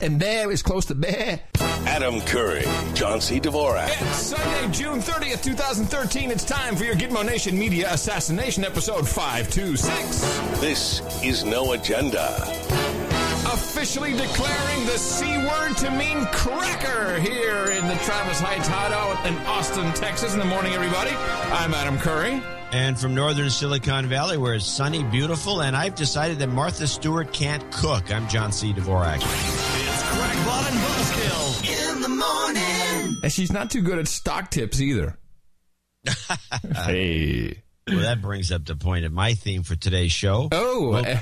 And there is close to bear. Adam Curry, John C. Dvorak. It's Sunday, June 30th, 2013. It's time for your Gitmo Nation Media Assassination Episode 526. This is No Agenda. Officially declaring the C word to mean cracker here in the Travis Heights Hideout in Austin, Texas. In the morning, everybody. I'm Adam Curry. And from northern Silicon Valley, where it's sunny, beautiful, and I've decided that Martha Stewart can't cook. I'm John C. Dvorak. It's Crackpot and Buzzkill in the morning. And she's not too good at stock tips either. hey. Well, that brings up the point of my theme for today's show. Oh, uh,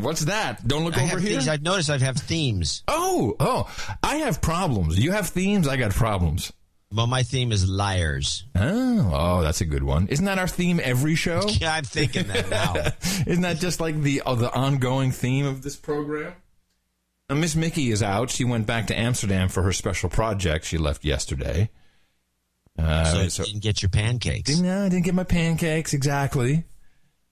what's that? Don't look I over here. things. I've noticed I have themes. Oh, oh, I have problems. You have themes. I got problems. Well, my theme is liars. Oh, oh, that's a good one. Isn't that our theme every show? Yeah, I'm thinking that now. Isn't that just like the uh, the ongoing theme of this program? Now, Miss Mickey is out. She went back to Amsterdam for her special project. She left yesterday. Uh, so, you didn't get your pancakes. no, I didn't get my pancakes exactly,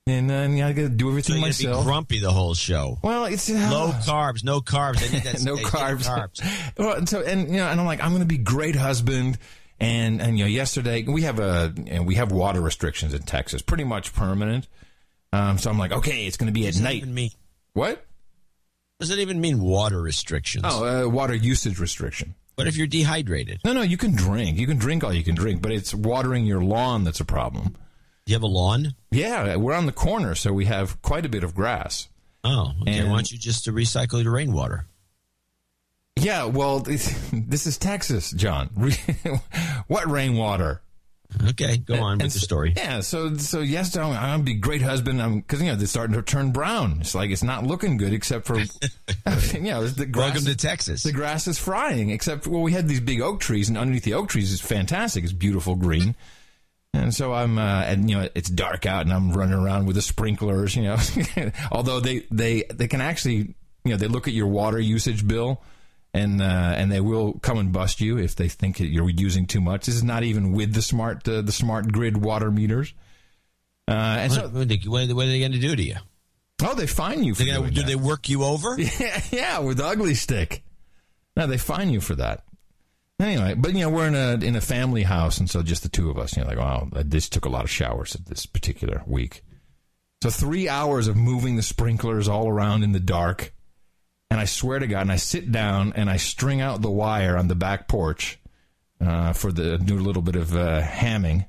and uh, I got to do So everything you're going be myself. grumpy the whole show. well, it's uh, Low carbs, no carbs. I need that no carbs. carbs. Well, and so and you know, and I'm like, I'm going to be great husband. And and you know, yesterday we have a and we have water restrictions in Texas, pretty much permanent. Um, so I'm like, okay, it's going to be at night. mean, What? Does it even mean water restrictions? Oh, uh, water usage restriction. What if you're dehydrated? No, no, you can drink. You can drink all you can drink, but it's watering your lawn that's a problem. Do you have a lawn? Yeah, we're on the corner, so we have quite a bit of grass. Oh, okay. And- Why don't you just uh, recycle your rainwater? Yeah, well, this is Texas, John. what rainwater? Okay, go on with the story. Yeah, so so yes, I'm, I'm gonna be a great husband. I'm because you know they're starting to turn brown. It's like it's not looking good, except for you know the grass. Welcome to Texas. the grass is frying. Except well, we had these big oak trees, and underneath the oak trees is fantastic. It's beautiful green. And so I'm, uh, and you know, it's dark out, and I'm running around with the sprinklers. You know, although they they they can actually, you know, they look at your water usage bill, and uh, and they will come and bust you if they think you're using too much. This is not even with the smart uh, the smart grid water meters. Uh, and What, so, what are they, going to do to you? oh, they fine you for They gonna, do that. they work you over? Yeah, yeah, with the ugly stick. No, they fine you for that. Anyway, but you know we're in a in a family house, and so just the two of us. You know, like wow, this took a lot of showers this particular week. So three hours of moving the sprinklers all around in the dark, and I swear to God, and I sit down and I string out the wire on the back porch uh, for the a little bit of uh, hamming.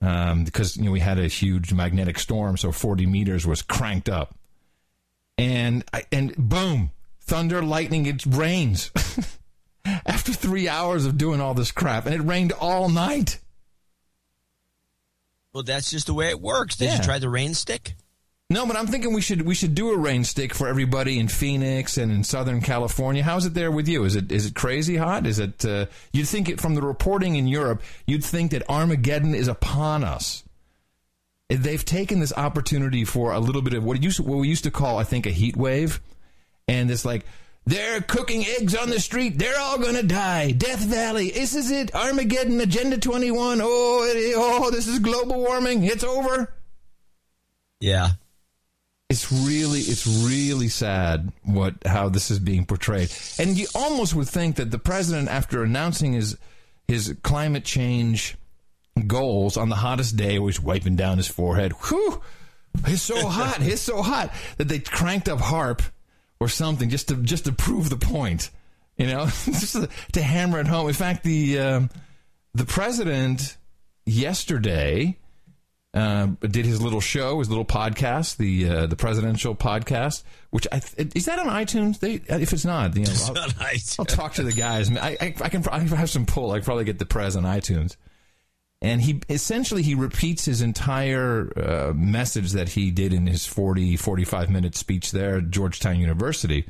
Um, because you know we had a huge magnetic storm, so 40 meters was cranked up and I, and boom, thunder, lightning, it rains. After three hours of doing all this crap, and it rained all night. Well, that's just the way it works. Did Yeah. you try the rain stick? No, but I'm thinking we should we should do a rain stick for everybody in Phoenix and in Southern California. How's it there with you? Is it is it crazy hot? Is it? Uh, you'd think it from the reporting in Europe. You'd think that Armageddon is upon us. They've taken this opportunity for a little bit of what used what we used to call, I think, a heat wave, and it's like they're cooking eggs on the street. They're all gonna die. Death Valley. This is it. Armageddon. Agenda 21. Oh, it, oh, this is global warming. It's over. Yeah. It's really, it's really sad what how this is being portrayed, and you almost would think that the president, after announcing his his climate change goals on the hottest day, was wiping down his forehead. Whew, it's so hot, it's so hot that they cranked up HAARP or something just to just to prove the point, you know, just to, to hammer it home. In fact, the um, the president yesterday uh, did his little show, his little podcast, the uh, the presidential podcast. Which I th- is that on iTunes? They, if it's not, you know, I'll. I'll talk to the guys. I, I, I can I have some pull. I can probably get the prez on iTunes. And he essentially he repeats his entire uh, message that he did in his 40 45 minute speech there at Georgetown University.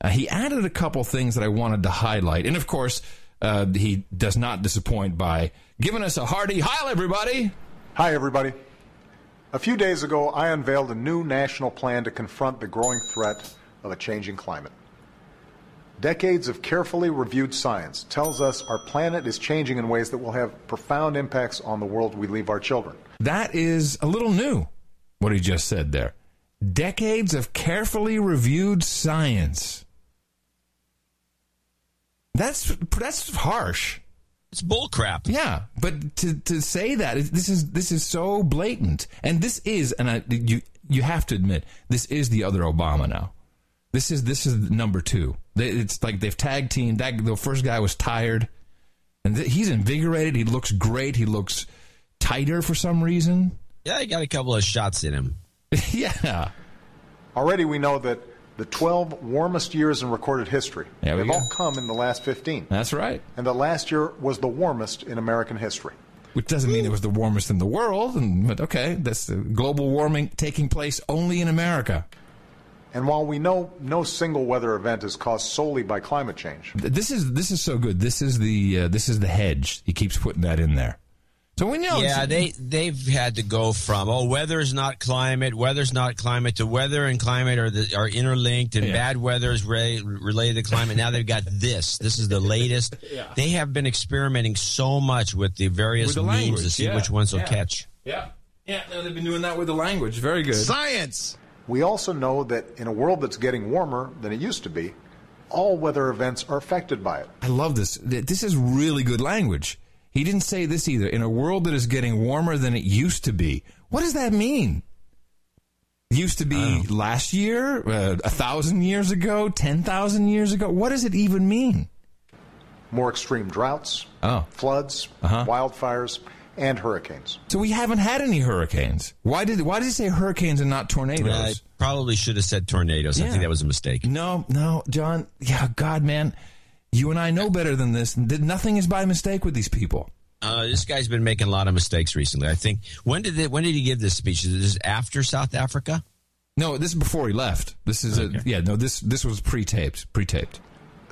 Uh, he added a couple things that I wanted to highlight, and of course, uh, he does not disappoint by giving us a hearty "Hi, everybody." Hi, everybody. A few days ago, I unveiled a new national plan to confront the growing threat of a changing climate. Decades of carefully reviewed science tells us our planet is changing in ways that will have profound impacts on the world we leave our children. That is a little new, what he just said there. Decades of carefully reviewed science. That's that's harsh. It's bullcrap. Yeah, but to to say that this is this is so blatant, and this is, and I you you have to admit this is the other Obama now. This is this is number two. It's like they've tag teamed. That the first guy was tired, and th- he's invigorated. He looks great. He looks tighter for some reason. Yeah, he got a couple of shots in him. yeah. Already we know that the 12 warmest years in recorded history There have all come in the last 15. That's right. And the last year was the warmest in American history. Which doesn't mean it was the warmest in the world, and but okay, that's uh, global warming taking place only in America. And while we know no single weather event is caused solely by climate change, This is this is so good. This is the uh, this is the hedge. He keeps putting that in there. So we know. Yeah, they they've had to go from oh weather is not climate, weather's not climate to weather and climate are the, are interlinked and Yeah. bad weather is re- related to climate. Now they've got this. This is the latest. They have been experimenting so much with the various With the memes language, to see yeah, which ones will yeah. catch. Yeah, yeah. no, they've been doing that with the language. Very good. Science. we also know that in a world that's getting warmer than it used to be, all weather events are affected by it. I love this. This is really good language. He didn't say this either. In a world that is getting warmer than it used to be. What does that mean? Used to be last year, uh, a thousand years ago, ten thousand years ago. What does it even mean? More extreme droughts, Oh. floods, Uh-huh. wildfires, and hurricanes. So we haven't had any hurricanes. Why did Why did he say hurricanes and not tornadoes? I probably should have said tornadoes. I think that was a mistake. No, no, John. Yeah, God, man, you and I know better than this. Th- Nothing is by mistake with these people. Uh, this guy's been making a lot of mistakes recently. I think when did it, when did he give this speech? Is this after South Africa? No, this is before he left. This is a yeah. No, this this was pre-taped. Pre-taped.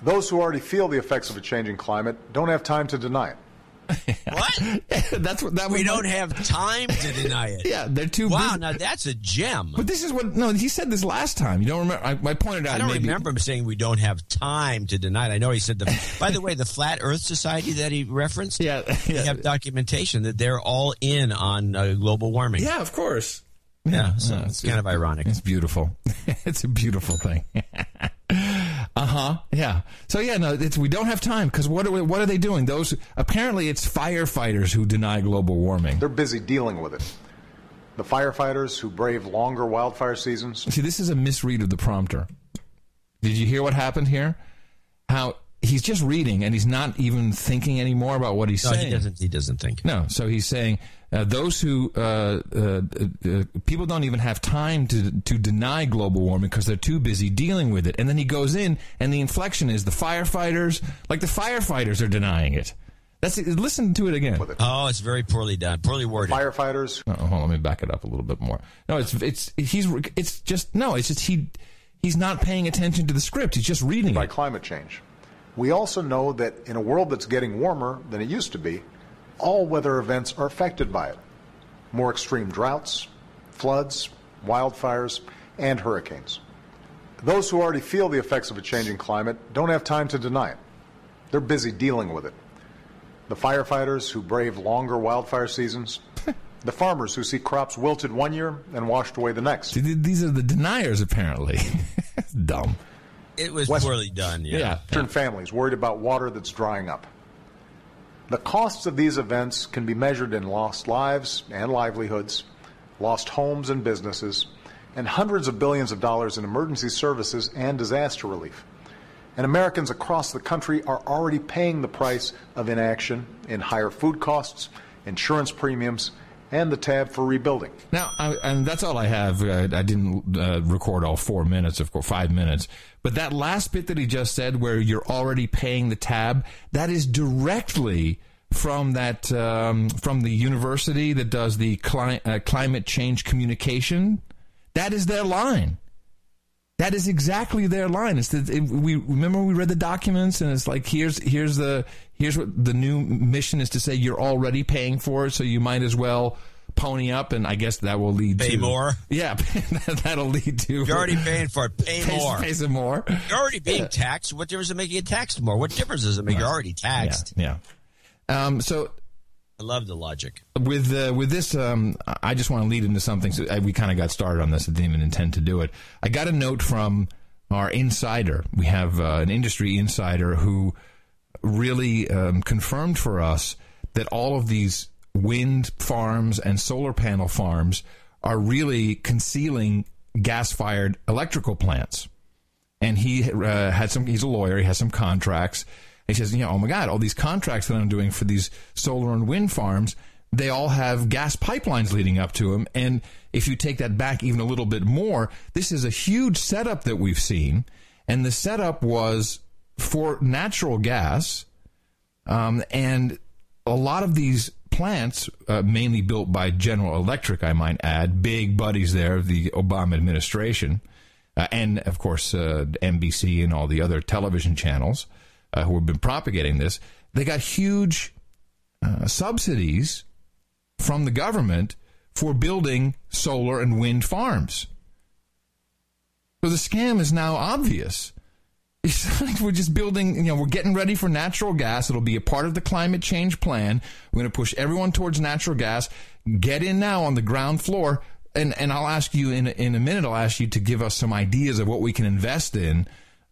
Those who already feel the effects of a changing climate don't have time to deny it. What? That's what that we don't have time to deny it. Yeah, they're too. Wow, busy. now that's a gem. But this is what no. He said this last time. You don't remember? I, I pointed out. I don't maybe- remember him saying we don't have time to deny it. I know he said the. by the way, the Flat Earth Society that he referenced, Yeah, they yeah, have documentation that they're all in on uh, global warming. yeah. Of course. yeah. So Yeah, it's kind of ironic. It's beautiful. it's a beautiful thing. Uh huh. Yeah. So yeah, no, it's, we don't have time because what are we, what are they doing? Those apparently it's firefighters who deny global warming. They're busy dealing with it. The firefighters who brave longer wildfire seasons, See, this is a misread of the prompter. Did you hear what happened here? How he's just reading and he's not even thinking anymore about what he's No, saying. he doesn't. He doesn't think. No, so he's saying uh, those who uh, uh, uh, people don't even have time to to deny global warming because they're too busy dealing with it. And then he goes in, and the inflection is the firefighters, like the firefighters are denying it. That's listen to it again. Oh, it's very poorly done, poorly worded. Firefighters Oh, hold on, let me back it up a little bit more. No, it's it's he's it's just no, it's just he he's not paying attention to the script. He's just reading by it. climate change. We also know that in a world that's getting warmer than it used to be, all weather events are affected by it. More extreme droughts, floods, wildfires, and hurricanes. Those who already feel the effects of a changing climate don't have time to deny it. They're busy dealing with it. The firefighters who brave longer wildfire seasons, the farmers who see crops wilted one year and washed away the next. These are the deniers, apparently. Dumb. It was West- poorly done. Yeah. Yeah. Western families worried about water that's drying up. The costs of these events can be measured in lost lives and livelihoods, lost homes and businesses, and hundreds of billions of dollars in emergency services and disaster relief. And Americans across the country are already paying the price of inaction in higher food costs, insurance premiums, and the tab for rebuilding. Now, I, and that's all I have. Uh, I didn't uh, record all four minutes, of course, five minutes. But that last bit that he just said, where you're already paying the tab, that is directly from that um, from the university that does the cli- uh, climate change communication. That is their line. That is exactly their line. It's the, it, we remember we read the documents, and it's like here's here's the here's what the new mission is to say. You're already paying for it, so you might as well pony up, and I guess that will lead Pay to more? Yeah, that'll lead to You're already paying for it. Pay pay, more. pay some more. You're already being taxed. What difference does it make you get taxed more? What difference does it make? You're already taxed. Yeah, yeah. Um, so I love the logic. with uh, with this, um, I just want to lead into something. So uh, we kind of got started on this. I didn't even intend to do it. I got a note from our insider. We have uh, an industry insider who really um, confirmed for us that all of these wind farms and solar panel farms are really concealing gas fired electrical plants. And he uh, had some, he's a lawyer, he has some contracts. He says, you know, oh my God, all these contracts that I'm doing for these solar and wind farms, they all have gas pipelines leading up to them. And if you take that back even a little bit more, this is a huge setup that we've seen. And the setup was for natural gas. Um, and a lot of these plants, uh, mainly built by General Electric, I might add, big buddies there of the Obama administration, uh, and of course uh, NBC and all the other television channels uh, who have been propagating this, they got huge uh, subsidies from the government for building solar and wind farms. So the scam is now obvious. Like we're just building, you know, we're getting ready for natural gas. It'll be a part of the climate change plan. We're going to push everyone towards natural gas. Get in now on the ground floor. And, and I'll ask you in, in a minute, I'll ask you to give us some ideas of what we can invest in.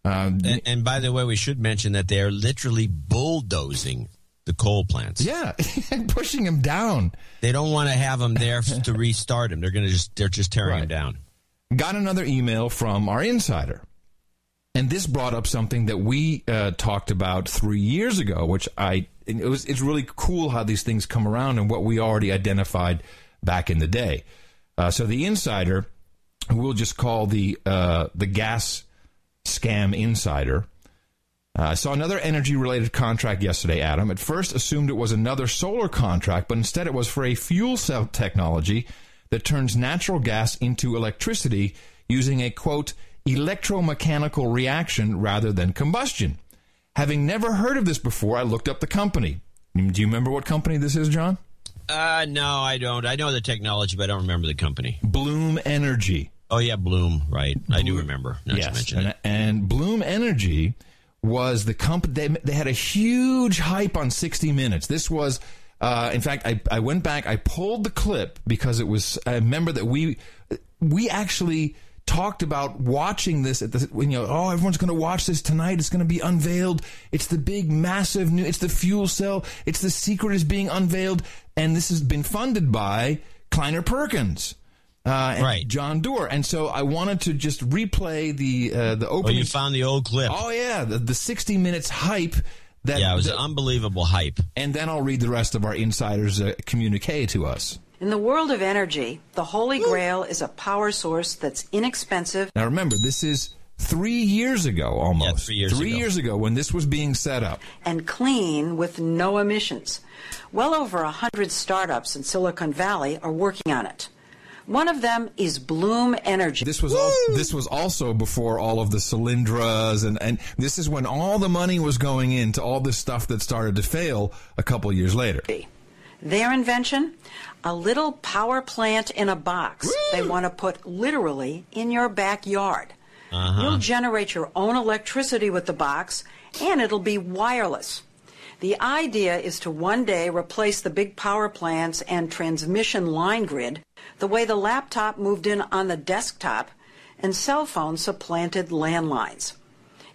Um, and, and by the way, we should mention that they're literally bulldozing the coal plants. Yeah, pushing them down. They don't want to have them there to restart them. They're going to just they're just tearing right. them down. Got another email from our insider. And this brought up something that we uh, talked about three years ago, which I it was it's really cool how these things come around and what we already identified back in the day. Uh, so the insider, who we'll just call the uh, the gas scam insider, uh, I saw another energy related contract yesterday, Adam. At first, assumed it was another solar contract, but instead it was for a fuel cell technology that turns natural gas into electricity using a quote electromechanical reaction rather than combustion. Having never heard of this before, I looked up the company. Do you remember what company this is, John? Uh, no, I don't. I know the technology, but I don't remember the company. Bloom Energy. Oh yeah, Bloom. Right, Bloom. I do remember. Not yes, and, and, Bloom Energy was the company. They, they had a huge hype on 60 Minutes. This was, uh, in fact, I, I went back. I pulled the clip because it was. I remember that we we actually talked about watching this at the you know oh everyone's going to watch this tonight it's going to be unveiled it's the big massive new it's the fuel cell it's the secret is being unveiled and this has been funded by Kleiner Perkins uh, right, John Doerr, and so I wanted to just replay the uh, the opening. Oh, you found the old clip. Oh yeah, the, the sixty minutes hype. That, yeah, it was unbelievable hype. And then I'll read the rest of our insiders' uh, communique to us. In the world of energy, the Holy Grail is a power source that's inexpensive. Now remember, this is three years ago almost. Yeah, three years three ago. years ago when this was being set up. And clean with no emissions. Well over a hundred startups in Silicon Valley are working on it. One of them is Bloom Energy. This was all, this was also before all of the Solyndras and and this is when all the money was going into all this stuff that started to fail a couple years later. Their invention, a little power plant in a box Woo! they want to put literally in your backyard. Uh-huh. You'll generate your own electricity with the box, and it'll be wireless. The idea is to one day replace the big power plants and transmission line grid the way the laptop moved in on the desktop and cell phones supplanted landlines.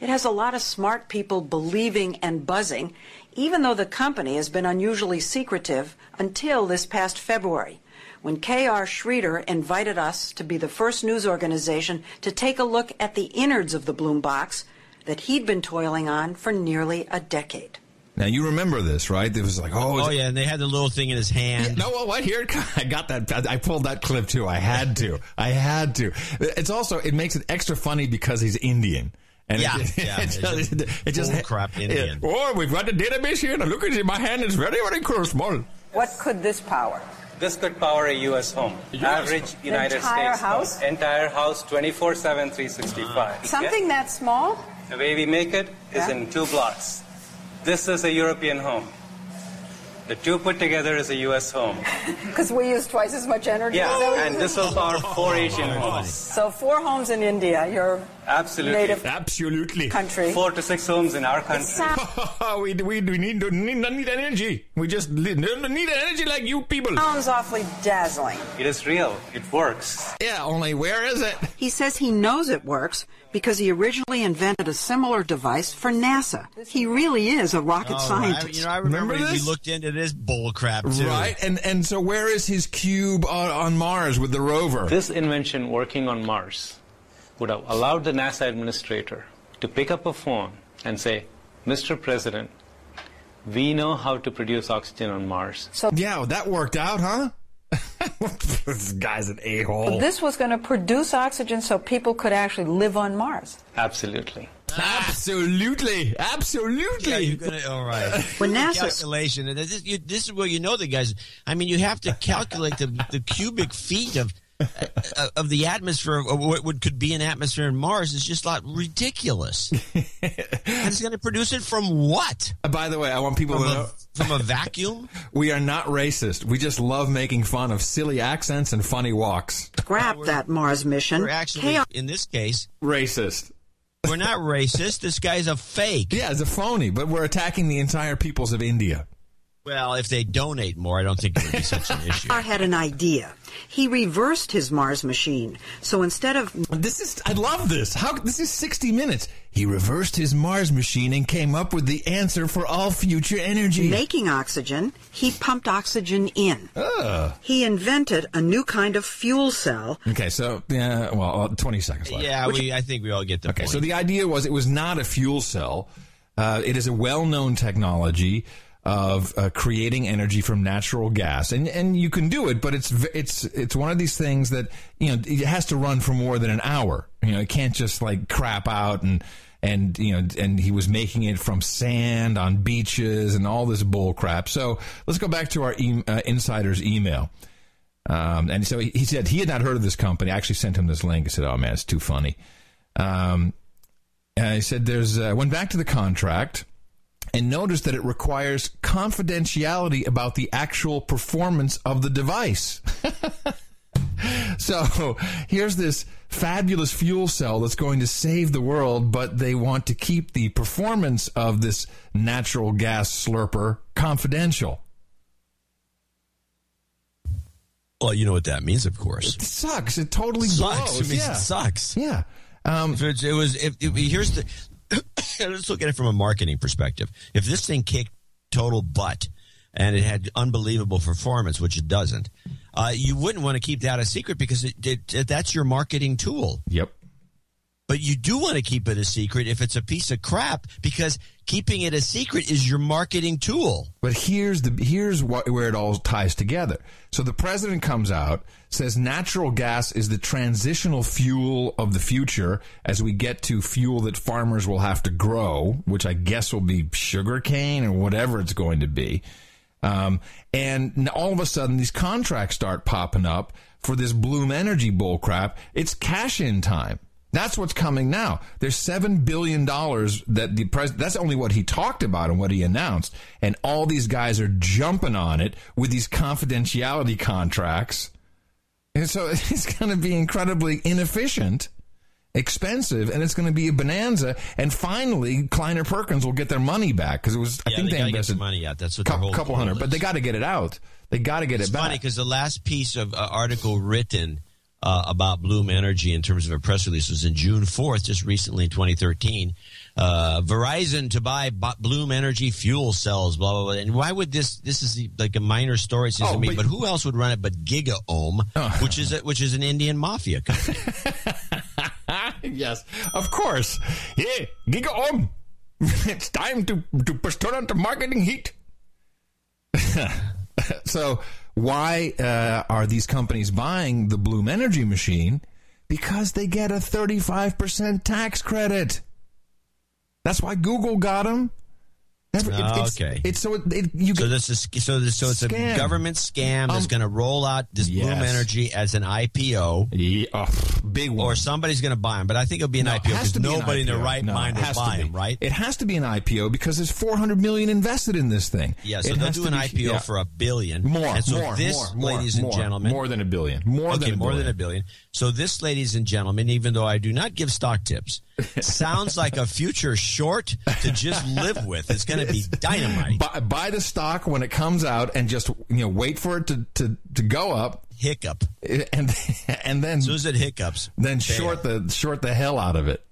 It has a lot of smart people believing and buzzing, even though the company has been unusually secretive until this past February, when K.R. Sridhar invited us to be the first news organization to take a look at the innards of the Bloom box that he'd been toiling on for nearly a decade. Now you remember this, right? It was like, oh, oh yeah, and they had the little thing in his hand. Yeah, no, well, what here? I got that. I pulled that clip too. I had to. I had to. It's also it makes it extra funny because he's Indian. And yeah, it, yeah. It, just, it, it just crap Indian. It, oh, we've got the database here, and look at it. My hand is very, very cool, small. What could this power? This could power a U.S. home. US Average United entire States house? home. Entire house, 24 7, 365. Something yeah? that small? The way we make it is yeah. in two blocks. This is a European home. The two put together is a U.S. home. Because we use twice as much energy. Yeah, and this will power four Asian homes. So four homes in India. You're Absolutely. native Absolutely. country. Four to six homes in our country. we, we, we need, to, need, need energy. We just need energy like you people. Sounds awfully dazzling. It is real. It works. Yeah, only where is it? He says he knows it works because he originally invented a similar device for NASA. He really is a rocket Oh, I, scientist. you know, I remember, Remember we this? looked into this bull crap too. Right, and and so where is his cube on, on Mars with the rover? This invention working on Mars would have allowed the NASA administrator to pick up a phone and say, Mr. President, we know how to produce oxygen on Mars. So yeah, that worked out, huh? This guy's an a hole. This was going to produce oxygen so people could actually live on Mars. Absolutely. Absolutely, absolutely. Yeah, you're gonna. All right. When NASA calculation. and This, you, this is where you know the guys. I mean, you have to calculate the, the cubic feet of of the atmosphere of what would could be an atmosphere in Mars is just like ridiculous. and it's going to produce it from what? Uh, By the way, I want people From to know a, from a vacuum? we are not racist. We just love making fun of silly accents and funny walks. scrapped that Mars mission, We're actually, chaos in this case, Racist. we're not racist. This guy's a fake. Yeah, it's a phony, but we're attacking the entire peoples of India. Well, if they donate more, I don't think it would be such an issue. I had an idea. He reversed his Mars machine. So instead of This is I love this. How this is 60 minutes. He reversed his Mars machine and came up with the answer for all future energy. making oxygen, he pumped oxygen in. He invented a new kind of fuel cell. Okay, so yeah, well, uh, 20 seconds left. Yeah, we. I think we all get the Okay, point. so the idea was it was not a fuel cell. Uh, it is a well-known technology of uh, creating energy from natural gas, and and you can do it, but it's it's it's one of these things that you know it has to run for more than an hour. You know, it can't just like crap out and and you know and he was making it from sand on beaches and all this bull crap. So let's go back to our e- uh, insider's email. Um, and so he, he said he had not heard of this company. I actually sent him this link. I said, "Oh man, it's too funny." Um, and he said, "There's." Uh, went back to the contract and notice that it requires confidentiality about the actual performance of the device. so here's this fabulous fuel cell that's going to save the world, but they want to keep the performance of this natural gas slurper confidential. well, you know what that means, of course. It sucks. It totally Sucks. blows. It means yeah. it sucks. Yeah. Um, it was, if, if here's the, let's look at it from a marketing perspective. If this thing kicked total butt and it had unbelievable performance, which it doesn't, uh, you wouldn't want to keep that a secret because it, it, it, that's your marketing tool. yep. But you do want to keep it a secret if it's a piece of crap because keeping it a secret is your marketing tool. But here's the here's what, where it all ties together. So the president comes out says natural gas is the transitional fuel of the future as we get to fuel that farmers will have to grow, which I guess will be sugarcane or whatever it's going to be. Um, and all of a sudden, these contracts start popping up for this Bloom Energy bullcrap. It's cash in time. That's what's coming now. There's seven billion dollars that the president. That's only what he talked about and what he announced, and all these guys are jumping on it with these confidentiality contracts. And so it's going to be incredibly inefficient, expensive, and it's going to be a bonanza. And finally, Kleiner Perkins will get their money back because it was. I Yeah, think they they, invested money out. That's what their couple, couple hundred, but they got to get it out. They got to get It's it back. funny because the last piece of uh, article written uh, about Bloom Energy in terms of a press release was in June 4th, just recently in 2013. Uh, Verizon to buy B- Bloom Energy fuel cells, blah, blah, blah. And why would this, this is like a minor story, it seems Oh, to me, but- but, who else would run it but Giga Ohm, which is a, which is an Indian mafia company. yes, of course. Yeah, Giga Om. it's time to to push turn on the marketing heat. so, why uh, are these companies buying the Bloom Energy machine? Because they get a thirty-five percent tax credit. That's why Google got them. Every, it- Oh, it's, okay. It's so it, it, you So this is so this, so it's Scam. a government scam that's Um, going to roll out this Bloom. Energy as an IPO, Yeah, oh, big one. or somebody's going to buy them. But I think it'll be an No, IPO because to be nobody in their right No, mind it will has to buy be. them, right? It has to be an IPO because there's 400 million invested in this thing. yeah, so It they'll do an be- IPO yeah. for a billion. more, And so more, this, more, more, ladies and more, gentlemen, more than a billion, more okay, than a more billion. than a billion. So this, ladies and gentlemen, even though I do not give stock tips, sounds like a future short to just live with. It's going to be dynamite. Buy, buy the stock when it comes out and just you know wait for it to, to, to go up Hiccup. and and then As soon as it hiccups, then short the short the hell out of it.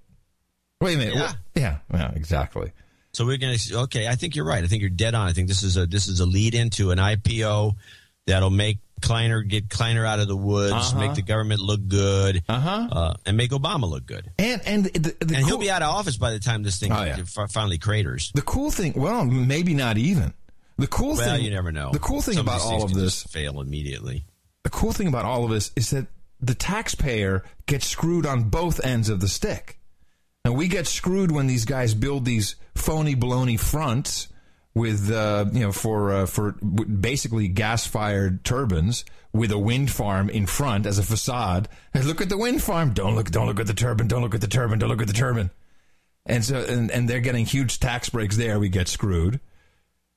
Wait a minute. Yeah. Yeah, yeah, exactly. So we're going to okay. I think you're right. I think you're dead on. I think this is a this is a lead into an IPO that'll make Kleiner get Kleiner out of the woods, Uh-huh. make the government look good, Uh-huh. uh, and make Obama look good. And and the, the And cool, he'll be out of office by the time this thing Oh, yeah. finally craters. the cool thing. Well, maybe not even. The cool Well, thing. you never know. The cool thing Some about all of this fail immediately. the cool thing about all of this is that the taxpayer gets screwed on both ends of the stick. And we get screwed when these guys build these phony baloney fronts with, uh, you know, for uh, for basically gas-fired turbines with a wind farm in front as a facade. And look at the wind farm. Don't look. Don't look at the turbine. Don't look at the turbine. Don't look at the turbine. And so, and, and they're getting huge tax breaks there. We get screwed.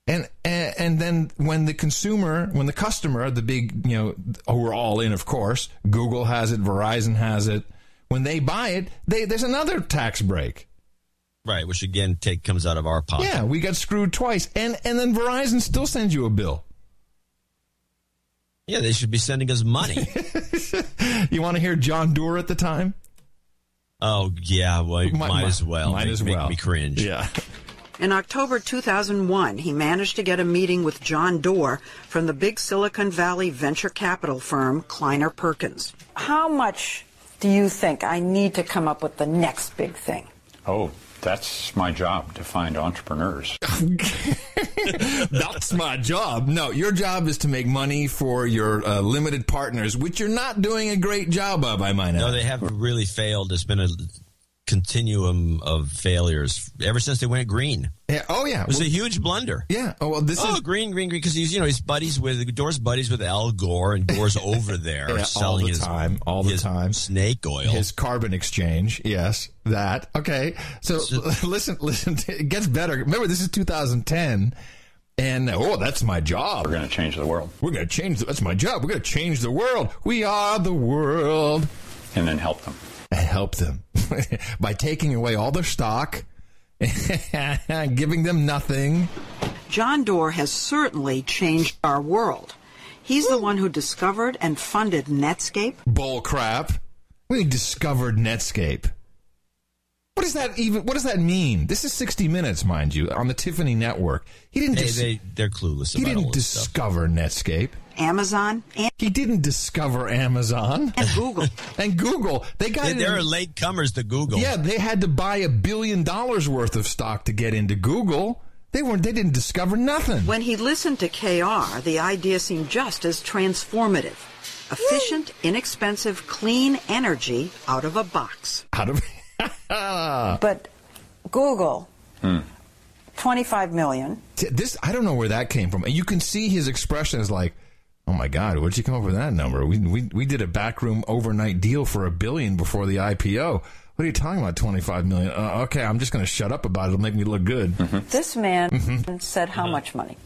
And, and and then when the consumer, when the customer, the big, you know, who we're all in, of course. Google has it, Verizon has it. When they buy it, they there's another tax break. Right, which again take comes out of our pocket. Yeah, we got screwed twice, and and then Verizon still sends you a bill. Yeah, they should be sending us money. You want to hear John Doerr at the time? oh yeah, well, Mi- might mi- as well. Might make, as make well. me cringe. Yeah. In October 2001, he managed to get a meeting with John Doerr from the big Silicon Valley venture capital firm Kleiner Perkins. How much do you think I need to come up with the next big thing? Oh, that's my job to find entrepreneurs. That's my job. No, your job is to make money for your uh, limited partners, which you're not doing a great job of, I might add. No, they have really failed. It's been a continuum of failures ever since they went green. Yeah, oh yeah. It was Well, a huge blunder. yeah. Oh well, this Oh, is green, green, green, because he's you know he's buddies with Doerr's buddies with Al Gore, and Gore's over there Yeah, all selling the his time, all the his time. snake oil. his carbon exchange. Yes, that. Okay. So, listen, listen. It gets better. Remember, this is 2010, and oh, that's my job. We're going to change the world. We're going to change. The, that's my job. We're going to change the world. We are the world. And then help them. And help them by taking away all their stock, giving them nothing. John Doerr has certainly changed our world. He's the one who discovered and funded Netscape. Bull crap. We discovered Netscape. What does that even? What does that mean? This is 60 Minutes, mind you, on the Tiffany Network. He didn't. They, dis- they they're clueless. he about didn't this stuff. discover Netscape. Amazon and, He didn't discover Amazon and Google. and Google. They got They, they're late comers to Google. Yeah, they had to buy a billion dollars worth of stock to get into Google. They weren't. They didn't discover nothing. When he listened to KR, the idea seemed just as transformative. Efficient, inexpensive, clean energy out of a box. Out of But Google, hmm. 25 million. this, I don't know where that came from. And you can see his expression is like, "Oh my God, where'd you come up with that number? We we we did a backroom overnight deal for a billion before the IPO. What are you talking about? Twenty five million? Uh, okay, I'm just going to shut up about it. It'll make me look good. This man Mm-hmm. said how much money?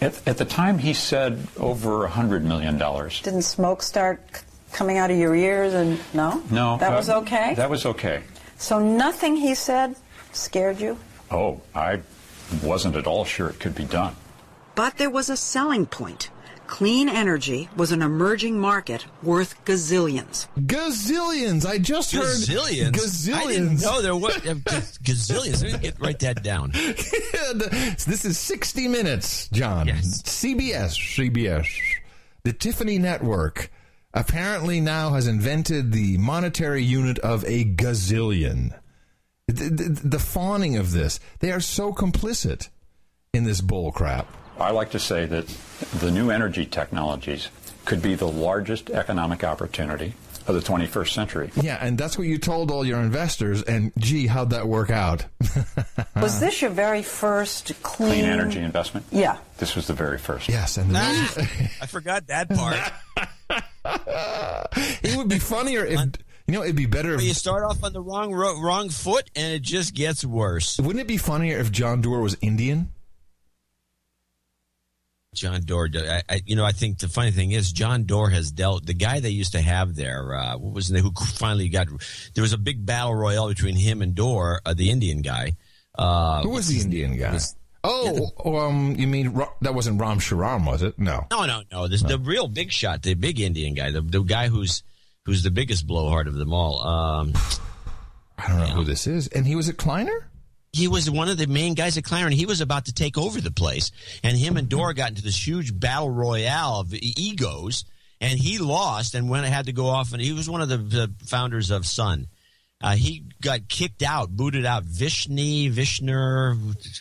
At, at the time, he said over a $100 million. Didn't smoke start c- coming out of your ears and no? No. That uh, was okay? That was okay. so nothing he said scared you? Oh, I wasn't at all sure it could be done. But there was a selling point. Clean energy was an emerging market worth gazillions. Gazillions! I just heard Gazillions. Gazillions. I didn't know there were uh, gazillions. Let me get, write that down. this is 60 Minutes, John. Yes. CBS, CBS. The Tiffany Network apparently now has invented the monetary unit of a gazillion. The, the, the fawning of this, they are so complicit in this bull crap. I like to say that the new energy technologies could be the largest economic opportunity of the 21st century. Yeah, and that's what you told all your investors. And gee, how'd that work out? Was this your very first clean, Clean energy investment? Yeah. This was the very first. yes, and Ah, I forgot that part. it would be funnier if you know. It'd be better. you If, you start off on the wrong ro- wrong foot, and it just gets worse. wouldn't it be funnier if John Doerr was Indian? John Doerr, I, I, you know, I think the funny thing is John Doerr has dealt. The guy they used to have there, uh, what was the who finally got? There was a big battle royale between him and Doerr, uh, the Indian guy. Uh, Who was the Indian guy? was- oh, um, you mean that wasn't Ram Shriram, was it? No. No, no, no. This the real big shot, the big Indian guy, the the guy who's who's the biggest blowhard of them all. Um, I don't know who this is. And he was a Kleiner? He was one of the main guys at Kleiner. He was about to take over the place, and him and Doerr got into this huge battle royale of egos, and he lost and went had to go off. And he was one of the, the founders of Sun. Uh, he got kicked out, booted out. Vishni, Vishner,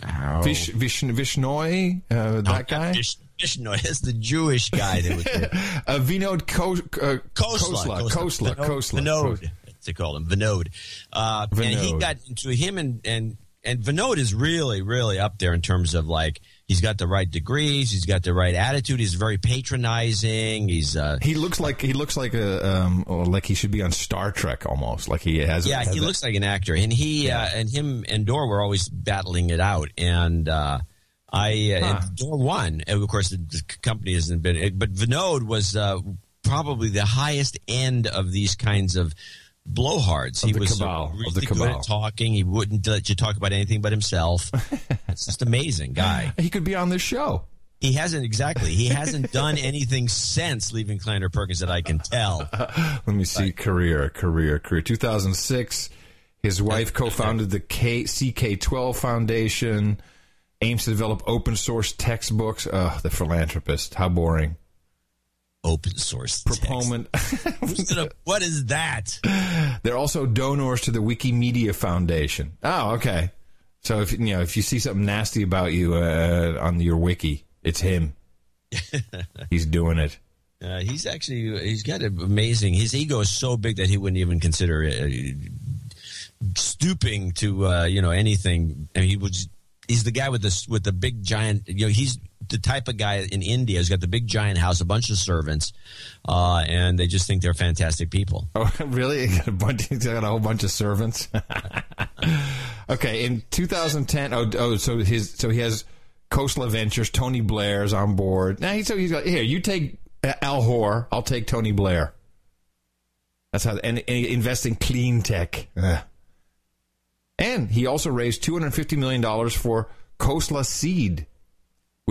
oh. Vish, Vish, Vishnoi, uh, that guy? Vish, Vishnu. That's the Jewish guy that was there. Uh, Vinod Ko, uh, Khosla, Khosla. Khosla. Khosla. Vinod, they call him Vinod. Uh, And he got into him and and and Vinod is really really up there in terms of like he's got the right degrees, he's got the right attitude, he's very patronizing. He's uh, He looks like he looks like a um or like he should be on Star Trek almost like he has yeah, has he that- looks like an actor, and he uh, and him and Doerr were always battling it out, and uh, I uh, Huh. and Doerr won. And of course, the, the company hasn't been, but Vinod was uh, probably the highest end of these kinds of blowhards. Of he the was cabal, of really the good cabal. at talking. He wouldn't let you talk about anything but himself. it's just amazing guy. he could be on this show. He hasn't exactly. He hasn't done anything since leaving Kleiner Perkins that I can tell. Let me see career career career 2006 his wife co-founded the K, CK12 Foundation aims to develop open source textbooks uh the philanthropist how boring Open source. proponent what is that? They're also donors to the Wikimedia Foundation. Oh, okay. So if you know if you see something nasty about you uh, on your wiki, it's him. He's doing it. Uh, he's actually he's got an amazing. His ego is so big that he wouldn't even consider uh, stooping to uh, you know anything. And he was he's the guy with the with the big giant. You know he's the type of guy in India who's got the big giant house, a bunch of servants, uh, and they just think they're fantastic people. Oh, really? He got a bunch. He's got a whole bunch of servants. okay, in 2010. Oh, oh, so his so he has Khosla Ventures. Tony Blair's on board. Now he's so he's got here. You take Al Gore. I'll take Tony Blair. That's how and, and invest in clean tech. Ugh. And he also raised two hundred fifty million dollars for Khosla Seed,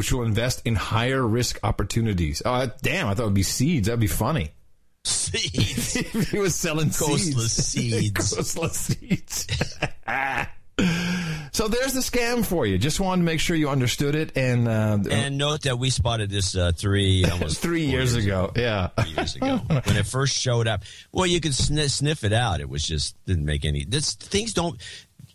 which will invest in higher risk opportunities. Oh, damn! I thought it would be seeds. That'd be funny. Seeds. he was selling Khosla seeds. seeds. Seeds. so there's the scam for you. Just wanted to make sure you understood it. And, uh, And note that we spotted this uh, three almost three four years ago. Yeah. three years ago when it first showed up. Well, you could sniff, sniff it out. It was just didn't make any. This things don't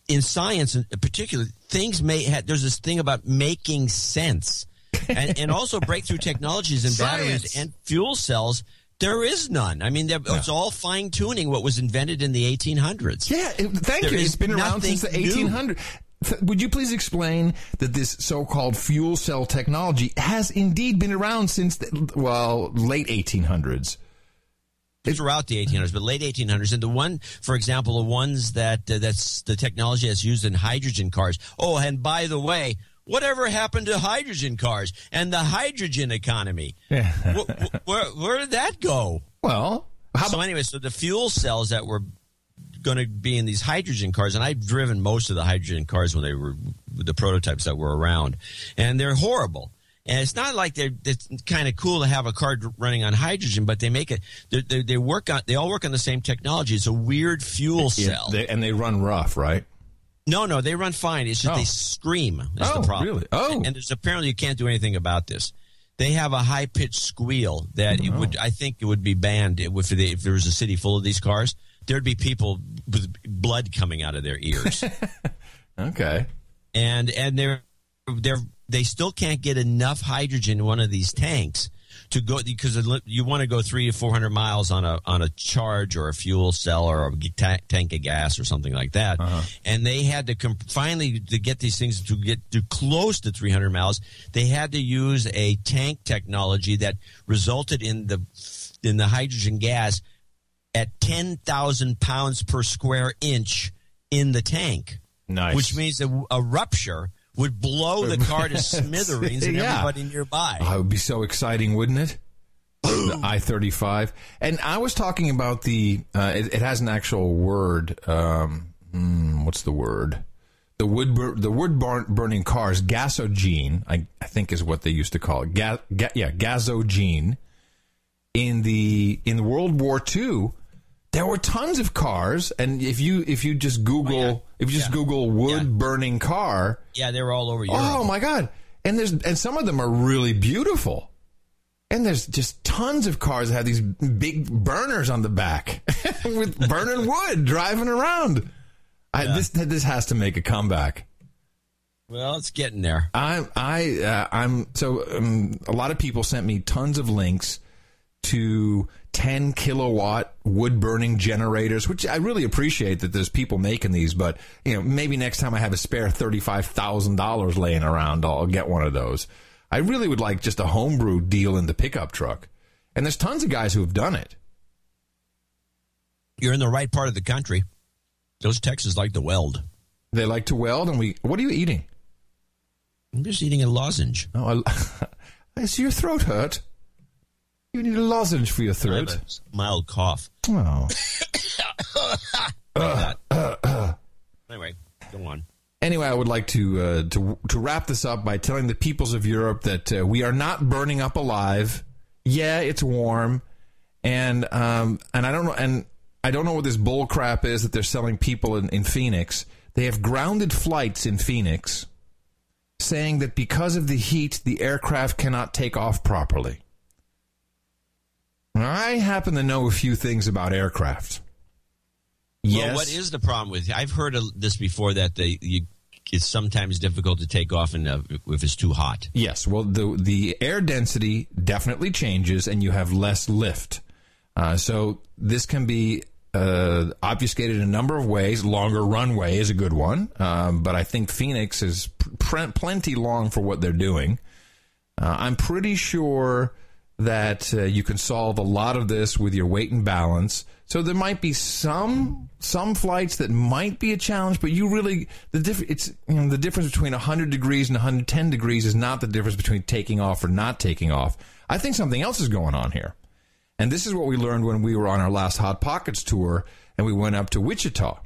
in science, in particular, things may. have there's this thing about making sense, and, and also breakthrough technologies in batteries and fuel cells. There is none. I mean, it's all fine tuning what was invented in the 1800s. Yeah. it- thank There you. It's been around since the 1800s. Th- Would you please explain that this so-called fuel cell technology has indeed been around since the, well late 1800s? Throughout the 1800s, but late 1800s, and the one, for example, the ones that uh, that's the technology that's used in hydrogen cars. Oh, and by the way, whatever happened to hydrogen cars and the hydrogen economy? Yeah. Wh- wh- where, where did that go? Well, how so anyway, so the fuel cells that were going to be in these hydrogen cars, and I've driven most of the hydrogen cars when they were the prototypes that were around, and they're horrible. And it's not like they're it's kind of cool to have a car running on hydrogen, but they make it. They, they, they work on. They all work on the same technology. It's a weird fuel Yeah, cell. they, and they run rough, right? no, no, they run fine. It's just Oh. they scream. Is Oh, the problem. really? Oh. and, and there's apparently you can't do anything about this. They have a high pitched squeal that it oh. would. I think it would be banned if, they, if there was a city full of these cars. There'd be people with blood coming out of their ears, Okay. and and they're they're they still can't get enough hydrogen in one of these tanks to go because you want to go three to four hundred miles on a on a charge or a fuel cell or a ta- tank of gas or something like that. Uh-huh. And they had to com- finally to get these things to get to close to three hundred miles. They had to use a tank technology that resulted in the in the hydrogen gas at ten thousand pounds per square inch in the tank. Nice. Which means a, a rupture would blow the car to smithereens and yeah. everybody nearby. Oh, it would be so exciting, wouldn't it? the I thirty five, and I was talking about the. Uh, it, it, has an actual word. Um, hmm, what's the word? The wood, bur- the wood burn- burning cars, gasogene. I, I think is what they used to call it. Ga- ga- yeah, gasogene. In the in World War II, there were tons of cars, and if you if you just Google oh, yeah. if you just yeah. Google wood yeah. burning car, yeah, they were all over Europe. Oh my god! And there's and some of them are really beautiful, and there's just tons of cars that have these big burners on the back with burning wood driving around. I, this this has to make a comeback. Well, it's getting there. I I uh, I'm so um, a lot of people sent me tons of links to 10 kilowatt wood burning generators, which I really appreciate that there's people making these, but you know, maybe next time I have a spare $35,000 laying around, I'll get one of those. I really would like just a homebrew deal in the pickup truck. And there's tons of guys who have done it. You're in the right part of the country. Those Texans like to weld. They like to weld, and we. What are you eating? I'm just eating a lozenge. Oh, I, I see your throat hurt. You need a lozenge for your throat. mild cough. Oh. uh, uh, uh. Anyway, go on. Anyway, I would like to uh, to to wrap this up by telling the peoples of Europe that uh, we are not burning up alive. Yeah, it's warm, and um, and I don't know, and I don't know what this bull crap is that they're selling people in, in Phoenix. They have grounded flights in Phoenix, saying that because of the heat, the aircraft cannot take off properly. I happen to know a few things about aircraft. Yes. Well, what is the problem with? I've heard of this before that they you, it's sometimes difficult to take off in, uh, if it's too hot. Yes. Well, the the air density definitely changes, and you have less lift. Uh, so this can be uh, obfuscated in a number of ways. Longer runway is a good one, um, but I think Phoenix is pr- plenty long for what they're doing. Uh, I'm pretty sure that uh, you can solve a lot of this with your weight and balance. So there might be some some flights that might be a challenge, but you really the diff- it's you know the difference between 100 degrees and 110 degrees is not the difference between taking off or not taking off. I think something else is going on here. And this is what we learned when we were on our last Hot Pockets tour and we went up to Wichita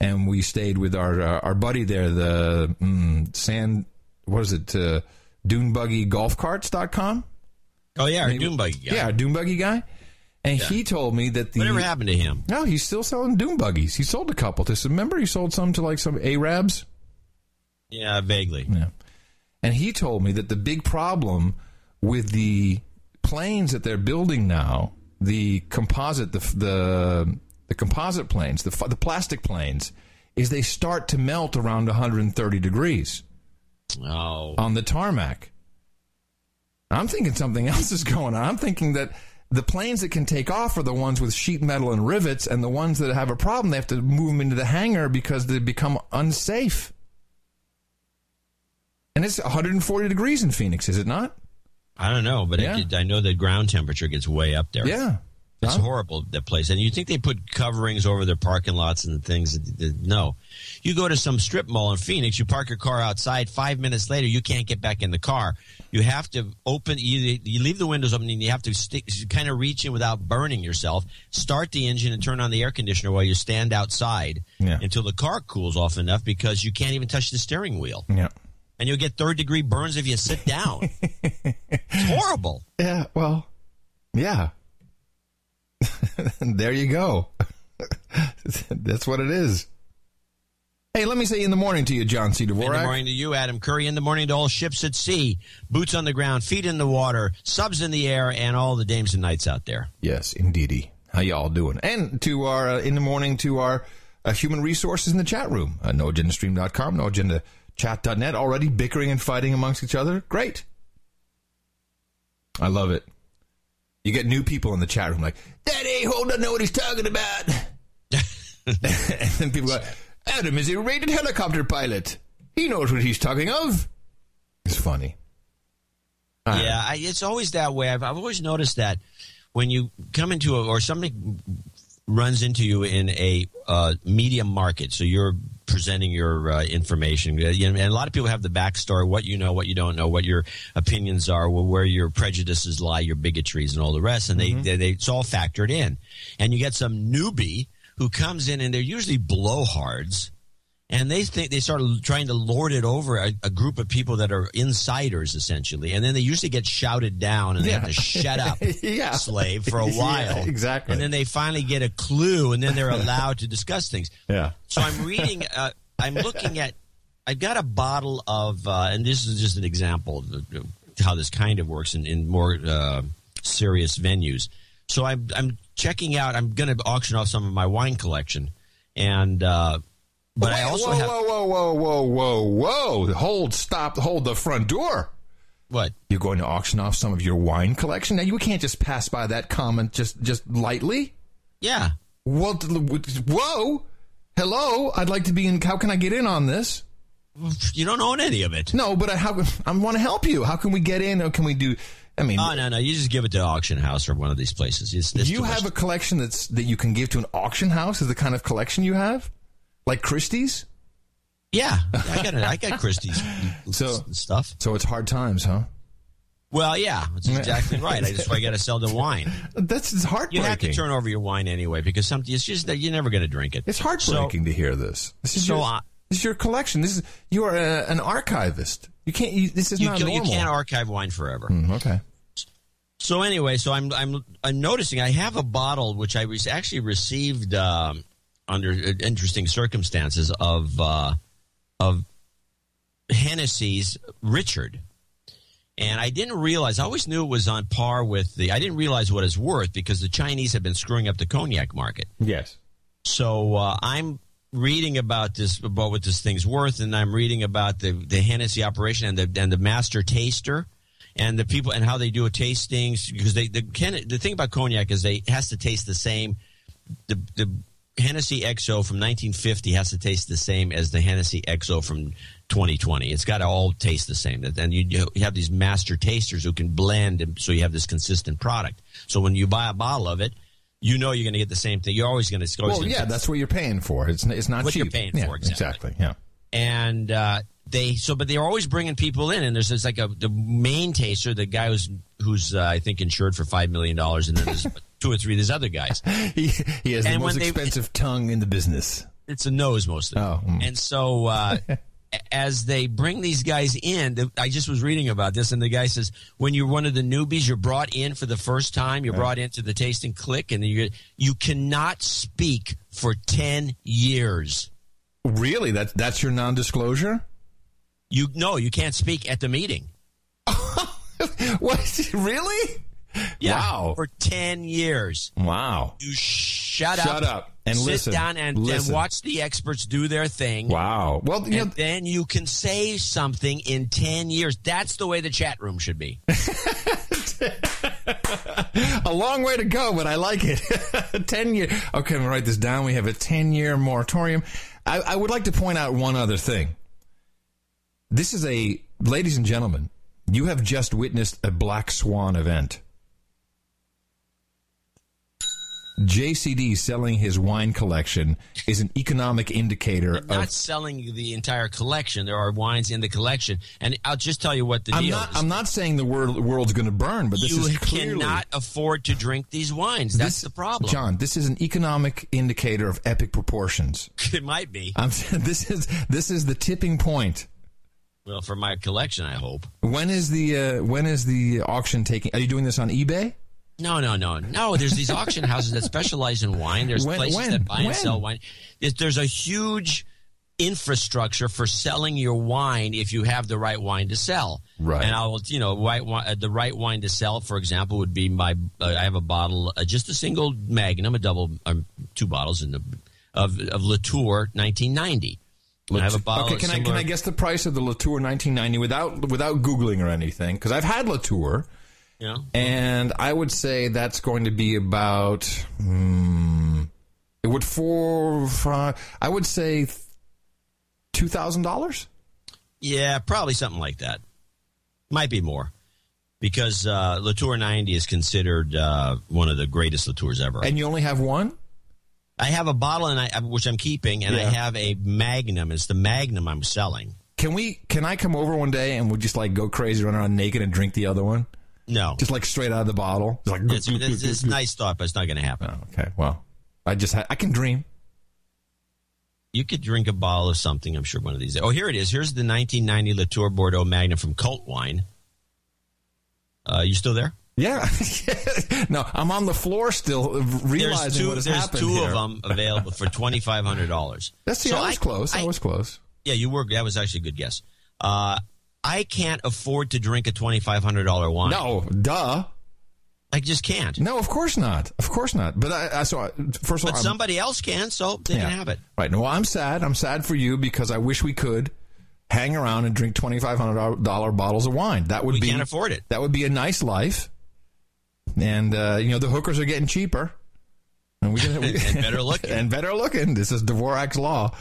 and we stayed with our uh, our buddy there the mm, sand what is it uh, dunebuggy Oh yeah, our Doom Buggy guy. Yeah, our Doom Buggy guy. And yeah. he told me that the whatever happened to him? No, he's still selling Doom Buggies. He sold a couple to. Remember, he sold some to like some Arabs. Yeah, vaguely. Yeah. And he told me that the big problem with the planes that they're building now, the composite, the the, the composite planes, the the plastic planes, is they start to melt around 130 degrees. Oh. On the tarmac. I'm thinking something else is going on. I'm thinking that the planes that can take off are the ones with sheet metal and rivets, and the ones that have a problem, they have to move them into the hangar because they become unsafe. And it's 140 degrees in Phoenix, is it not? I don't know, but yeah. it, I know the ground temperature gets way up there. Yeah. It's huh? horrible that place, and you think they put coverings over their parking lots and things? No, you go to some strip mall in Phoenix, you park your car outside. Five minutes later, you can't get back in the car. You have to open. You, you leave the windows open, and you have to stick, kind of reach in without burning yourself. Start the engine and turn on the air conditioner while you stand outside yeah. until the car cools off enough because you can't even touch the steering wheel. Yeah and you'll get third degree burns if you sit down. it's horrible. Yeah, well, yeah. there you go. That's what it is. Hey, let me say in the morning to you, John C. Dvorak. In the morning to you, Adam Curry. In the morning to all ships at sea, boots on the ground, feet in the water, subs in the air, and all the dames and knights out there. Yes, indeedy. How y'all doing? And to our uh, in the morning to our uh, human resources in the chat room, uh, noagendastream.com, noagendachat.net. Already bickering and fighting amongst each other. Great. I love it. You get new people in the chat room like, that a-hole doesn't know what he's talking about. and then people go, Adam is a rated helicopter pilot. He knows what he's talking of. It's funny. Yeah, I, it's always that way. I've, I've always noticed that when you come into a, or something runs into you in a uh, media market, so you're presenting your uh, information, uh, and a lot of people have the backstory, what you know, what you don't know, what your opinions are, where your prejudices lie, your bigotries, and all the rest, and they, they, they it's all factored in. And you get some newbie who comes in, and they're usually blowhards and they think they start trying to lord it over a, a, group of people that are insiders essentially and then they usually get shouted down and they have to shut up Yeah. slave for a Yeah, while exactly. and then they finally get a clue and then they're allowed to discuss things Yeah. so i'm reading uh, i'm looking at i've got a bottle of uh, and this is just an example of how this kind of works in, in more uh, serious venues so i'm, I'm checking out i'm going to auction off some of my wine collection and uh, but I also whoa, have whoa, whoa, whoa, whoa, whoa! whoa! Hold, stop, hold the front door. what? You're going to auction off some of your wine collection? Now you can't just pass by that comment just just lightly. Yeah. Well, whoa, hello! I'd like to be in. How can I get in on this? You don't own any of it. No, but I, how I want to help you. How can we get in? Or can we do? I mean, Oh no, no! You just give it to auction house or one of these places. It's, it's you have a collection that's that you can give to an auction house. Is the kind of collection you have, like Christie's? yeah. I got it. I got Christie's So- stuff. So it's hard times, huh? Well, yeah, that's exactly right. I just I got to sell the wine. That's it's You have to turn over your wine anyway because something it's just that you're never going to drink it. It's heartbreaking to hear this. This is so, your, this is your collection. This is you are a, an archivist. You can't. You, this is You, not can, you can't archive wine forever. Hmm, okay. So anyway, so I'm I'm I'm noticing I have a bottle which I was actually received um, under uh, interesting circumstances of uh, of Hennessy's Richard, and I didn't realize. I always knew it was on par with the. I didn't realize what it's worth because the Chinese have been screwing up the cognac market. Yes. So uh, I'm reading about this about what this thing's worth, and I'm reading about the the Hennessy operation and the and the master taster and the people and how they do a tastings because they the the thing about cognac is they has to taste the same. The the Hennessy XO from 1950 has to taste the same as the Hennessy XO from 2020. It's got to all taste the same. And you, you have these master tasters who can blend, and so you have this consistent product. So when you buy a bottle of it, you know you're going to get the same thing. You're always going to. Well, yeah, that's what you're paying for. It's it's not What cheap. you're paying Yeah, for, exactly. Yeah. and uh, they so but they're always bringing people in and there's this like a the main taster the guy who's who's uh, i think insured for five million dollars and then there's two or three of these other guys He he has the And when most they- expensive tongue in the business. it's a nose mostly Oh, mm. and so uh, as they bring these guys in i just was reading about this and the guy says when you're one of the newbies you're brought in for the first time you're brought into the tasting click and you you cannot speak for 10 years Really? That that's your non-disclosure? you no you can't speak at the meeting what? Really? Yeah, Wow. for 10 years. Wow. You shut up. Shut up and sit listen. down and, and Listen. watch the experts do their thing. Wow. Well, you know, then you can say something in 10 years. That's the way the chat room should be. a long way to go, but I like it. ten year. Okay, I'm gonna write this down. We have a ten year moratorium. I, I would like to point out one other thing. This is a, ladies and gentlemen, you have just witnessed a black swan event. JCD selling his wine collection is an economic indicator Not of. selling the entire collection. There are wines in the collection. And I'll just tell you what the I'm deal not. is. I'm not saying the world, world's going to burn, but this you is clearly cannot afford to drink these wines. That's this- the problem. John. This is an economic indicator of epic proportions. It might be. I'm this is this is the tipping point. Well, for my collection, I hope. When is the uh, when is the auction taking? Are you doing this on eBay? No, no, no, no. There's these auction houses that specialize in wine. There's When- places when? that buy and sell wine. There's, there's a huge infrastructure for selling your wine if you have the right wine to sell. Right. And I'll, you know, right, uh, the right wine to sell, for example, would be my. Uh, I have a bottle, uh, just a single Magnum, a double, um, two bottles in the of of Latour 1990. I have a bottle. Okay, can I can I guess the price of the Latour 1990 without without googling or anything? Because I've had Latour, Yeah. And I would say that's going to be about. Hmm, it would four, five. I would say two thousand dollars. Yeah, probably something like that. Might be more. Because uh, Latour 90 is considered uh, one of the greatest Latours ever. And you only have one? I have a bottle, and I, which I'm keeping, and I have a Magnum. It's the Magnum I'm selling. Can we? Can I come over one day and we'll just like go crazy, run around naked, and drink the other one? No. Just like straight out of the bottle. Just like It's, it's, it's a nice thought, but it's not going to happen. Oh, okay. Well, I just ha- I can dream. You could drink a bottle of something, I'm sure, one of these. Oh, here it is. Here's the 1990 Latour Bordeaux Magnum from Cult Wine. Uh, you still there? Yeah. no, I'm on the floor still, realizing there's two, what has there's happened two here. of them available for twenty five hundred dollars. That's the I was close. I, was close. Yeah, you were. That was actually a good guess. Uh, I can't afford to drink a twenty five hundred dollar wine. No, duh. I just can't. No, of course not. Of course not. But I, I so I- first of all, But I'm- somebody else can, so they Yeah. can have it. Right. No, I'm sad. I'm sad for you because I wish we could hang around and drink twenty five hundred dollar bottles of wine. That would We be can't afford it. That would be a nice life. And uh, you know the hookers are getting cheaper, and we can And better looking. and better looking. This is Dvorak's law.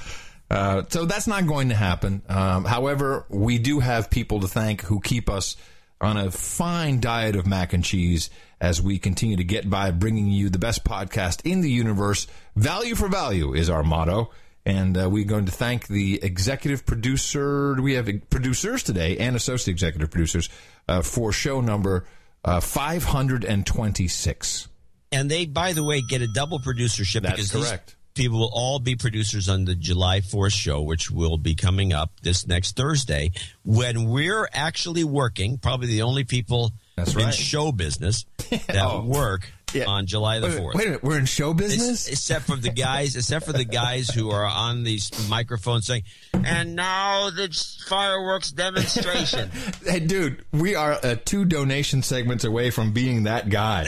Uh, so that's not going to happen. Um, however, we do have people to thank who keep us on a fine diet of mac and cheese as we continue to get by bringing you the best podcast in the universe. Value for value is our motto. And uh, we're going to thank the executive producer. We have producers today and associate executive producers uh, for show number uh, 526. And they, by the way, get a double producership That's because correct. People will all be producers on the July 4th show, which will be coming up this next Thursday when we're actually working. Probably the only people That's in right. show business that Oh. work Yeah. on July the 4th. wait a minute, we're in show It's- business? except for the guys, except for the guys who are on these microphones saying, "And now the fireworks demonstration." Hey, dude, we are uh, two donation segments away from being that guy.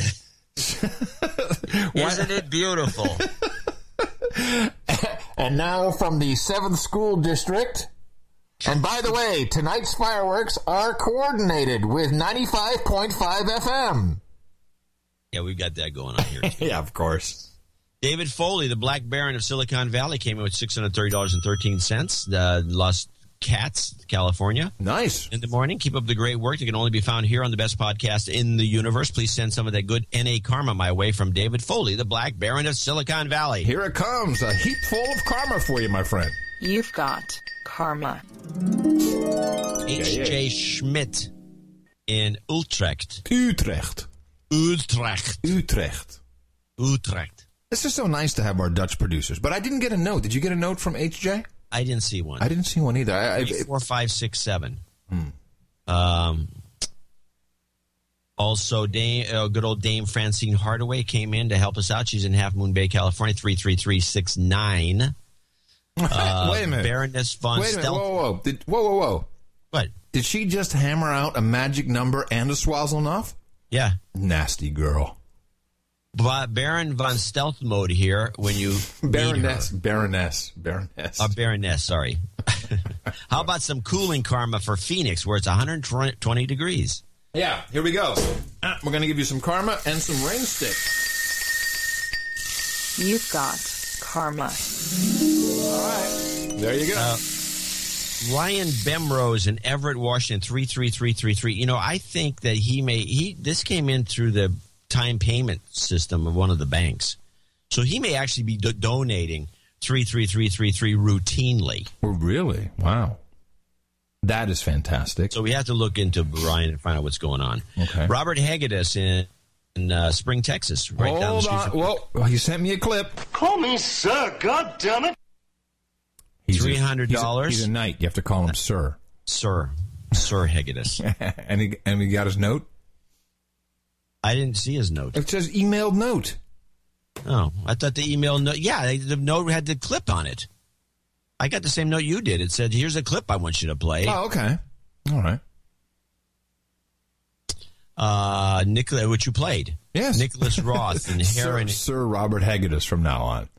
Isn't it beautiful? And now from the 7th School District. And by the way, tonight's fireworks are coordinated with 95.5 FM. Yeah, we've got that going on here. Yeah, of course. David Foley, the Black Baron of Silicon Valley, came in with six hundred thirty dollars and thirteen cents. Uh, Los Gatos, California. Nice. In the morning, keep up the great work. That can only be found here on the best podcast in the universe. Please send some of that good NA karma my way from David Foley, the Black Baron of Silicon Valley. Here it comes, a heap full of karma for you, my friend. You've got karma. H.J. Schmidt in Utrecht. Utrecht. Utrecht. Utrecht. Utrecht. This is so nice to have our Dutch producers. But I didn't get a note. Did you get a note from HJ? I didn't see one. I didn't see one either. I, I, Three, four, five, six, seven. Hmm. Um, also, Dame, uh, good old Dame Francine Hardaway came in to help us out. She's in Half Moon Bay, California, 33369. Uh, Wait a minute. Baroness von Wait a minute. Stel- Whoa, whoa, whoa. Did, whoa, whoa, whoa. What? Did she just hammer out a magic number and a swazzle enough? Yeah. Nasty girl. Ba- Baron von Stealth Mode here when you meet Baroness. her. Baroness. Baroness. Uh, Baroness, sorry. How about some cooling karma for Phoenix where it's 120 degrees? Yeah, here we go. Ah, we're going to give you some karma and some rain stick. You've got karma. All right, There you go. Uh, Ryan Bemrose in Everett, Washington, three three three three three. You know, I think that he may he this came in through the time payment system of one of the banks, so he may actually be do- donating three three three three three routinely. Oh, really? Wow. That is fantastic. So we have to look into Brian and find out what's going on. Okay. Robert Hagedis in in uh, Spring, Texas, right down the Hold street. on. from- Whoa. Well, he sent me a clip. Call me sir, God damn it! He's $300? He's a, he's a knight. You have to call him sir. Sir, Sir Hagedis. and he and he got his note. I didn't see his note. It says emailed note. Oh, I thought the email note. Yeah, the note had the clip on it. I got the same note you did. It said, "Here's a clip I want you to play." Oh, okay. All right. Uh, Nicola, which you played. Yes. Nicholas Roth and Sir, Herrin. Sir Robert Hagedis from now on.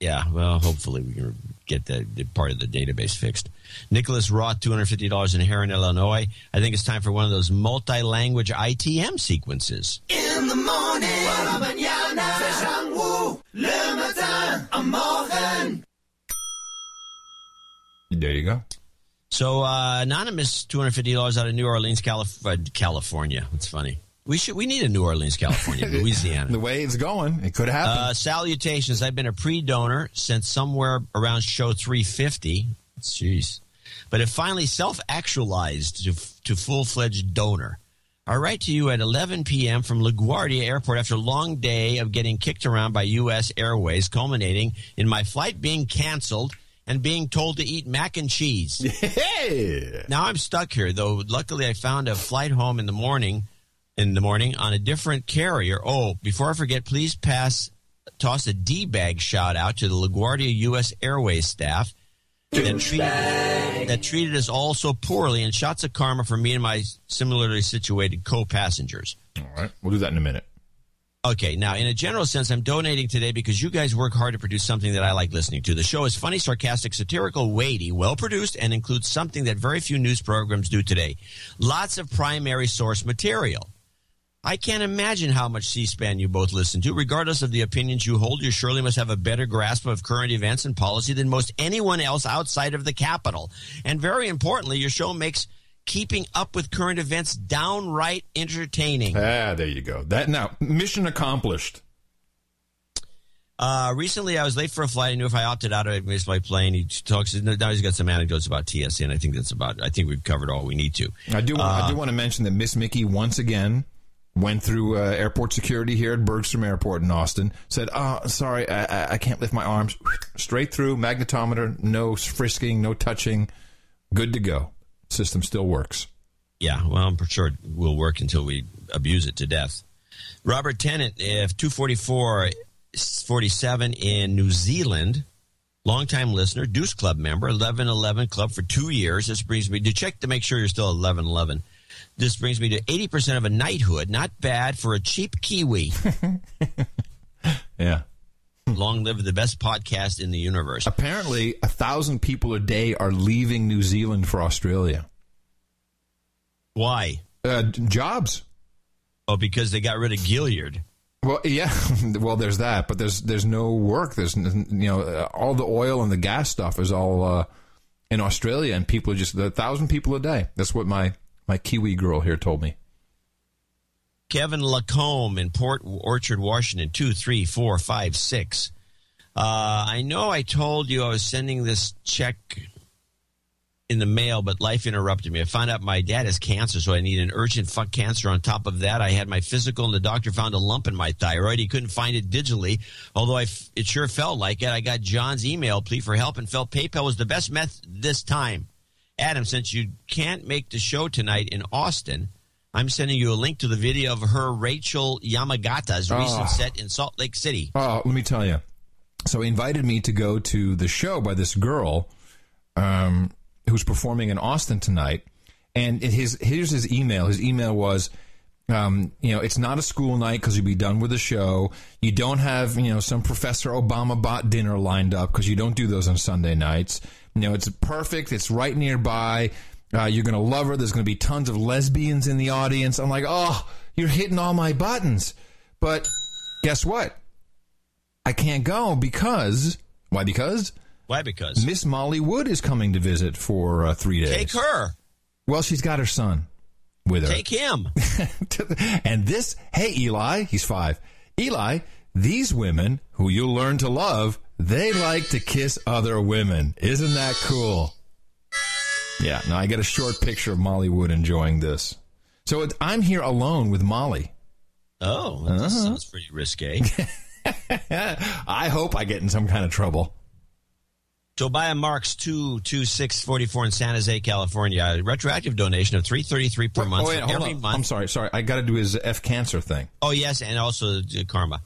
Yeah, well, hopefully we can get the, the part of the database fixed. Nicholas Roth, $250 in Herrin, Illinois. I think it's time for one of those multi language ITM sequences. In the morning, le matin, am Morgen. There you go. So, uh, anonymous, two hundred fifty dollars out of New Orleans, Calif- uh, California. That's funny. We should. We need a New Orleans, California, Louisiana. the way it's going, it could happen. Uh, salutations. I've been a pre-donor since somewhere around show 350. Jeez. But it finally self-actualized to, to full-fledged donor. I write to you at 11 p.m. from LaGuardia Airport after a long day of getting kicked around by U.S. Airways, culminating in my flight being canceled and being told to eat mac and cheese. Yeah. Now I'm stuck here, though. Luckily, I found a flight home in the morning. In the morning on a different carrier. Oh, before I forget, please pass toss a D bag shout out to the LaGuardia U.S. Airways staff that treated, that treated us all so poorly, and shots of karma for me and my similarly situated co-passengers. All right, we'll do that in a minute. Okay, now in a general sense, I'm donating today because you guys work hard to produce something that I like listening to. The show is funny, sarcastic, satirical, weighty, well produced, and includes something that very few news programs do today. Lots of primary source material. I can't imagine how much C-SPAN you both listen to. Regardless of the opinions you hold, you surely must have a better grasp of current events and policy than most anyone else outside of the Capitol. And very importantly, your show makes keeping up with current events downright entertaining. Ah, there you go. That now mission accomplished. Uh, recently, I was late for a flight. I knew if I opted out, I'd miss my plane. He talks. Now he's got some anecdotes about TSN. I think that's about. I think we've covered all we need to. I do. I do want to mention that Miss Mickey once again went through uh, airport security here at Bergstrom Airport in Austin. Said, "Oh, sorry, I, I, can't lift my arms." Straight through magnetometer, no frisking, no touching, good to go. System still works. Yeah, well, I'm sure it will work until we abuse it to death. Robert Tennant, if 244 47 in New Zealand, longtime listener, Deuce Club member, 1111 Club for two years. This brings me to check to make sure you're still 1111. This brings me to 80% of a knighthood. Not bad for a cheap Kiwi. Yeah. Long live the best podcast in the universe. Apparently, a thousand people a day are leaving New Zealand for Australia. Why? Uh, jobs. Oh, because they got rid of Gillard. Well, yeah. well, there's that, but there's there's no work. There's you know uh, all the oil and the gas stuff is all uh, in Australia, and people are just a thousand people a day. That's what my my Kiwi girl here told me. Kevin Lacombe in Port Orchard, Washington, two, three, four, five, six. Uh, I know I told you I was sending this check in the mail, but life interrupted me. I found out my dad has cancer, so I need an urgent fuck cancer. On top of that, I had my physical, and the doctor found a lump in my thyroid. He couldn't find it digitally, although I f- it sure felt like it. I got John's email plea for help and felt PayPal was the best method this time. Adam, since you can't make the show tonight in Austin, I'm sending you a link to the video of her Rachael Yamagata's recent Oh. set in Salt Lake City. Oh, let me tell you. So he invited me to go to the show by this girl um, who's performing in Austin tonight. And his here's his email. His email was, um, you know, it's not a school night because you'll be done with the show. You don't have, you know, some Professor Obama bot dinner lined up because you don't do those on Sunday nights. You know, it's perfect. It's right nearby. Uh, you're going to love her. There's going to be tons of lesbians in the audience. I'm like, oh, you're hitting all my buttons. But guess what? I can't go because why? Because Why? Because Miss Molly Wood is coming to visit for uh, three days. take her, Well, she's got her son with her. take him. and this, hey, Eli, he's five. Eli, these women who you'll learn to love, they like to kiss other women. Isn't that cool? Yeah. Now I get a short picture of Molly Wood enjoying this. So it, I'm here alone with Molly. Oh, well, that sounds pretty risque. I hope I get in some kind of trouble. Tobiah Marks two two six forty four in San Jose, California. A retroactive donation of three thirty three per month oh, wait, hold every on. month. I'm sorry, sorry. I got to do his F cancer thing. Oh yes, and also uh, karma.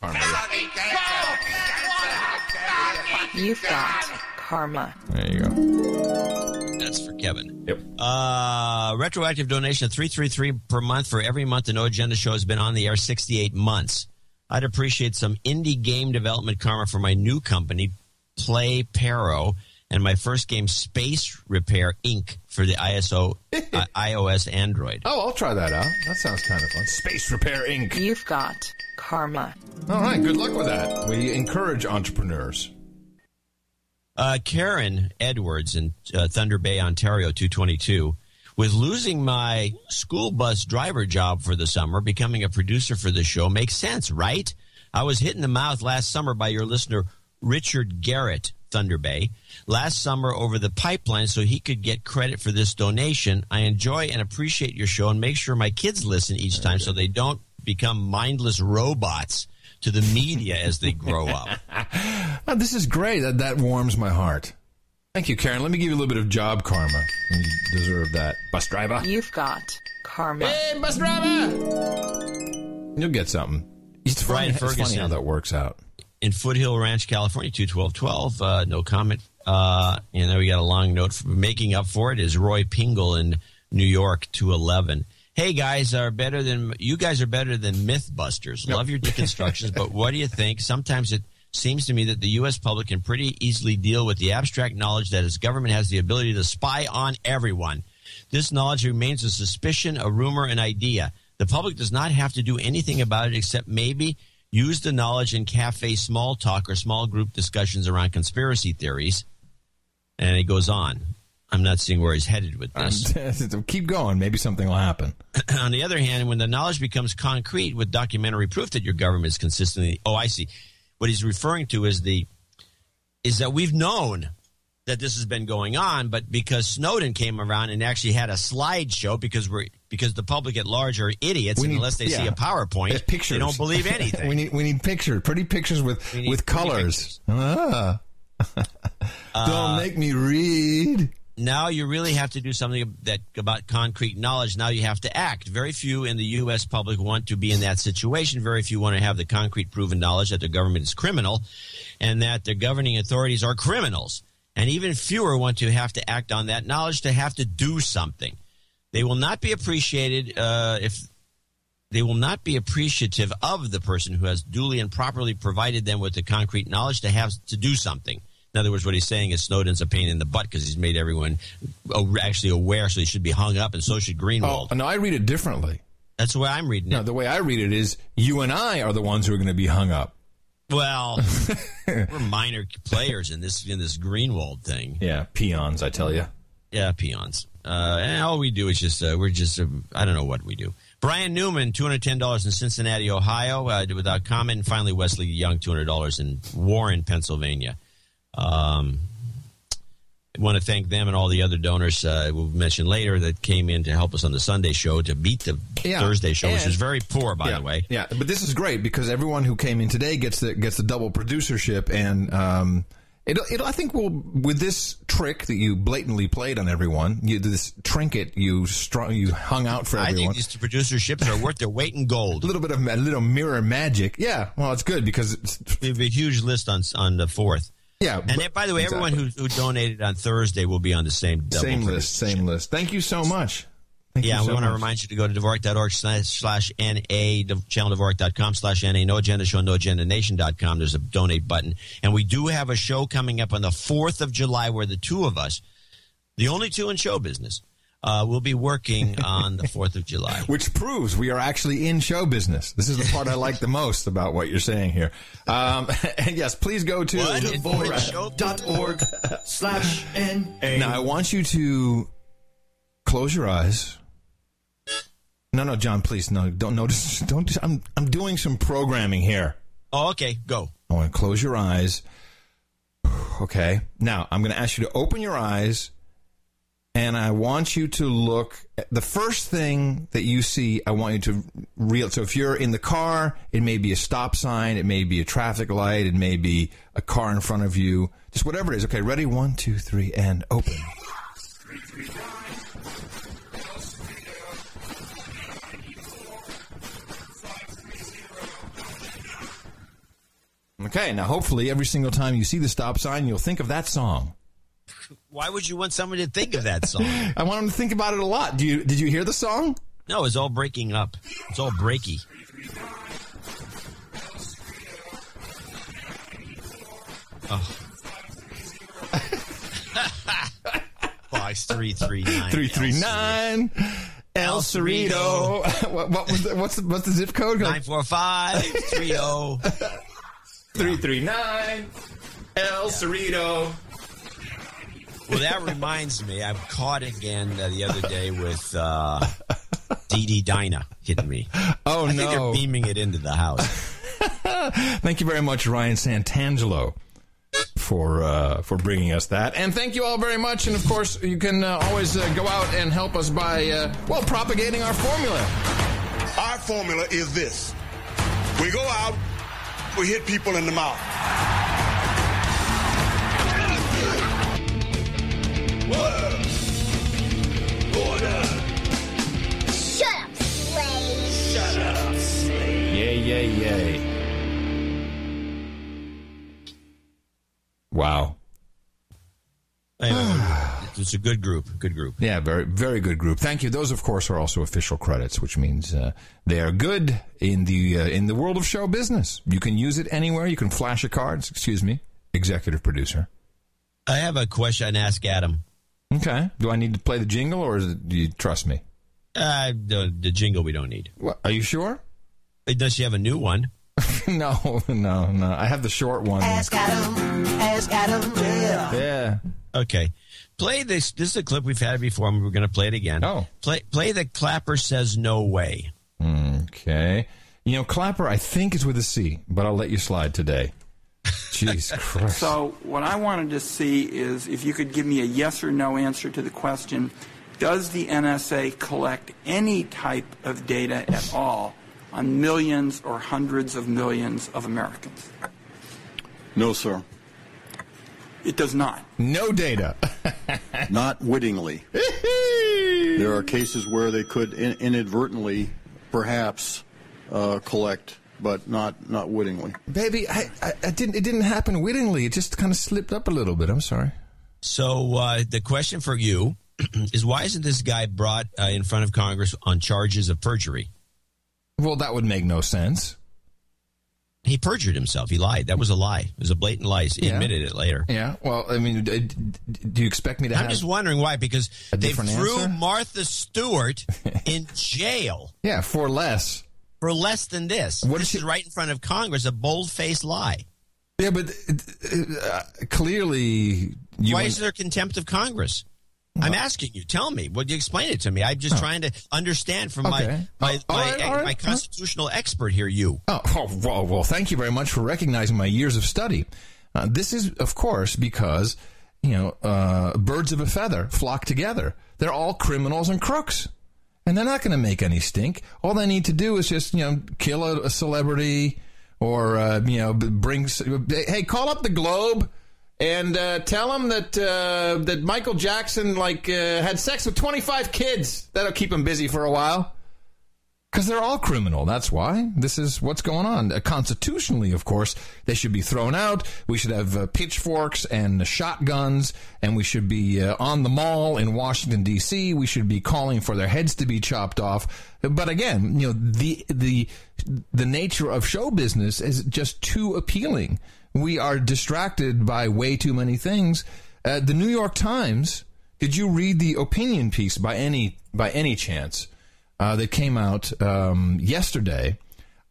You've got karma. There you go. That's for Kevin. Yep. Uh, retroactive donation of three three three per month for every month the No Agenda Show has been on the air sixty eight months. I'd appreciate some indie game development karma for my new company, Play Paro. and my first game, Space Repair Inc. for the ISO uh, iOS Android. Oh, I'll try that out. That sounds kind of fun. Space Repair Inc. You've got karma. All right, good luck with that. We encourage entrepreneurs. Uh, Karen Edwards in uh, Thunder Bay, Ontario, 222. With losing my school bus driver job for the summer, becoming a producer for the show makes sense, right? I was hit in the mouth last summer by your listener, Richard Garrett, Thunder Bay, last summer over the pipeline so he could get credit for this donation. I enjoy and appreciate your show and make sure my kids listen each time so they don't become mindless robots to the media as they grow up. Oh, this is great. That that warms my heart. Thank you, Karen. Let me give you a little bit of job karma. You deserve that. Bus driver. You've got karma. Hey, bus driver! You'll get something. It's funny, Brian it's funny Ferguson. how that works out. in Foothill Ranch, California, 21212. Uh, no comment. Uh, and then we got a long note for making up for it is Roy Pingle in New York, 211. Hey guys are better than you guys are better than Mythbusters. Love your deconstructions, but what do you think? Sometimes it seems to me that the U.S. public can pretty easily deal with the abstract knowledge that its government has the ability to spy on everyone. This knowledge remains a suspicion, a rumor, an idea. The public does not have to do anything about it except maybe use the knowledge in cafe small talk or small group discussions around conspiracy theories. And it goes on. I'm not seeing where he's headed with this. Keep going. Maybe something will happen. on the other hand, when the knowledge becomes concrete with documentary proof that your government is consistently, oh, I see. What he's referring to is the is that we've known that this has been going on, but because Snowden came around and actually had a slideshow because we're because the public at large are idiots need- unless they see a PowerPoint, There's pictures. they don't believe anything. we need we need pictures, pretty pictures with with colors. Ah. Uh, Don't make me read. Now you really have to do something that about concrete knowledge. Now you have to act. Very few in the U.S. public want to be in that situation. Very few want to have the concrete proven knowledge that the government is criminal and that the governing authorities are criminals. And even fewer want to have to act on that knowledge to have to do something. They will not be appreciated uh, if they will not be appreciative of the person who has duly and properly provided them with the concrete knowledge to have to do something. In other words, what he's saying is Snowden's a pain in the butt because he's made everyone actually aware, so he should be hung up, and so should Oh, Greenwald. no, I read it differently. That's the way I'm reading it. No, the way I read it is you and I are the ones who are going to be hung up. Well, we're minor players in this in this Greenwald thing. Yeah, peons, I tell you. Yeah, peons. Uh, and all we do is just uh, we're just uh, I don't know what we do. Brian Newman, two hundred ten dollars in Cincinnati, Ohio, uh, without comment. And finally, Wesley Young, two hundred dollars in Warren, Pennsylvania. Um, I want to thank them and all the other donors uh, we'll mention later that came in to help us on the Sunday show to beat the Yeah. Thursday show, which And- is very poor, by yeah, the way. Yeah, but this is great because everyone who came in today gets the gets the double producership, and um, it, it I think will with this trick that you blatantly played on everyone, you this trinket you strung you hung out for I think these producerships are worth their weight in gold. a little bit of a little mirror magic. Yeah, well, it's good because it's We have a huge list on on the fourth. Yeah. And but- by the way, exactly. everyone who, who donated on Thursday will be on the same same list, same list. Thank you so much. Thank Yeah, you we so want to remind you to go to Dvorak.org slash, slash NA, channeldvorak.com slash NA, no agenda show, no agenda nation.com. There's a donate button. And we do have a show coming up on the 4th of July where the two of us, the only two in show business, uh, will be working on the 4th of July. Which proves we are actually in show business. This is the part I like the most about what you're saying here. Um, and yes, please go to What? Dvorak.org slash N-A. Now I want you to close your eyes. No, no, John, please, no, don't notice. Don't. I'm I'm doing some programming here. Oh, okay, go. I want to close your eyes. Okay. Now I'm going to ask you to open your eyes, and I want you to look. The first thing that you see, I want you to real. So if you're in the car, it may be a stop sign, it may be a traffic light, it may be a car in front of you. Just whatever it is. Okay. Ready? One, two, three, and open. Okay, now hopefully every single time you see the stop sign, you'll think of that song. Why would you want someone to think of that song? I want them to think about it a lot. Do you did you hear the song? No, it's all breaking up. It's all breaky. Oh. Box 339. 339 El Cerrito. what, what was the, what's, the, what's the zip code? 945 30. 339 El Cerrito. Well, that reminds me, I caught again uh, the other day with uh, Dee Dee Dinah hitting me. Oh, I think they're beaming it into the house. Thank you very much, Ryan Santangelo, for uh, for bringing us that, and thank you all very much. And of course, you can uh, always uh, go out and help us by uh, well propagating our formula. Our formula is this: we go out, we hit people in the mouth. Wow. It's a good group. Good group. Yeah, very, very good group. Thank you. Those, of course, are also official credits, which means uh, they are good in the uh, in the world of show business. You can use it anywhere. You can flash a card. Excuse me, executive producer. I have a question to ask Adam. Okay. Do I need to play the jingle, or is it, do you trust me? Uh, the, the jingle we don't need. What, are you sure? Does she have a new one? no, no, no. I have the short one. Ask Adam. Ask Adam. Yeah. Yeah. Okay. Play this. This is a clip we've had before, and we're going to play it again. Oh. Play, play the Clapper says no way. Okay. You know, Clapper, I think is with a C, but I'll let you slide today. Jeez Christ. So, what I wanted to see is if you could give me a yes or no answer to the question Does the NSA collect any type of data at all on millions or hundreds of millions of Americans? No, sir. It does not. No data. Not wittingly. there are cases where they could in- inadvertently, perhaps, uh, collect, but not not wittingly. Baby, I, I, I didn't. It didn't happen wittingly. It just kind of slipped up a little bit. I'm sorry. So uh, the question for you is why isn't this guy brought uh, in front of Congress on charges of perjury? Well, that would make no sense. He perjured himself. He lied. That was a lie. It was a blatant lie. He Yeah. admitted it later. Yeah. Well, I mean, d- d- do you expect me to I'm have? just wondering why, because they threw answer? Martha Stewart in jail yeah, for less. For less than this. What this is is right in front of Congress, a bold-faced lie. Yeah, but uh, clearly, why is there contempt of Congress? I'm asking you. Tell me. Would you explain it to me? I'm just trying to understand from Okay. my my, Oh, my, right, right. my constitutional expert here. You. Oh, oh well, well, thank you very much for recognizing my years of study. Uh, this is, of course, because you know uh, birds of a feather flock together. They're all criminals and crooks, and they're not going to make any stink. All they need to do is just you know kill a, a celebrity or uh, you know bring. Hey, call up the Globe. And uh, tell them that uh, that Michael Jackson like uh, had sex with twenty five kids. That'll keep him busy for a while. Because they're all criminal. That's why. This is what's going on. Uh, constitutionally, of course, they should be thrown out. We should have uh, pitchforks and shotguns, and we should be uh, on the mall in Washington D.C. We should be calling for their heads to be chopped off. But again, you know, the the the nature of show business is just too appealing. We are distracted by way too many things. Uh, the New York Times. Did you read the opinion piece by any by any chance? Uh, that came out um, yesterday,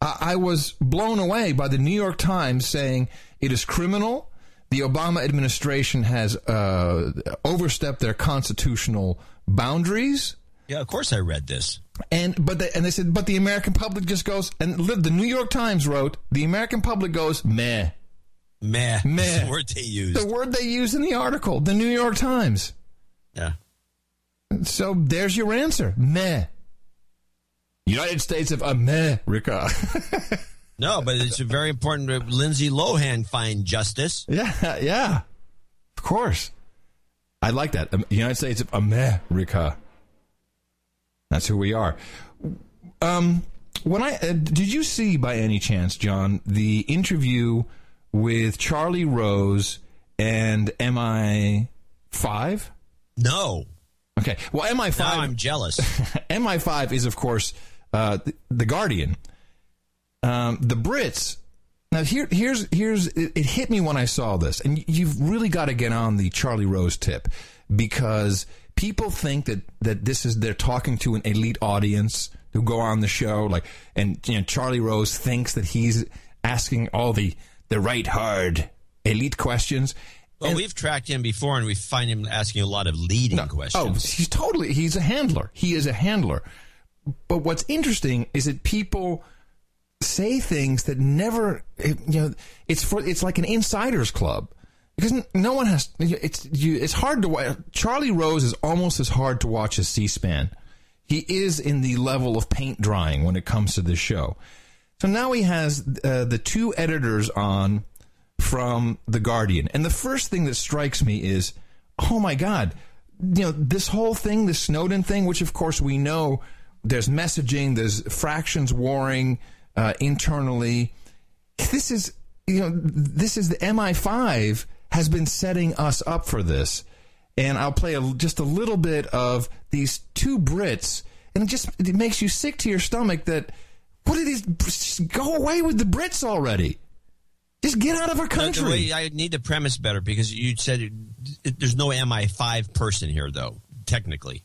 I-, I was blown away by the New York Times saying it is criminal. The Obama administration has uh, overstepped their constitutional boundaries. Yeah, of course I read this. And but they, and they said, but the American public just goes and the New York Times wrote the American public goes meh Meh. meh. The word they used. The word they used in the article, the New York Times. yeah. So there's your answer, meh. United States of America. No, but it's very important that Lindsay Lohan find justice. Yeah, yeah. Of course. I like that. Um, United States of America. That's who we are. Um, when I uh, did you see by any chance, John, the interview with Charlie Rose and MI5? No. Okay. Well, MI5. Now I'm jealous. MI5 is, of course, uh, the, the Guardian. Um, the Brits. Now here, here's here's it, it hit me when I saw this, and you've really got to get on the Charlie Rose tip because people think that that this is they're talking to an elite audience who go on the show, like, and you know, Charlie Rose thinks that he's asking all the the right hard elite questions. Well, we've tracked him before, and we find him asking a lot of leading Oh, questions. Oh, he's totally he's a handler. He is a handler. But what's interesting is that people say things that never you know it's for it's like an insiders club because no one has it's you it's hard to Charlie Rose is almost as hard to watch as C-SPAN. He is in the level of paint drying when it comes to this show. So now he has uh, the two editors on from The Guardian. And the first thing that strikes me is, oh my God, you know, this whole thing, the Snowden thing, which of course we know there's messaging, there's fractions warring uh, internally. This is, you know, this is the MI5 has been setting us up for this. And I'll play a, just a little bit of these two Brits, and it just it makes you sick to your stomach that what are these? just Go away with the Brits already. Just get out of our country. Way, I need the premise better because you said it, it- there's no MI5 person here, though, technically.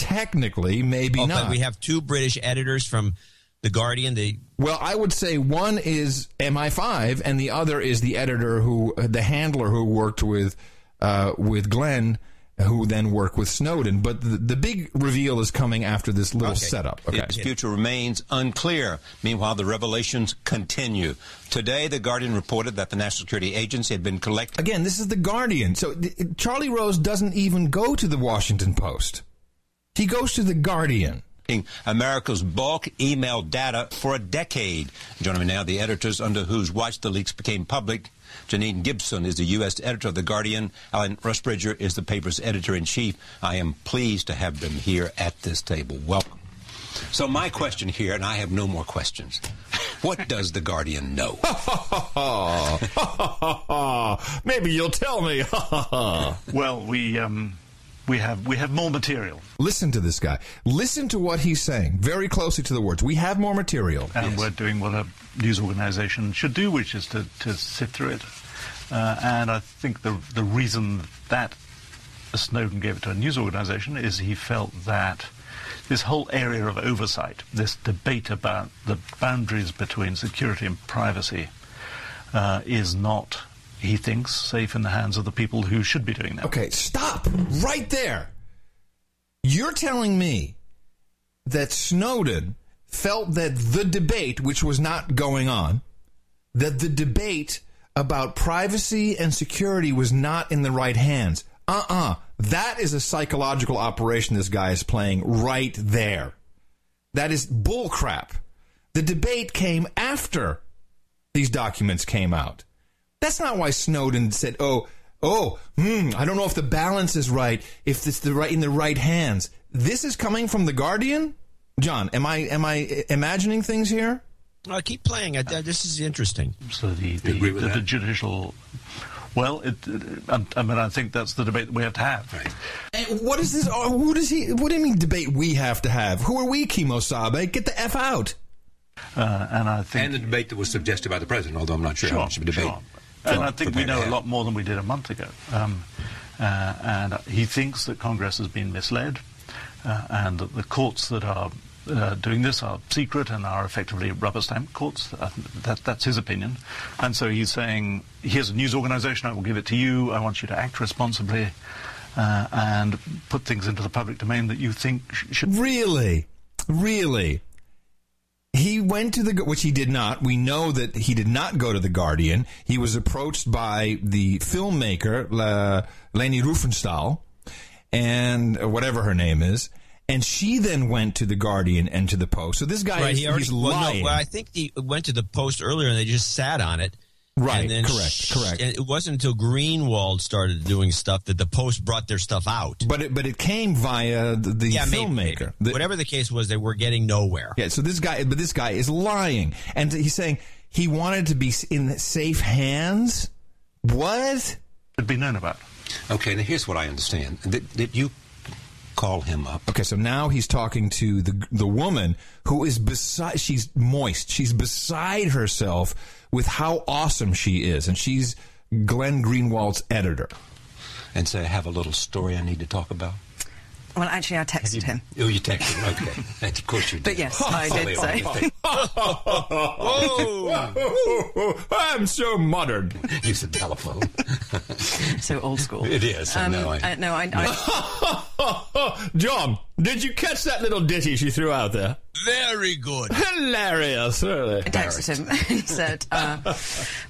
Technically, maybe Oh, not. But we have two British editors from The Guardian. The Well, I would say one is MI5, and the other is the editor who, the handler who worked with uh, with Glenn, who then worked with Snowden. But the, the big reveal is coming after this little setup. Okay. Its future remains unclear. Meanwhile, the revelations continue. Today, The Guardian reported that the National Security Agency had been collecting. Again, this is the Guardian. So th- Charlie Rose doesn't even go to the Washington Post. He goes to the Guardian. America's bulk email data for a decade. Joining me now, the editors under whose watch the leaks became public. Janine Gibson is the U.S. editor of The Guardian. Alan Rusbridger is the paper's editor in chief. I am pleased to have them here at this table. Welcome. So, my question here, and I have no more questions. What does The Guardian know? Maybe you'll tell me. well, we um, we have we have more material, Listen to this guy. Listen to what he's saying very closely to the words. We have more material. and we're doing what a news organisation should do, which is to, to sift through it. Uh, and I think the the reason that Snowden gave it to a news organisation is he felt that this whole area of oversight, this debate about the boundaries between security and privacy, uh, is not, he thinks, safe in the hands of the people who should be doing that. Okay, stop right there. You're telling me that Snowden felt that the debate, which was not going on, that the debate about privacy and security was not in the right hands. Uh uh That is a psychological operation this guy is playing right there. That is bullcrap. The debate came after these documents came out. That's not why Snowden said, "Oh, oh, hmm, I don't know if the balance is right, if it's the right in the right hands." This is coming from the Guardian. John, am I am I imagining things here? I keep playing. I, I- this is interesting. So the the, agree with the, the judicial. Well, it, it, I I mean, I think that's the debate that we have to have. And what is this? oh, Who does he? What do you mean debate we have to have? Who are we, Kimo Sabe? Get the f out. Uh, and I think And the debate that was suggested by the president, although I'm not sure, how much of a debate. sure. And I think we know a lot more than we did a month ago. Um, uh, and he thinks that Congress has been misled, uh, and that the courts that are uh, doing this are secret and are effectively rubber stamp courts. Uh, that, that's his opinion. And so he's saying, here's a news organization, I will give it to you, I want you to act responsibly. Uh, and put things into the public domain that you think sh- should. Really, really. He went to the which he did not. We know that he did not go to the Guardian. He was approached by the filmmaker La, Leni Riefenstahl, and uh, whatever her name is, and she then went to the Guardian and to the Post. So this guy Right, is he already, he's well, no, lying. well, I think he went to the Post earlier and they just sat on it. Right, And then correct, sh- correct. And it wasn't until Greenwald started doing stuff that the Post brought their stuff out. but it, but it came via the, the yeah, maybe, filmmaker. maybe. Whatever the case was, they were getting nowhere. Yeah, so this guy, but this guy is lying, and he's saying he wanted to be in safe hands. What? Should be known about. Okay, now here's what I understand. Did, did you call him up? Okay, so now he's talking to the the woman who is beside. She's moist. She's beside herself with how awesome she is, and she's Glenn Greenwald's editor. And say, I have a little story I need to talk about? Well, actually, I texted him. Oh, you texted him. Okay. And of course you did. But yes, I did say. oh, I'm so modern. Use a telephone. so old school. It is. I Um, know. I- uh, no, I, I, John, did you catch that little ditty she threw out there? Very good. Hilarious, really. I texted him and he said, uh,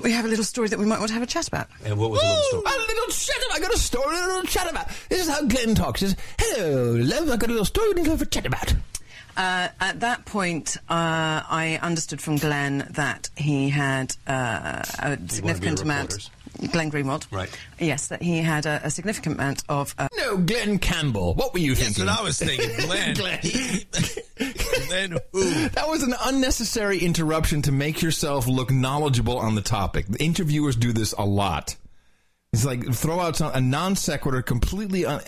"We have a little story that we might want to have a chat about." And what was the little story? A little chat about. I got a story, a little chat about. This is how Glenn talks. He says, "Hello, love. I got a little story we need to have a chat about." Uh, at that point, uh, I understood from Glenn that he had uh, a significant amount. Glenn Greenwald. Right. Yes, that he had a, a significant amount of. Uh, No, Glenn Campbell. What were you That's thinking? what I was thinking. Glenn. Glenn. Glenn who? That was an unnecessary interruption to make yourself look knowledgeable on the topic. The interviewers do this a lot. It's like throw out some, a non sequitur, completely un,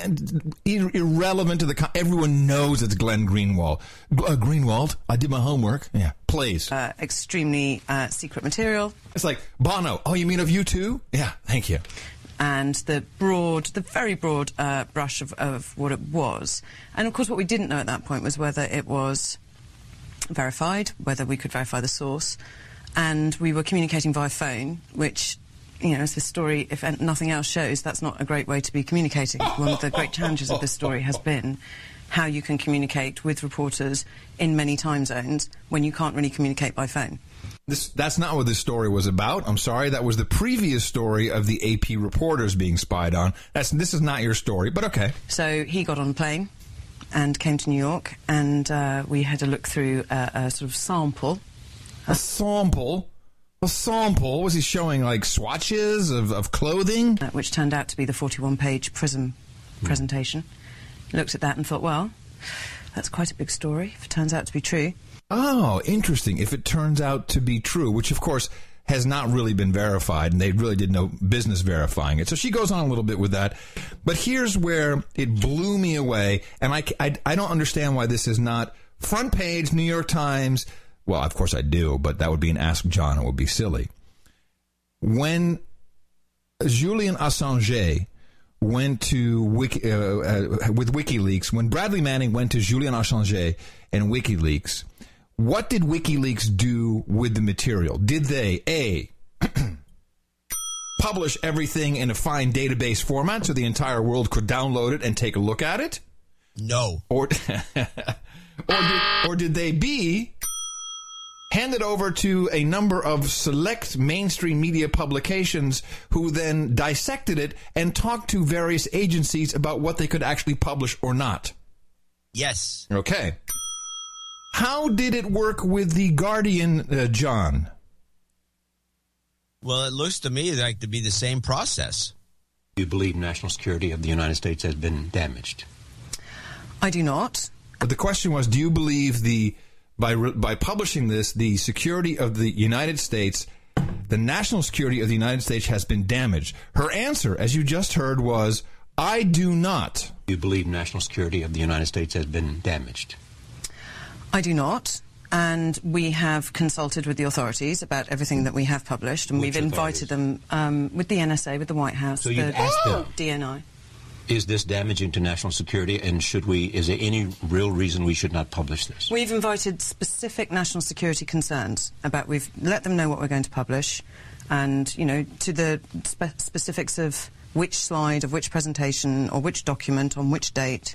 ir- irrelevant to the. Everyone knows it's Glenn Greenwald. Uh, Greenwald, I did my homework. Yeah, please. uh, extremely uh, secret material. it's like Bono. Oh, you mean of you too? Yeah, thank you. and the broad, the very broad uh, brush of, of what it was. And of course, what we didn't know at that point was whether it was verified, whether we could verify the source, and we were communicating via phone, which. You know, as this story, if nothing else shows, that's not a great way to be communicating. One of the great challenges of this story has been how you can communicate with reporters in many time zones when you can't really communicate by phone. This that's not what this story was about. I'm sorry. That was the previous story of the AP reporters being spied on. That's this is not your story, but okay. So he got on a plane and came to New York, and uh, we had a look through a, a sort of sample. A sample. A sample. Was he showing like swatches of, of clothing? uh, which turned out to be the 41 page PRISM presentation. Looked at that and thought, well, that's quite a big story if it turns out to be true. Oh, interesting. If it turns out to be true, which of course has not really been verified, and they really did no business verifying it. So she goes on a little bit with that. But here's where it blew me away, and I, I, I don't understand why this is not front page New York Times. Well, of course I do, but that would be an Ask John. It would be silly. When Julian Assange went to Wiki, uh, uh, with WikiLeaks, when Bradley Manning went to Julian Assange and WikiLeaks, what did WikiLeaks do with the material? Did they a publish everything in a fine database format so the entire world could download it and take a look at it? No. Or or did, or did they b hand it over to a number of select mainstream media publications who then dissected it and talked to various agencies about what they could actually publish or not? Yes. Okay. How did it work with the Guardian, uh, John? Well, it looks to me like to be the same process. You believe national security of the United States has been damaged? I do not. But the question was, do you believe the by re- by publishing this, the security of the United States, the national security of the United States has been damaged? Her answer, as you just heard, was, "I do not." You believe national security of the United States has been damaged? I do not. And we have consulted with the authorities about everything that we have published, and Which we've invited them um, with the NSA, with the White House, So the you've asked them. DNI. Is this damaging to national security? And should we? Is there any real reason we should not publish this? We've invited specific national security concerns about. We've let them know what we're going to publish, and you know to the spe- specifics of which slide of which presentation or which document on which date,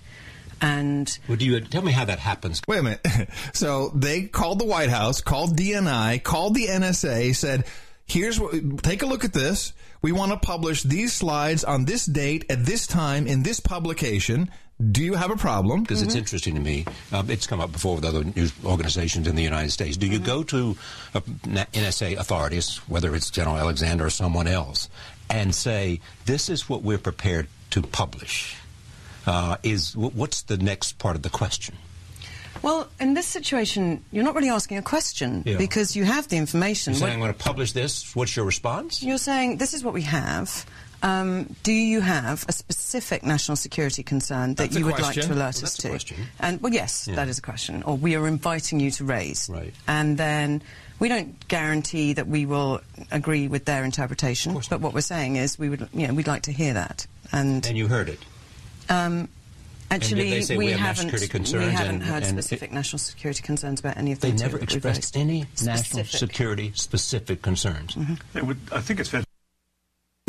and Would you tell me how that happens? Wait a minute. So they called the White House, called DNI, called the NSA, said, "Here's what. Take a look at this. We want to publish these slides on this date at this time in this publication. Do you have a problem?" Because it's interesting to me. Um, it's come up before with other news organizations in the United States. Do you go to uh, NSA authorities, whether it's General Alexander or someone else, and say, "This is what we're prepared to publish"? Uh, is what's the next part of the question? Well, in this situation, you're not really asking a question Yeah. because you have the information. You're saying, "I'm going to publish this." What's your response? You're saying this is what we have. Um, do you have a specific national security concern that That's you would like to alert Well, us to? question. And well, yes, Yeah. that is a question, or we are inviting you to raise. Right. And then we don't guarantee that we will agree with their interpretation, but what we're saying is we would, you know, we'd like to hear that. And And you heard it. um, Actually, they say we, we have haven't. concerns we haven't and- heard and specific national security concerns about any of They them. never that we've expressed raised. any national security specific concerns. It would, I think it's fair.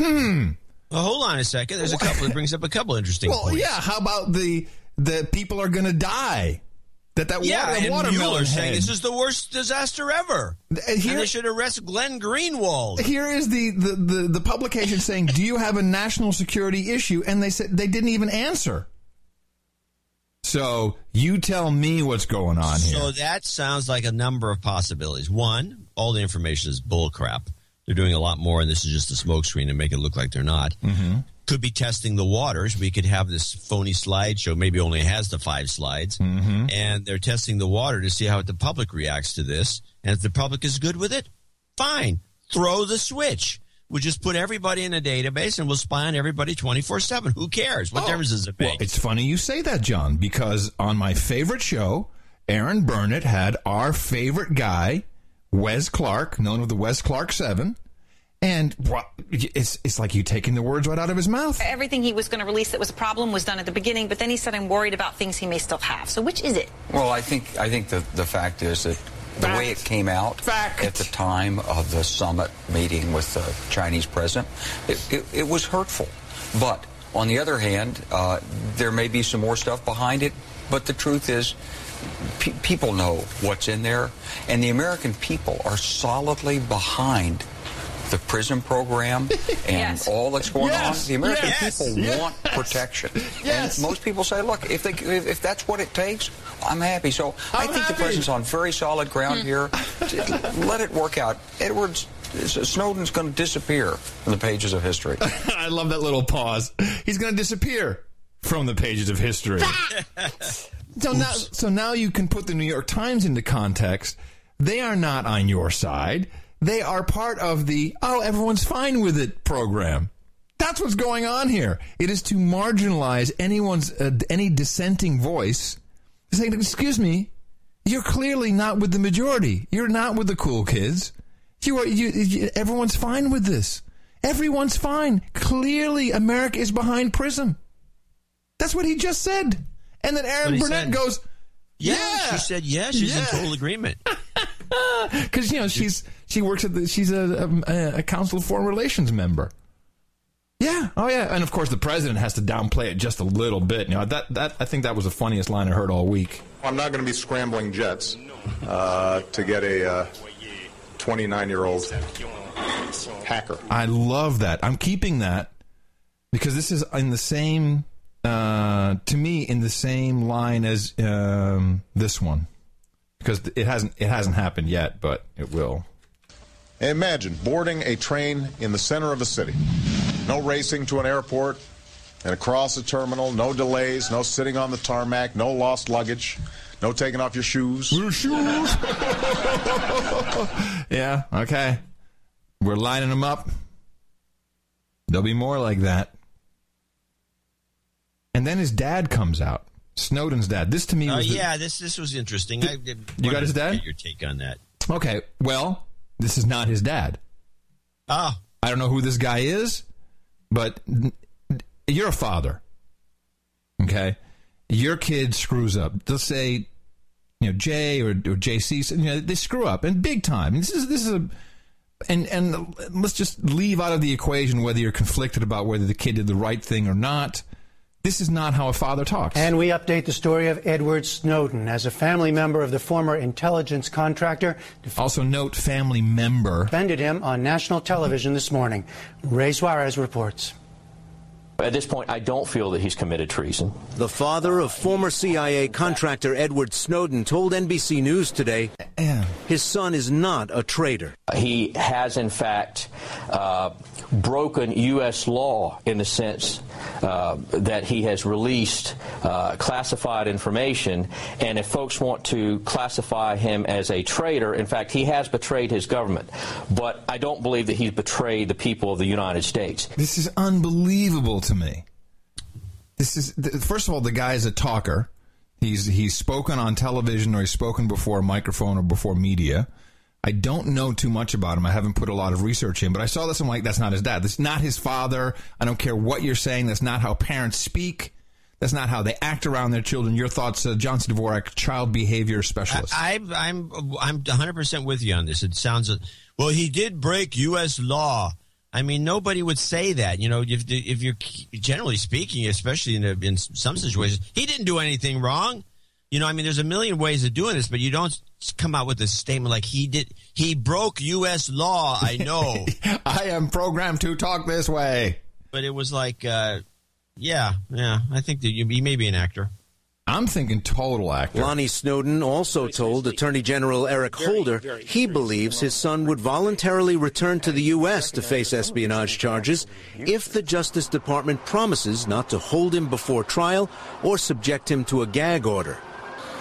Hmm. Well, hold on a second. There's a couple that brings up a couple interesting Well, points. yeah. How about the the people are going to die? That that Yeah, water, and watermelon Mueller saying head. this is the worst disaster ever. And here- and they should arrest Glenn Greenwald. Here is the, the, the, the publication saying, "Do you have a national security issue?" And they said they didn't even answer. So you tell me what's going on here. So that sounds like a number of possibilities. One, all the information is bullcrap. They're doing a lot more, and this is just a smokescreen to make it look like they're not. Mm-hmm. Could be testing the waters. We could have this phony slideshow. Maybe only has the five slides, Mm-hmm. and they're testing the water to see how the public reacts to this. And if the public is good with it, fine. Throw the switch. We'll just put everybody in a database, and we'll spy on everybody twenty four seven. Who cares? What oh. difference does it make? Well, it's funny you say that, John, because on my favorite show, Erin Burnett had our favorite guy, Wes Clark, known as the Wes Clark Seven, and it's it's like you taking the words right out of his mouth. Everything he was going to release that was a problem was done at the beginning, but then he said, I'm worried about things he may still have. So which is it? Well, I think I think the the fact is that the way it came out at the time of the summit meeting with the Chinese president, it, it, it was hurtful. But on the other hand, uh, there may be some more stuff behind it. But the truth is, pe- people know what's in there, and the American people are solidly behind the PRISM program and all that's going Yes. on. The American Yes. people Yes. want protection. Yes. And most people say, look, if, they, if, if that's what it takes, I'm happy. So i I'm think the president's on very solid ground here. Let it work out. Edwards, Snowden's going to disappear from the pages of history. I love that little pause. He's going to disappear from the pages of history. so now, so now you can put the New York Times into context. They are not on your side. They are part of the "oh, everyone's fine with it" program. That's what's going on here. It is to marginalize anyone's uh, any dissenting voice, saying, "Excuse me, you're clearly not with the majority. You're not with the cool kids. You are. You, you, everyone's fine with this. Everyone's fine. Clearly, America is behind Prism. That's what he just said. And then Erin Burnett said. goes, yeah, "Yeah." she said yes. She's Yeah. in total agreement. because you know she's she works at the she's a, a, a council of foreign relations member. Yeah, oh yeah, and of course the president has to downplay it just a little bit. You know that that I think that was the funniest line I heard all week. I'm not going to be scrambling jets uh, to get a 29 year old hacker. I love that. I'm keeping that because this is in the same uh, to me in the same line as um, this one because it hasn't it hasn't happened yet, but it will. Imagine boarding a train in the center of a city. No racing to an airport and across a terminal, no delays, no sitting on the tarmac, no lost luggage, no taking off your shoes. Your shoes. yeah, okay. We're lining them up. There'll be more like that. And then his dad comes out. Snowden's dad. This to me Uh, was the- yeah, this this was interesting. I did You got his dad? Get your take on that? Okay, well, this is not his dad. Ah, I don't know who this guy is, but you're a father. Okay, your kid screws up. They'll say, you know, Jay or, or JC. You know, they screw up and big time. This is this is a. And and let's just leave out of the equation whether you're conflicted about whether the kid did the right thing or not. This is not how a father talks. And we update the story of Edward Snowden. As a family member of the former intelligence contractor, also note family member, defended him on national television this morning. Ray Suarez reports. At this point, I don't feel that he's committed treason. The father of former CIA contractor Edward Snowden told NBC News today his son is not a traitor. He has, in fact, uh, broken U.S. law in the sense uh, that he has released uh, classified information. And if folks want to classify him as a traitor, in fact, he has betrayed his government. But I don't believe that he's betrayed the people of the United States. This is unbelievable to me. This is first of all, the guy is a talker. He's he's spoken on television or he's spoken before a microphone or before media. I don't know too much about him. I haven't put a lot of research in, but I saw this. I'm like, that's not his dad. That's not his father. I don't care what you're saying. That's not how parents speak. That's not how they act around their children. Your thoughts, uh, John C. Dvorak, child behavior specialist. I, I'm I'm I'm 100 percent with you on this. It sounds well. He did break U.S. law. I mean, nobody would say that. You know, if if you're generally speaking, especially in a, in some situations, he didn't do anything wrong. You know, I mean, there's a million ways of doing this, but you don't come out with a statement like he did. He broke U.S. law. I know. I am programmed to talk this way. But it was like, uh, yeah, yeah. I think that you, he may be an actor. I'm thinking total actor. Lonnie Snowden also told Attorney General Eric Holder he believes his son would voluntarily return to the U.S. to face espionage charges if the Justice Department promises not to hold him before trial or subject him to a gag order.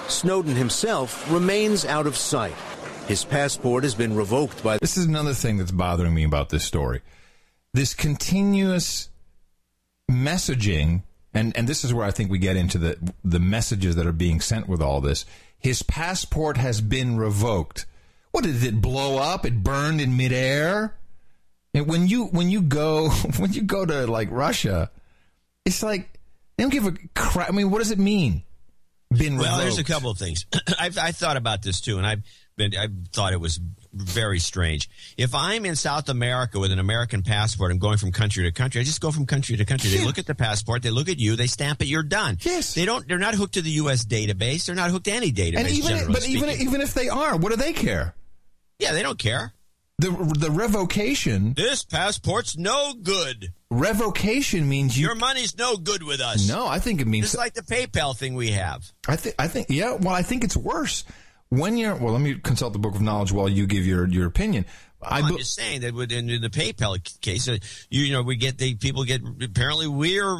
Snowden himself remains out of sight. His passport has been revoked by. This is another thing that's bothering me about this story. This continuous messaging, and, and this is where I think we get into the, the messages that are being sent with all this. His passport has been revoked. What did it blow up? It burned in midair? And when you when you go when you go to like Russia, it's like they don't give a crap. I mean, what does it mean? Been well, revoked? there's a couple of things. I've I thought about this too, and I've been I thought it was very strange. If I'm in South America with an American passport, I'm going from country to country. I just go from country to country. They look at the passport, they look at you, they stamp it, you're done. Yes. They don't. They're not hooked to the U.S. database. They're not hooked to any database. and even but even speaking. even if they are, what do they care? yeah, they don't care. The the revocation This passport's no good. revocation means you Your money's no good with us. No, I think it means it's like the PayPal thing we have. I think I think yeah. Well, I think it's worse when you're. Well, let me consult the book of knowledge while you give your your opinion. I I'm be- just saying that with, in, the PayPal case, uh, you, you know, we get the people get apparently we're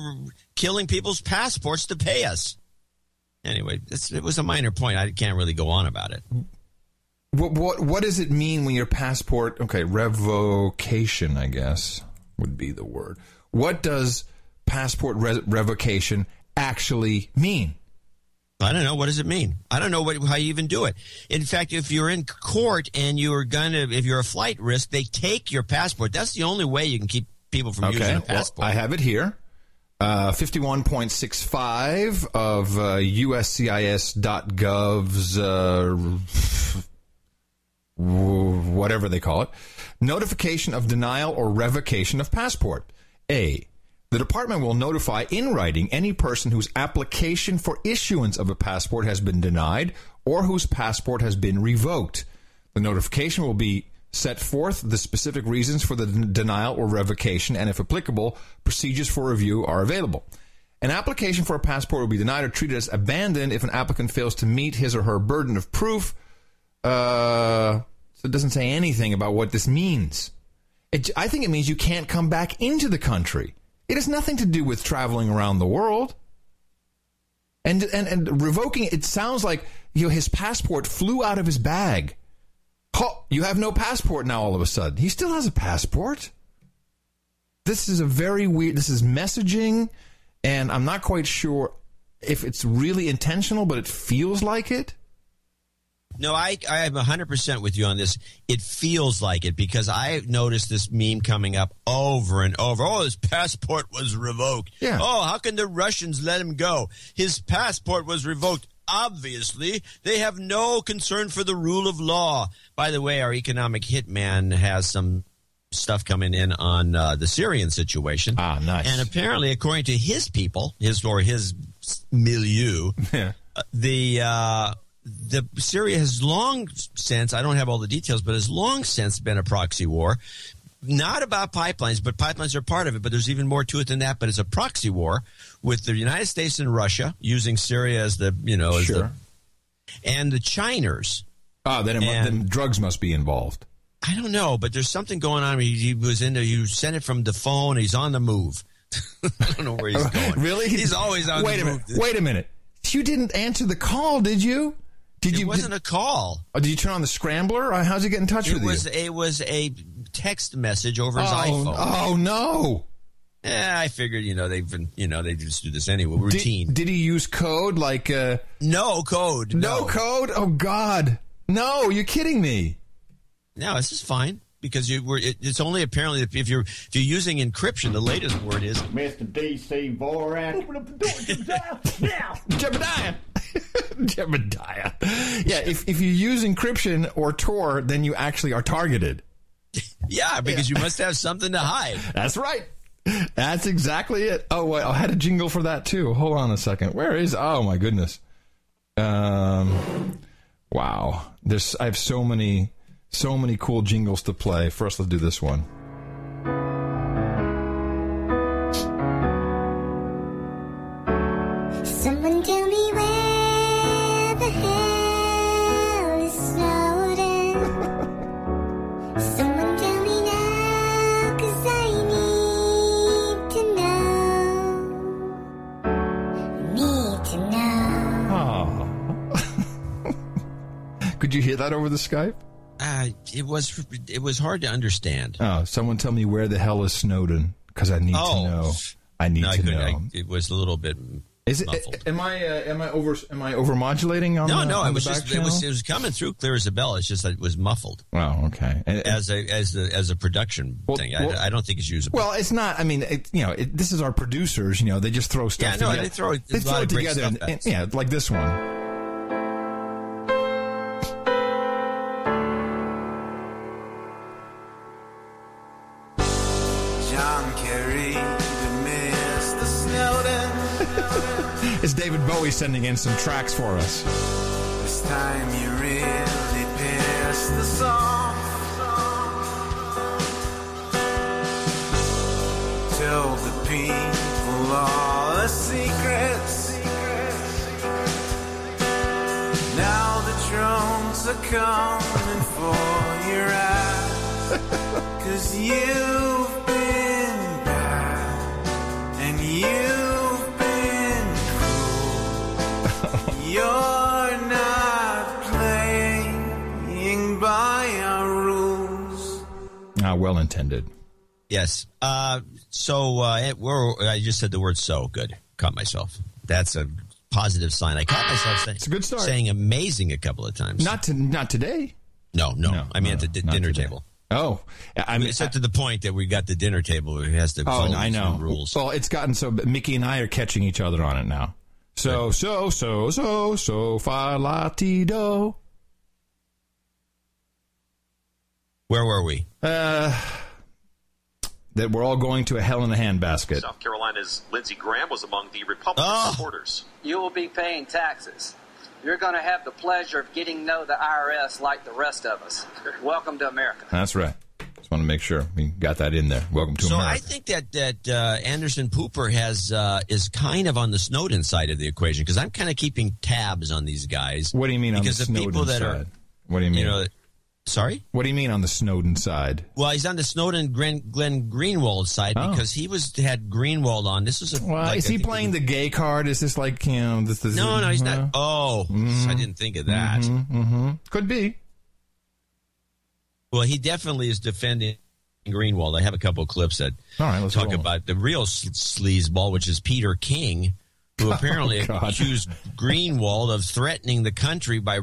killing people's passports to pay us. Anyway, it's, it was a minor point. I can't really go on about it. what what what does it mean when your passport? Okay, revocation. I guess would be the word. What does passport re- revocation actually mean? I don't know. What does it mean? I don't know what, how you even do it. In fact, if you're in court and you're gonna, if you're a flight risk, they take your passport. That's the only way you can keep people from using Okay, a well, passport. I have it here. Uh, 51.65 of uh, USCIS.gov's uh, whatever they call it. Notification of denial or revocation of passport. A. The department will notify in writing any person whose application for issuance of a passport has been denied or whose passport has been revoked. The notification will be set forth the specific reasons for the denial or revocation, and if applicable, procedures for review are available. An application for a passport will be denied or treated as abandoned if an applicant fails to meet his or her burden of proof. Uh, so it doesn't say anything about what this means. It, I think it means you can't come back into the country. It has nothing to do with traveling around the world. And and and revoking it sounds like you know his passport flew out of his bag. Oh, you have no passport now all of a sudden. He still has a passport. This is a very weird this is messaging and I'm not quite sure if it's really intentional, but it feels like it. No, I I am hundred percent with you on this. It feels like it because I noticed this meme coming up over and over. Oh, his passport was revoked. Yeah. Oh, how can the Russians let him go? His passport was revoked. Obviously, they have no concern for the rule of law. By the way, our economic hitman has some stuff coming in on uh, the Syrian situation. Ah, nice. And apparently, according to his people, his or his milieu, Yeah. uh, the uh, the Syria has long since I don't have all the details, but has long since been a proxy war. Not about pipelines, but pipelines are part of it. But there's even more to it than that. But it's a proxy war with the United States and Russia using Syria as the you know as Sure. the and the Chiners. Ah, then, it, And- then drugs must be involved. I don't know, but there's something going on. He, he was in there. You sent it from the phone. He's on the move. I don't know where he's going. really? He's always on Wait the a move. minute. Wait a minute. You didn't answer the call, did you? Did It you? wasn't did, a call. oh, did you turn on the scrambler? Or how's he get in touch It with was you? it was a text message over his oh, iPhone. oh no! Yeah, I figured you know they've been you know they just do this anyway routine. did he use code like? Uh, no code. no No, code. Oh God! No, you're kidding me. No, this is fine because you were. It, it's only apparently if if you're if you're using encryption, the latest word is Mr. DC Vorak. Open up the door, Jebediah. now, Jebediah. Jebediah. Yeah, if if you use encryption or Tor, then you actually are targeted. yeah, because you must have something to hide. That's right. That's exactly it. Oh, wait, I had a jingle for that too. Hold on a second. Where is? Oh my goodness. Um, wow. There's. I have so many, so many cool jingles to play. First, let's do this one. You hear that over the Skype? Uh, it was it was hard to understand. Oh, someone tell me where the hell is Snowden? Because I need Oh. to know. I need No, to couldn't. know. I- it was a little bit. Is it? muffled. Am I? Uh, am I over? Am I over modulating on no, the, no, on it was just it was, it was coming through clear as a bell. It's just that it was muffled Oh, okay. And- as a as a as a production thing. I, well- I don't think it's usable. Well, it's not. I mean, it, you know, it, this is our producers. You know, they just throw stuff. Yeah, no, together. they throw- They throw it together. and- and- yeah, like this one. It's David Bowie sending in some tracks for us. This time you really pissed us off. Tell the people all the secrets. Now the drones are coming for your. Cause you've Ah, well intended. Yes. Uh, so uh, it, I just said the word "so." Good. Caught myself. That's a positive sign. I caught myself saying, It's a good start. saying "amazing" a couple of times. Not to not today. no, no. No, I mean no, at the not dinner today. table. Oh, I mean, It's up to the point that we got the dinner table. It has to oh, I some know. rules. Well, it's gotten so Mickey and I are catching each other on it now. So so so so so fa la ti do. Where were we? Uh, that we're all going to a hell in a handbasket. South Carolina's Lindsey Graham was among the Republican Oh. supporters. You will be paying taxes. You're going to have the pleasure of getting to know the IRS like the rest of us. Welcome to America. That's right. Just want to make sure we got that in there. Welcome to So America. So I think that that uh, Anderson Pooper has uh, is kind of on the Snowden side of the equation because I'm kind of keeping tabs on these guys. what do you mean on the because the Snowden people that side? are what do you mean? you know, sorry. what do you mean on the Snowden side? Well, he's on the Snowden Glenn, Glenn Greenwald side Oh. because he was had Greenwald on. This was a Well, like, is I he playing the gay card? Is this like you know? This, this No, no, he's not. Uh-huh. Oh, I mm-hmm. didn't think of that. Mm-hmm, mm-hmm. Could be. Well, he definitely is defending Greenwald. I have a couple of clips that All right, let's talk about the real sl- sleazeball, which is Peter King, who oh, apparently Oh, accused Greenwald of threatening the country by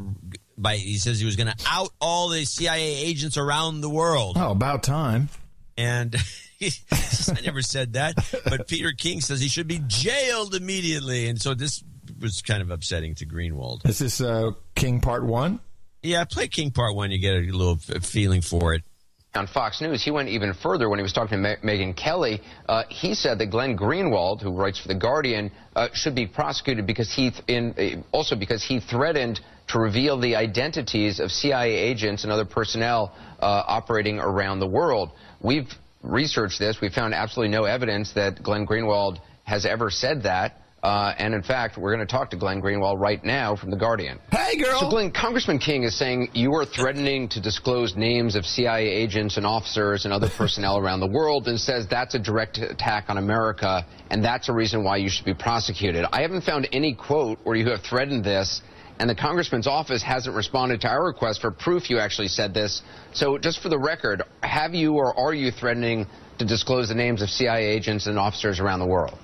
by. He says he was going to out all the CIA agents around the world, Oh, about time. and. I never said that, but Peter King says he should be jailed immediately, and so this was kind of upsetting to Greenwald. Is this uh, King Part One? Yeah, play King Part One. You get a little feeling for it. On Fox News, he went even further when he was talking to Me- Megyn Kelly. Uh, he said that Glenn Greenwald, who writes for The Guardian, uh, should be prosecuted because he, th- in, uh, also because he threatened to reveal the identities of CIA agents and other personnel uh, operating around the world. We've researched this. We found absolutely no evidence that Glenn Greenwald has ever said that. Uh, and in fact, we're going to talk to Glenn Greenwald right now from The Guardian. Hey, girl. So, Glenn, Congressman King is saying you are threatening to disclose names of CIA agents and officers and other personnel around the world and says that's a direct attack on America and that's a reason why you should be prosecuted. I haven't found any quote where you have threatened this and the congressman's office hasn't responded to our request for proof you actually said this. So, just for the record, have you or are you threatening to disclose the names of CIA agents and officers around the world?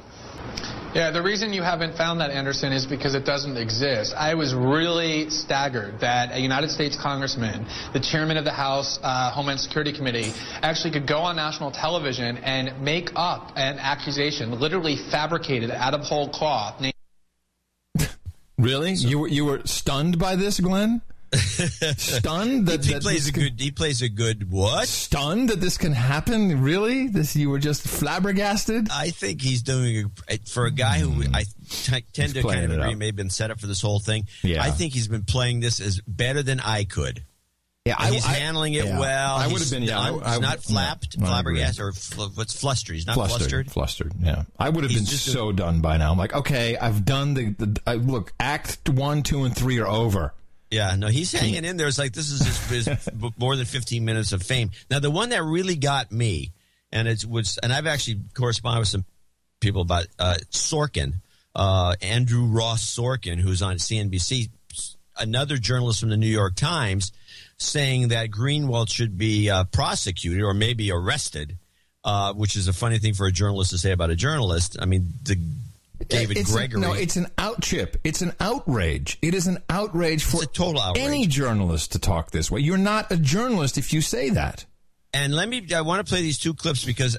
Yeah, the reason you haven't found that, Anderson, is because it doesn't exist. I was really staggered that a United States congressman, the chairman of the House uh, Homeland Security Committee, actually could go on national television and make up an accusation, literally fabricated out of whole cloth. Really? you were you were stunned by this, Glenn? stunned that, he that plays a can- good. He plays a good what? stunned that this can happen? Really? This you were just flabbergasted? I think he's doing a, for a guy who I t- tend to kind of agree up. may have been set up for this whole thing. Yeah. I think he's been playing this as better than I could. Yeah, I- he's I- handling it yeah. well. I would have been, yeah, not- I- I- he's not flapped, flabbergasted, or fl- what's flustered. He's not flustered, flustered. flustered. Yeah, I would have He's been just a- so done by now. I'm like, okay, I've done the. the I, look, Act one, two, and three are over. Yeah, no, he's hanging in there. It's like this is his, his more than 15 minutes of fame. Now, the one that really got me, and it was, and I've actually corresponded with some people about uh, Sorkin, uh, Andrew Ross Sorkin, who's on CNBC, another journalist from the New York Times, saying that Greenwald should be uh, prosecuted or maybe arrested, uh, which is a funny thing for a journalist to say about a journalist. I mean, the David it's Gregory. no, it's an outchip. It's an outrage. It is an outrage for total outrage. any journalist to talk this way. You're not a journalist if you say that. And let me, I want to play these two clips because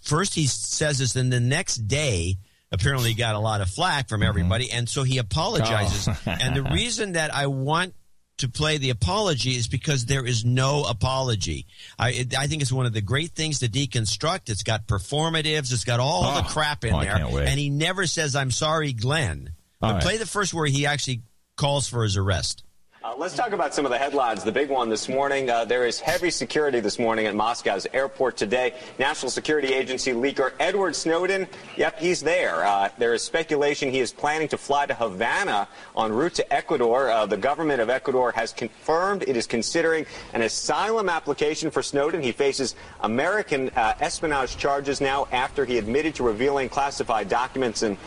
first he says this, and the next day, apparently he got a lot of flack from everybody. And so he apologizes. Oh. and the reason that I want to play the apology is because there is no apology. I, it, I think it's one of the great things to deconstruct. It's got performatives, it's got all the Oh. crap in Oh, there. And he never says, I'm sorry, Glenn. All But right. play the first where he actually calls for his arrest. Uh, let's talk about some of the headlines. The big one this morning uh, there is heavy security this morning at Moscow's airport today. National Security Agency leaker Edward Snowden, yep, he's there. Uh, there is speculation he is planning to fly to Havana en route to Ecuador. Uh, the government of Ecuador has confirmed it is considering an asylum application for Snowden. He faces American uh, espionage charges now after he admitted to revealing classified documents. And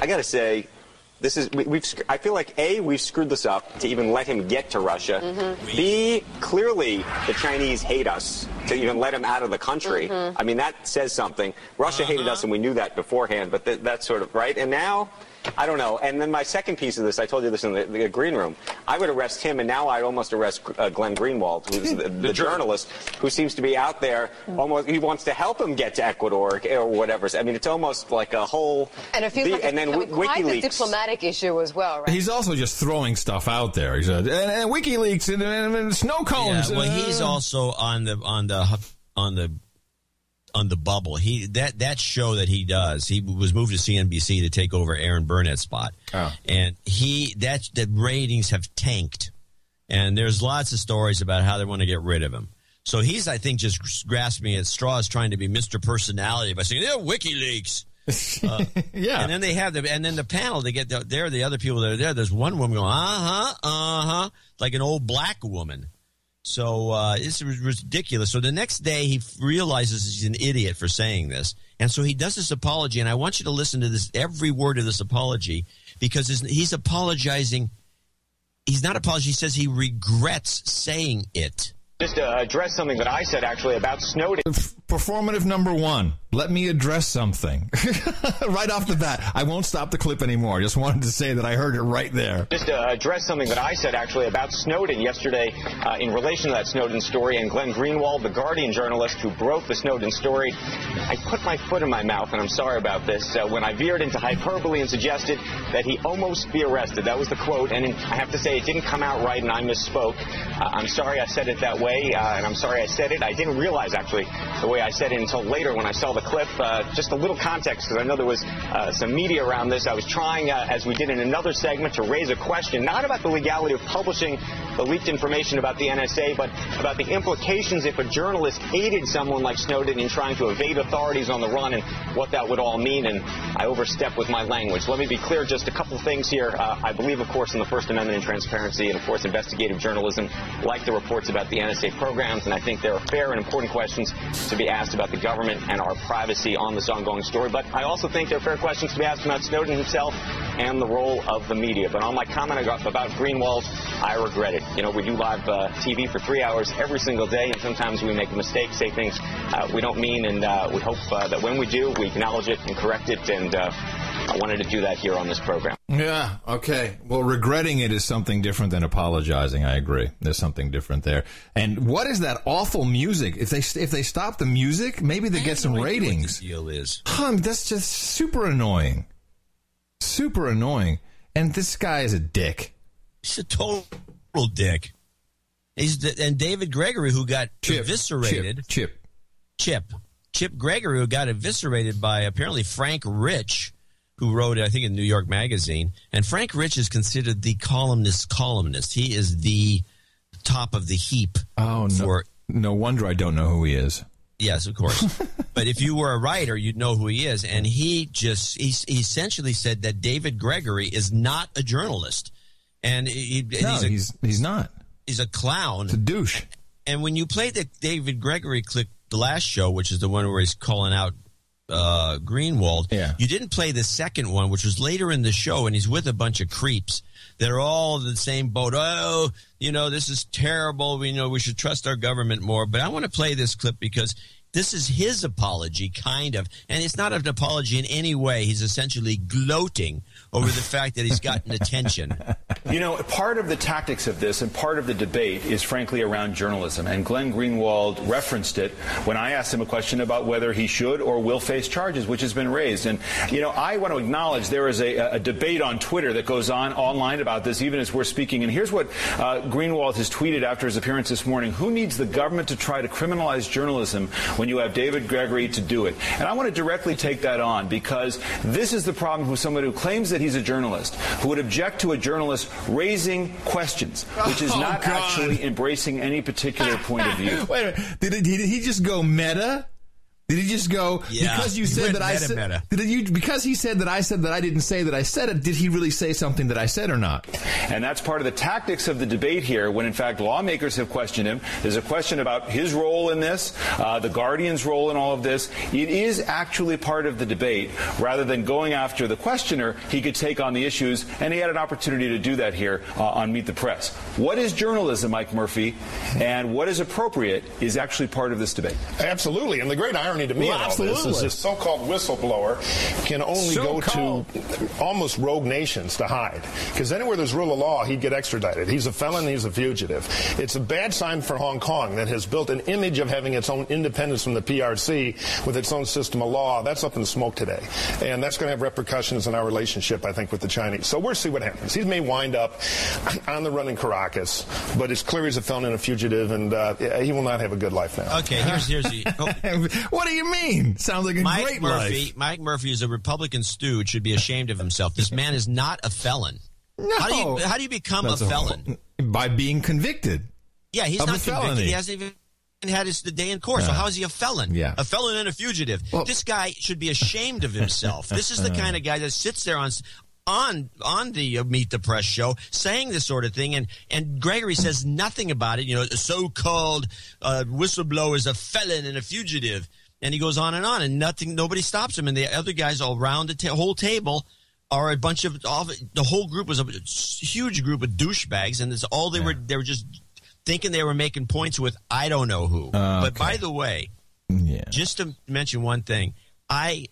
I got to say, this is we, we've. I feel like a we've screwed this up to even let him get to Russia. Mhm. B clearly the Chinese hate us to even let him out of the country. Mhm. I mean that says something. Russia hated us and we knew that beforehand. But th- that's sort of right. And now. I don't know. And then my second piece of this, I told you this in the, the green room. I would arrest him, and now I'd almost arrest uh, Glenn Greenwald, who's the, the journalist who seems to be out there. Almost, he wants to help him get to Ecuador or whatever. I mean, it's almost like a whole. And it feels the- like and then becoming quite the WikiLeaks. diplomatic issue as well, right? He's also just throwing stuff out there. He's uh, and, and WikiLeaks and, and, and snow cones. Yeah, well, uh, he's also on the on the on the on the bubble. He that that show that he does. He was moved to CNBC to take over Erin Burnett's spot, Oh. and he that the ratings have tanked. And there's lots of stories about how they want to get rid of him. So he's, I think, just grasping at straws, trying to be Mr. Personality by saying, "Yeah, WikiLeaks." Uh, yeah. And then they have the and then the panel. They get the, there. The other people that are there. There's one woman going, uh huh, uh huh, like an old black woman. So uh, it's ridiculous. So the next day he realizes he's an idiot for saying this, and so he does this apology. And I want you to listen to this every word of this apology because he's- he's apologizing. He's not apologizing. He says he regrets saying it. Just to address something that I said actually about Snowden. Performative number one. Let me address something right off the bat. I won't stop the clip anymore. I Just wanted to say that I heard it right there. Just to address something that I said actually about Snowden yesterday uh, in relation to that Snowden story and Glenn Greenwald, the Guardian journalist who broke the Snowden story. I put my foot in my mouth, and I'm sorry about this, uh, when I veered into hyperbole and suggested that he almost be arrested. That was the quote, and I have to say it didn't come out right, and I misspoke. Uh, I'm sorry I said it that way, uh, and I'm sorry I said it. I didn't realize actually the way I said it until later when I saw the clip. Uh, just a little context, because I know there was uh, some media around this. I was trying, uh, as we did in another segment, to raise a question, not about the legality of publishing the leaked information about the NSA, but about the implications if a journalist aided someone like Snowden in trying to evade authorities on the run and what that would all mean. And I overstepped with my language. Let me be clear, just a couple things here. Uh, I believe, of course, in the First Amendment and transparency, and of course, investigative journalism, like the reports about the NSA programs. And I think there are fair and important questions to be asked about the government and our privacy on this ongoing story. But I also think there are fair questions to be asked about Snowden himself and the role of the media. But on my comment about Greenwald, I regret it. You know, we do live uh, TV for three hours every single day, and sometimes we make a mistake, say things uh, we don't mean, and uh, we hope uh, that when we do, we acknowledge it and correct it. And uh, I wanted to do that here on this program. Yeah, okay. Well, regretting it is something different than apologizing. I agree. There's something different there. And what is that awful music? If they if they stop the music, maybe they get some ratings. deal is. Huh, that's just super annoying. Super annoying. And this guy is a dick. He's a total dick. He's the, and David Gregory, who got Chip, eviscerated. Chip. Chip. Chip Gregory, who got eviscerated by apparently Frank Rich, who wrote, I think, in New York Magazine. And Frank Rich is considered the columnist columnist. He is the top of the heap. Oh, no. For, no wonder I don't know who he is. Yes, of course. but if you were a writer, you'd know who he is. And he just he, he essentially said that David Gregory is not a journalist, and, he, No, he's, a, he's he's not. he's a clown. It's a douche. And when you play the David Gregory clip, the last show, which is the one where he's calling out uh, Greenwald, Yeah. you didn't play the second one, which was later in the show, and he's with a bunch of creeps. They're all in the same boat. Oh, you know, this is terrible. We know we should trust our government more. But I want to play this clip because this is his apology, kind of. And it's not an apology in any way. He's essentially gloating over the fact that he's gotten attention. You know, part of the tactics of this and part of the debate is frankly around journalism. And Glenn Greenwald referenced it when I asked him a question about whether he should or will face charges, which has been raised. And, you know, I want to acknowledge there is a, a debate on Twitter that goes on online about this, even as we're speaking. And here's what uh, Greenwald has tweeted after his appearance this morning Who needs the government to try to criminalize journalism when you have David Gregory to do it? And I want to directly take that on because this is the problem with someone who claims that he's a journalist, who would object to a journalist raising questions, which is Oh, not God. actually embracing any particular point of view. Wait a minute. Did, it, did he just go meta? Did he just go Yeah, because you he said went that I said meta. did you because he said that I said that I didn't say that I said it? Did he really say something that I said or not? And that's part of the tactics of the debate here when, in fact, lawmakers have questioned him. There's a question about his role in this, uh, the Guardian's role in all of this. It is actually part of the debate. Rather than going after the questioner, he could take on the issues, and he had an opportunity to do that here uh, on Meet the Press. What is journalism, Mike Murphy, and what is appropriate is actually part of this debate. Absolutely, and the great irony to me Well, in all this is absolutely. this so-called whistleblower can only So-called. go to almost rogue nations to hide. Because anywhere there's rule of law, he'd get extradited. He's a felon, he's a fugitive. It's a bad sign for Hong Kong that has built an image of having its own independence from the PRC with its own system of law. That's up in smoke today. And that's going to have repercussions in our relationship, I think, with the Chinese. So we'll see what happens. He may wind up on the run in Caracas, but it's clear he's a felon and a fugitive, and uh, he will not have a good life now. Okay, here's here's the. oh, what do you mean? Sounds like a Mike great Murphy. life. Mike Murphy is a Republican stooge. Should be ashamed of himself. This man is not a felon. No. How do you how do you become That's a felon? by being convicted. yeah, he's not a convicted. felony. He hasn't even had his the day in court. So how is he a felon? Yeah. a felon and a fugitive. this guy should be ashamed of himself. this is the Uh. kind of guy that sits there on. On on the uh, Meet the Press show, saying this sort of thing, and and Gregory says nothing about it. You know, a so-called uh, whistleblower is a felon and a fugitive, and he goes on and on, and nothing, nobody stops him. And the other guys all around the ta- whole table are a bunch of all, the whole group was a huge group of douchebags, and it's all they were they were just thinking they were making points with I don't know who. But by the way, just to mention one thing, I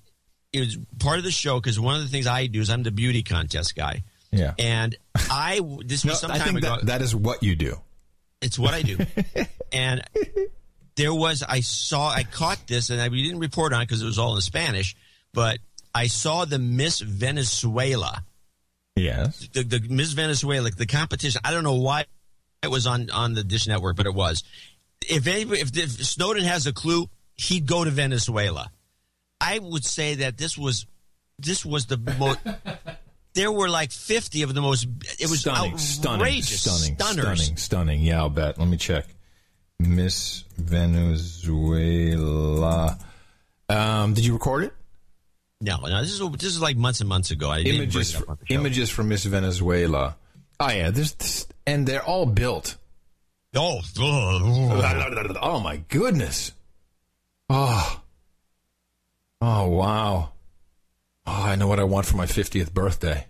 it was part of the show because one of the things I do is I'm the beauty contest guy, Yeah. and I this was No, some I time think ago. that, that is what you do. It's what I do. and there was, I saw, I caught this, and I, we didn't report on it because it was all in Spanish, but I saw the Miss Venezuela. Yes. The, the Miss Venezuela, the competition. I don't know why it was on, on the Dish Network, but it was. If, anybody, if, if Snowden has a clue, he'd go to Venezuela. I would say that this was, this was the most. There were like fifty of the most. It was stunning, stunning, outrageous, stunning, stunners. stunning, stunning. Yeah, I'll bet. Let me check. Miss Venezuela. Um, did you record it? No, no, this is this is like months and months ago. I didn't images, bring it up for, on the show. images from Miss Venezuela. Oh yeah, there's this, and they're all built. Oh, oh my goodness. Oh, oh wow. Oh, I know what I want for my fiftieth birthday.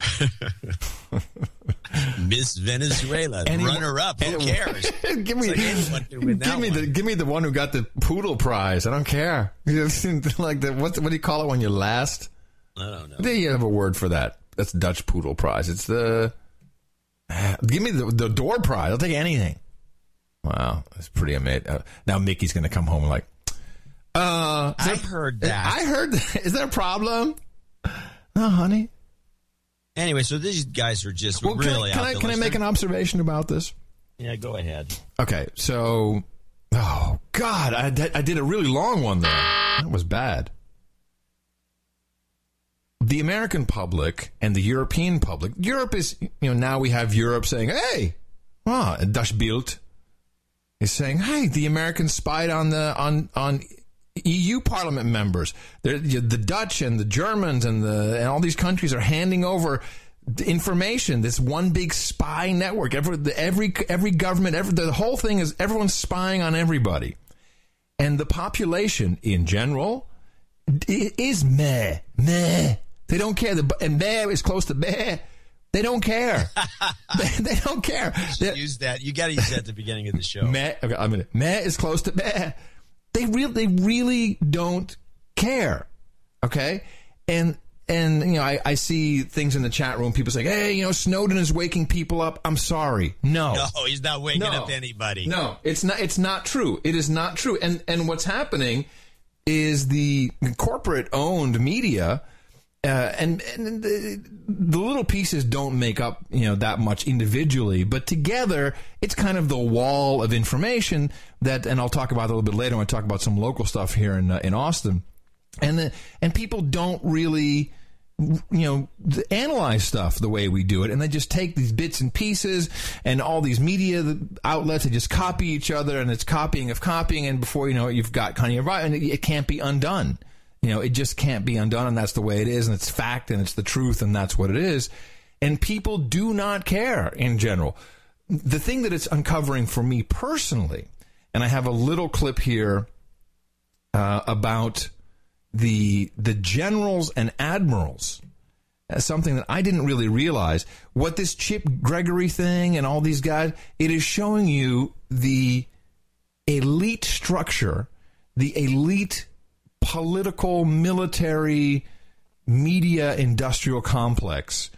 Miss Venezuela, runner up. Who cares? give me, give me the give me the one who got the poodle prize. I don't care. like the what what do you call it when you're last? I don't know. There you have a word for that. That's Dutch poodle prize. It's the give me the the door prize. I'll take anything. Wow, that's pretty amazing. Uh, now Mickey's going to come home like, uh, I heard that. I heard. That. Is that a problem? No, honey. Anyway, so these guys are just Well, can, really I, can I can I make an observation about this? Yeah, go ahead. Okay, so oh god, I did, I did a really long one there. That was bad. The American public and the European public. Europe is you know now we have Europe saying, "Hey, ah, Das Bild is saying, "Hey, the Americans spied on the on on EU Parliament members. The Dutch and the Germans and the and all these countries are handing over information. This one big spy network. Every every every government, every the whole thing is everyone's spying on everybody, and the population in general is meh meh. They don't care. The, and meh is close to meh. They don't care. they, they don't care. They- Use that. You got to use that at the beginning of the show. Meh, okay, I mean, meh is close to meh. They really, they really don't care. Okay, and and you know, I, I see things in the chat room. People say, "Hey, you know, Snowden is waking people up." I'm sorry, no, No, he's not waking No. up anybody. no, it's not. It's not true. It is not true. And and what's happening is the corporate owned media. Uh, and and the, the little pieces don't make up you know that much individually, but together it's kind of the wall of information that. And I'll talk about a little bit later when I talk about some local stuff here in uh, in Austin, and the, and people don't really you know analyze stuff the way we do it and they just take these bits and pieces and all these media outlets they just copy each other and it's copying of copying and before you know it you've got kind of right and it, it can't be undone you know it just can't be undone and that's the way it is and it's fact and it's the truth and that's what it is and people do not care in general the thing that it's uncovering for me personally and i have a little clip here uh, about the the generals and admirals as something that I didn't really realize. What this Chip Gregory thing and all these guys, it is showing you the elite structure, the elite political, military, media industrial complex.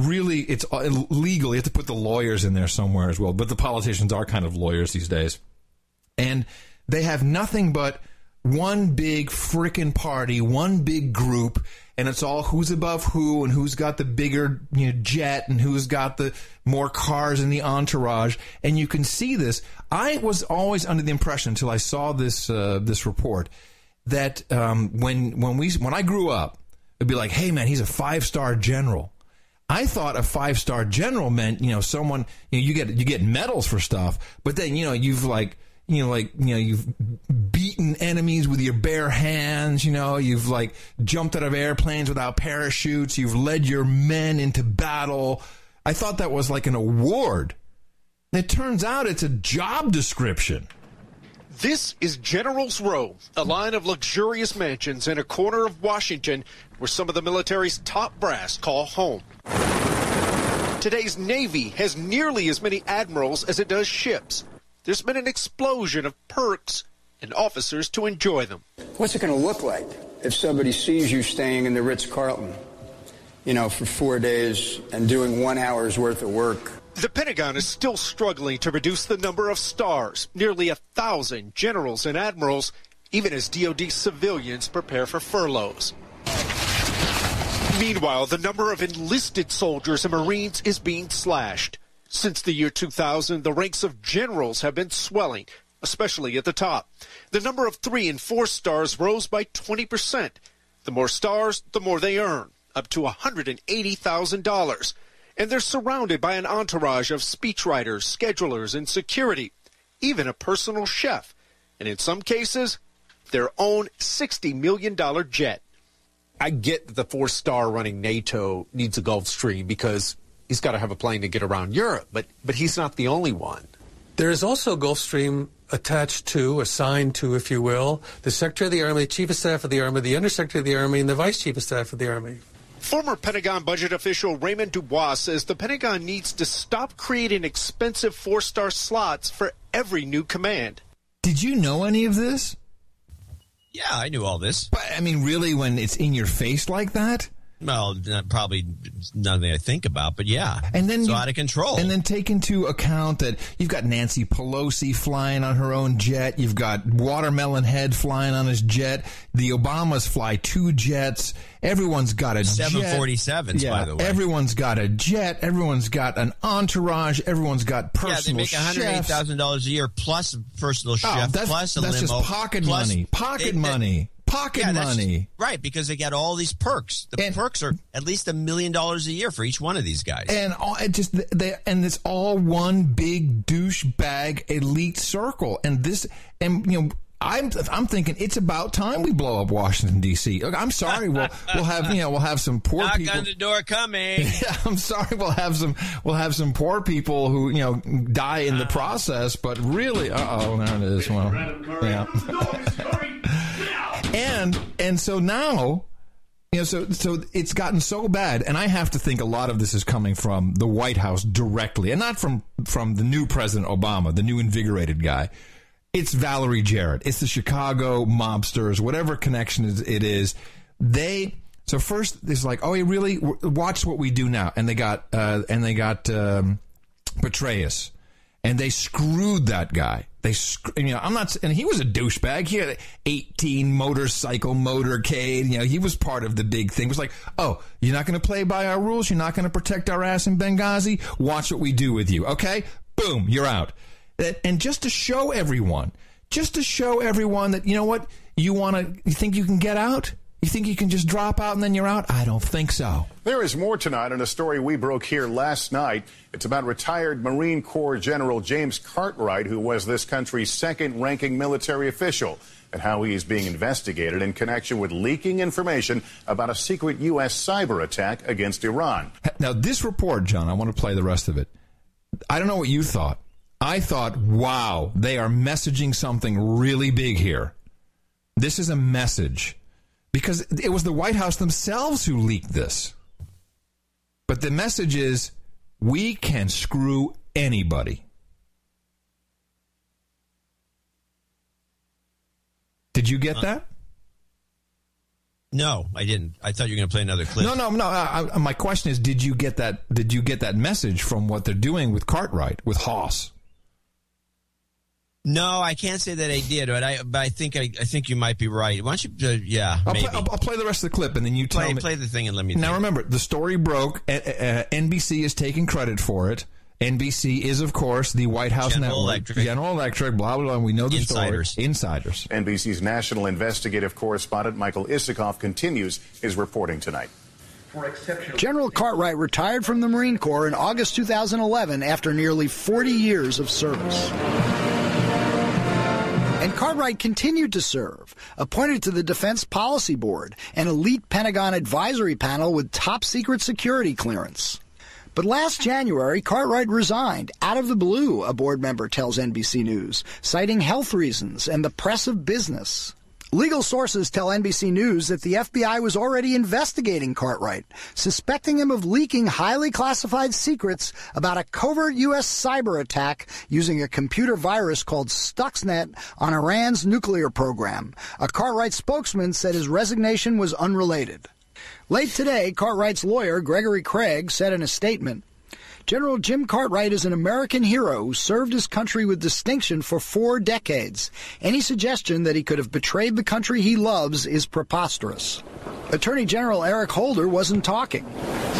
Really, it's uh, legal. You have to put the lawyers in there somewhere as well, but the politicians are kind of lawyers these days and they have nothing but one big frickin' party, one big group, and it's all who's above who and who's got the bigger you know, jet and who's got the more cars in the entourage. And you can see this. I was always under the impression until I saw this uh, this report that um, when when we when I grew up, it'd be like, hey man, he's a five star general. I thought a five star general meant you know someone you, know, you get you get medals for stuff, but then you know you've like you know like you know you've beaten enemies with your bare hands. You know you've like jumped out of airplanes without parachutes. You've led your men into battle. I thought that was like an award. It turns out it's a job description. This is General's Row, a line of luxurious mansions in a corner of Washington where some of the military's top brass call home. Today's Navy has nearly as many admirals as it does ships. There's been an explosion of perks and officers to enjoy them. What's it going to look like if somebody sees you staying in the Ritz Carlton, you know, for four days and doing one hour's worth of work? The Pentagon is still struggling to reduce the number of stars, nearly a thousand generals and admirals, even as DoD civilians prepare for furloughs. Meanwhile, the number of enlisted soldiers and Marines is being slashed. Since the year 2000, the ranks of generals have been swelling, especially at the top. The number of three and four stars rose by 20%. The more stars, the more they earn, up to $180,000. And they're surrounded by an entourage of speechwriters, schedulers, and security, even a personal chef, and in some cases, their own $60 million jet. I get that the four star running NATO needs a Gulfstream because he's got to have a plane to get around Europe, but but he's not the only one. There is also a Gulfstream attached to, assigned to, if you will, the Secretary of the Army, the Chief of Staff of the Army, the Undersecretary of the Army, and the Vice Chief of Staff of the Army. Former Pentagon budget official Raymond Dubois says the Pentagon needs to stop creating expensive four star slots for every new command. Did you know any of this? Yeah, I knew all this. But I mean, really, when it's in your face like that? Well, not, probably nothing I think about, but yeah. And then so you- out of control. And then take into account that you've got Nancy Pelosi flying on her own jet. You've got Watermelon Head flying on his jet. The Obamas fly two jets. Everyone's got a jet. 747s, yeah, by the way. Everyone's got a jet. Everyone's got an entourage. Everyone's got personal. yeah, they make one hundred eight thousand dollars a year plus personal Oh, chef, that's, plus a that's limo, just pocket money. Pocket they- they- money. Pocket Yeah, money. right? Because they get all these perks. The perks are at least a million dollars a year for each one of these guys. And all, it just they and it's all one big douchebag elite circle. And this and you know. I'm I'm thinking it's about time we blow up Washington D.C. I'm sorry, we'll we'll have you know we'll have some poor Knock people. on the door, coming. Yeah, I'm sorry. We'll have some. We'll have some poor people who you know die in the process. But really, uh oh, there it is. Well, yeah. and and so now, you know, so so it's gotten so bad, and I have to think a lot of this is coming from the White House directly, and not from from the new President Obama, the new invigorated guy. It's Valerie Jarrett. It's the Chicago mobsters, whatever connection it is. They so first it's like, oh, you really watch what we do now, and they got uh, and they got um, Petraeus, and they screwed that guy. They, you know, I'm not, and he was a douchebag. He had 18 motorcycle motorcade. You know, he was part of the big thing. It was like, oh, you're not going to play by our rules. You're not going to protect our ass in Benghazi. Watch what we do with you. Okay, boom, you're out. And just to show everyone, just to show everyone that you know what you want to, you think you can get out. You think you can just drop out and then you're out? I don't think so. There is more tonight on a story we broke here last night. It's about retired Marine Corps General James Cartwright, who was this country's second ranking military official, and how he is being investigated in connection with leaking information about a secret U.S. cyber attack against Iran. Now, this report, John, I want to play the rest of it. I don't know what you thought. I thought, wow, they are messaging something really big here. This is a message because it was the White House themselves who leaked this. But the message is we can screw anybody. Did you get uh, that? No, I didn't. I thought you were going to play another clip. No, no, no. I, I, my question is, did you get that? Did you get that message from what they're doing with Cartwright, with Haas? No, I can't say that I did, but I, but I think I, I think you might be right. Why don't you? Uh, yeah, I'll maybe. play, I'll, I'll play the rest of the clip, and then you tell play, me. play the thing and let me. Know. Now think. remember, the story broke. Uh, uh, NBC is taking credit for it. NBC is, of course, the White House General network. Electric. General Electric. Blah blah blah. We know the Insiders. story. Insiders. NBC's national investigative correspondent Michael Isikoff continues his reporting tonight. General Cartwright retired from the Marine Corps in August 2011 after nearly 40 years of service. And Cartwright continued to serve, appointed to the Defense Policy Board, an elite Pentagon advisory panel with top secret security clearance. But last January, Cartwright resigned out of the blue, a board member tells NBC News, citing health reasons and the press of business. Legal sources tell NBC News that the FBI was already investigating Cartwright, suspecting him of leaking highly classified secrets about a covert U.S. cyber attack using a computer virus called Stuxnet on Iran's nuclear program. A Cartwright spokesman said his resignation was unrelated. Late today, Cartwright's lawyer, Gregory Craig, said in a statement, General Jim Cartwright is an American hero who served his country with distinction for four decades. Any suggestion that he could have betrayed the country he loves is preposterous. Attorney General Eric Holder wasn't talking.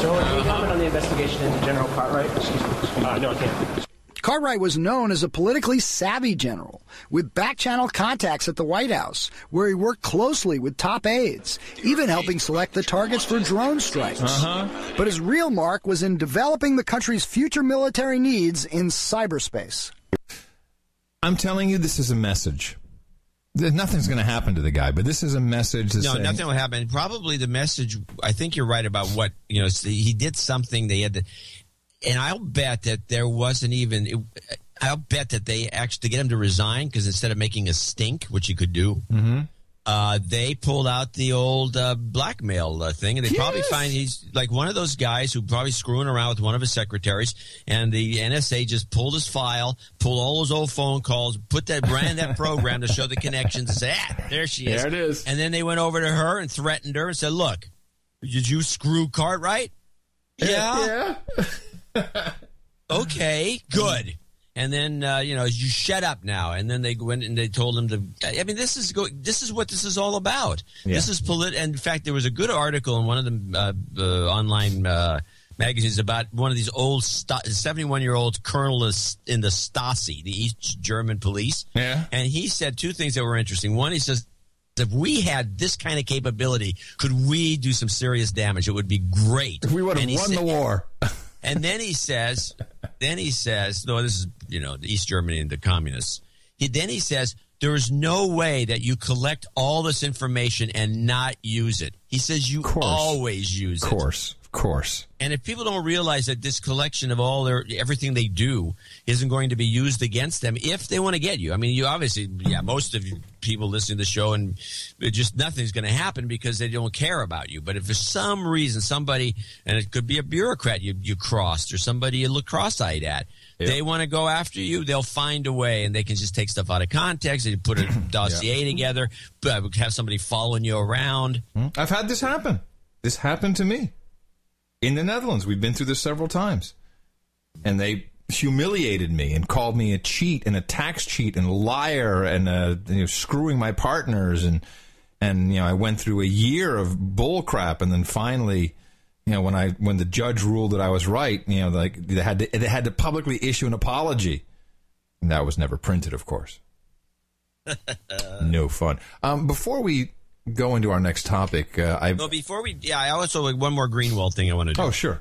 So, any comment on the investigation into General Cartwright? Excuse me. Uh, no, I can't. Cartwright was known as a politically savvy general with back channel contacts at the White House, where he worked closely with top aides, even helping select the targets for drone strikes. Uh-huh. But his real mark was in developing the country's future military needs in cyberspace. I'm telling you, this is a message. Nothing's going to happen to the guy, but this is a message. No, saying, nothing will happen. Probably the message. I think you're right about what you know. He did something. They had to, and I'll bet that there wasn't even. It, I'll bet that they actually to get him to resign because instead of making a stink, which he could do, Mhm. uh, they pulled out the old uh, blackmail uh, thing, and they probably find he's like one of those guys who probably screwing around with one of his secretaries, and the NSA just pulled his file, pulled all those old phone calls, put that ran that program to show the connections, and say, ah, there she is. There it is. And then they went over to her and threatened her and said, look, did you screw Cartwright? Yeah. yeah. okay, good. And then uh, you know you shut up now. And then they went and they told him to. I mean, this is go. This is what this is all about. Yeah. This is polit. And in fact, there was a good article in one of the uh, uh, online uh, magazines about one of these old seventy-one-year-old colonel in the Stasi, the East German police. Yeah. And he said two things that were interesting. One, he says. If we had this kind of capability, could we do some serious damage? It would be great. If we would have won said- the war. and then he says, then he says, no, this is, you know, East Germany and the communists. He, then he says, there is no way that you collect all this information and not use it. He says you always use Of it. course. Of course. And if people don't realize that this collection of all their everything they do isn't going to be used against them if they want to get you. I mean, you obviously, yeah, most of you people listening to the show and it just nothing's going to happen because they don't care about you. But if for some reason somebody, and it could be a bureaucrat you, you crossed or somebody you look cross-eyed at, they want to go after you, they'll find a way and they can just take stuff out of context. They put a dossier together, but have somebody following you around. Hmm? I've had this happen. This happened to me in the Netherlands. We've been through this several times. And they humiliated me and called me a cheat and a tax cheat and liar and uh, you know, screwing my partners. And and you know I went through a year of bull crap. And then finally you know when I when the judge ruled that I was right you know like they had to they had to publicly issue an apology. And that was never printed of course. No fun. Um, before we go into our next topic uh, I Well, before we, yeah, I also one more Greenwald thing I want to do. oh sure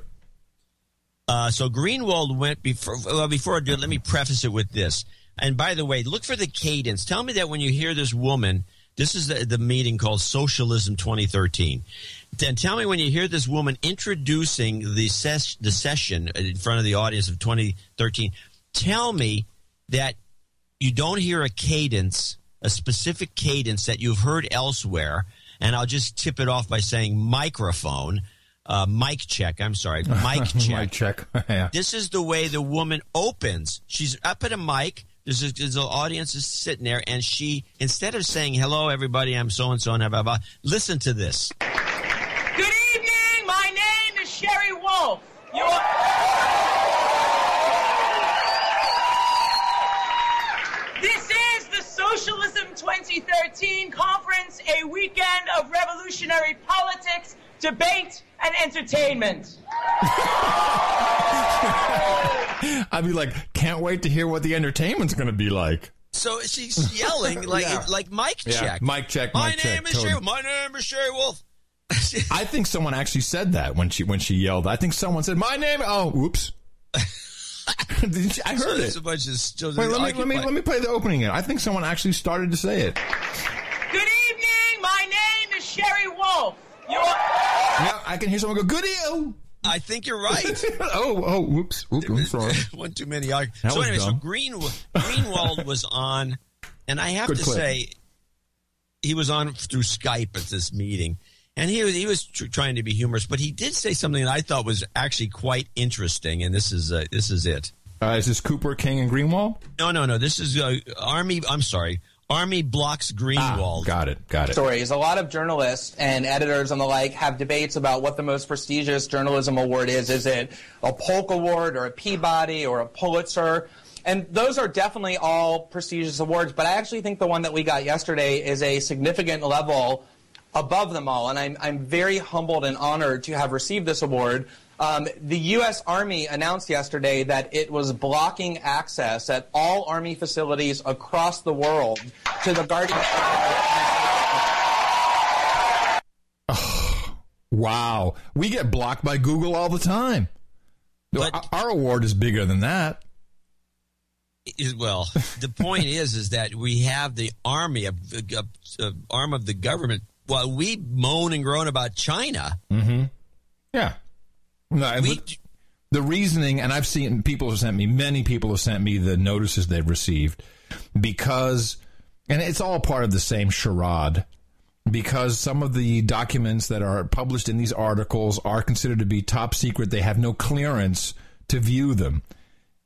Uh, so Greenwald went before. Well, before I do it, let me preface it with this. And by the way, look for the cadence. Tell me that when you hear this woman, this is the, the meeting called Socialism 2013. Then tell me when you hear this woman introducing the ses- the session in front of the audience of 2013. Tell me that you don't hear a cadence, a specific cadence that you've heard elsewhere. And I'll just tip it off by saying microphone, uh, mic check. I'm sorry, mic check. Mic check yeah This is the way the woman opens. She's up at a mic. There's, a, there's an audience is sitting there, and she instead of saying "Hello, everybody, I'm so and so," and blah, blah blah. Listen to this. Good evening. My name is Sherry Wolf. You're. 2013 conference, a weekend of revolutionary politics, debate, and entertainment. I'd be like can't wait to hear what the entertainment's going to be like So she's yelling like Yeah. like mic Yeah, check. mic check, My mic name check, is Sherry. totally. My name is Sherry Wolf. I think someone actually said that when she when she yelled. I think someone said my name. Oh, whoops! Did you- I heard there's it. a bunch of still. Wait, let me let me let me play the opening again. I think someone actually started to say it. Good evening. My name is Sherry Wolf. You're. Yeah, I can hear someone go, good Oh, I think you're right. oh, oh, whoops! Oops, I'm sorry. One too many arguments. That So was anyway, so. Green, Greenwald was on, and I have Good to clip. say, he was on through Skype at this meeting, and he was he was tr- trying to be humorous, but he did say something that I thought was actually quite interesting, and this is uh, this is it. Uh, is this Cooper King and Greenwald? No, no, no. This is uh, Army. I'm sorry, Army blocks Greenwald. Ah, got it, got it. stories. A lot of journalists and editors and the like have debates about what the most prestigious journalism award is. Is it a Polk Award or a Peabody or a Pulitzer? And those are definitely all prestigious awards, but I actually think the one that we got yesterday is a significant level above them all. And I'm, I'm very humbled and honored to have received this award. Um, the U.S. Army announced yesterday that it was blocking access at all Army facilities across the world to the Guardian. Wow, we get blocked by Google all the time. our, our award is bigger than that. Is- well, the point is, is that we have the army, a, a, a arm of the government. While we moan and groan about China, Mm-hmm. Yeah. No, but the reasoning, and I've seen people have sent me, many people have sent me the notices they've received because, and it's all part of the same charade. because some of the documents that are published in these articles are considered to be top secret. They have no clearance to view them.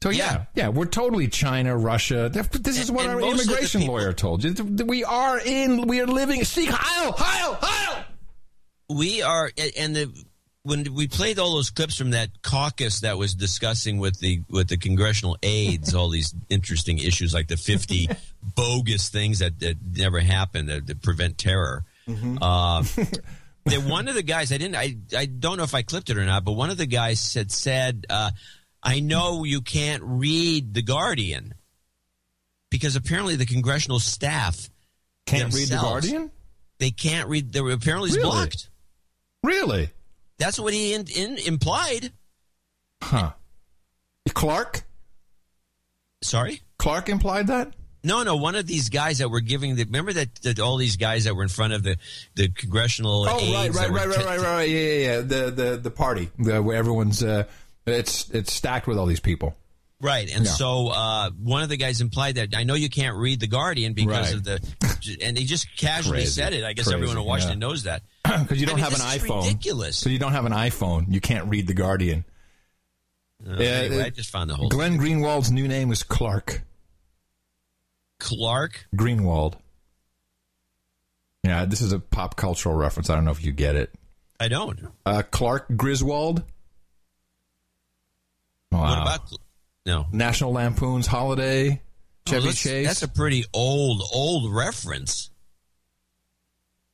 So yeah, yeah, we're totally China, Russia. This is what and our of the immigration people- lawyer told you. We are in, we are living. Sieg Heil, Heil, Heil. we are and the when we played all those clips from that caucus that was discussing with the with the congressional aides all these interesting issues like the 50 bogus things that, that never happened that, that prevent terror uh, that one of the guys i didn't I, I don't know if i clipped it or not but one of the guys had said uh, i know you can't read the guardian because apparently the congressional staff Can't read The Guardian? they can't read they were apparently it's Really? blocked Really? that's what he in, in, implied. Huh. Clark? Sorry? Clark implied that? No, no. One of these guys that were giving the remember that, that all these guys that were in front of the the congressional. Oh, right, aides right, right, right, t- right, right, Yeah, yeah, yeah. The the the party the, where everyone's uh, it's it's stacked with all these people. Right, and Yeah. so uh, one of the guys implied that I know you can't read the Guardian because Right. of the, and he just casually Crazy. said it. I guess Crazy, everyone in Washington yeah. knows that Because you don't mean, have an iPhone. ridiculous. So you don't have an iPhone. You can't read the Guardian. Uh, anyway, I just found the whole Glenn Greenwald's new name is Clark Clark. Greenwald. Yeah, this is a pop cultural reference. I don't know if you get it. I don't. Uh, Clark Griswold. Wow. What about no National Lampoon's Holiday? Chevy Oh, Chase. That's a pretty old, old reference.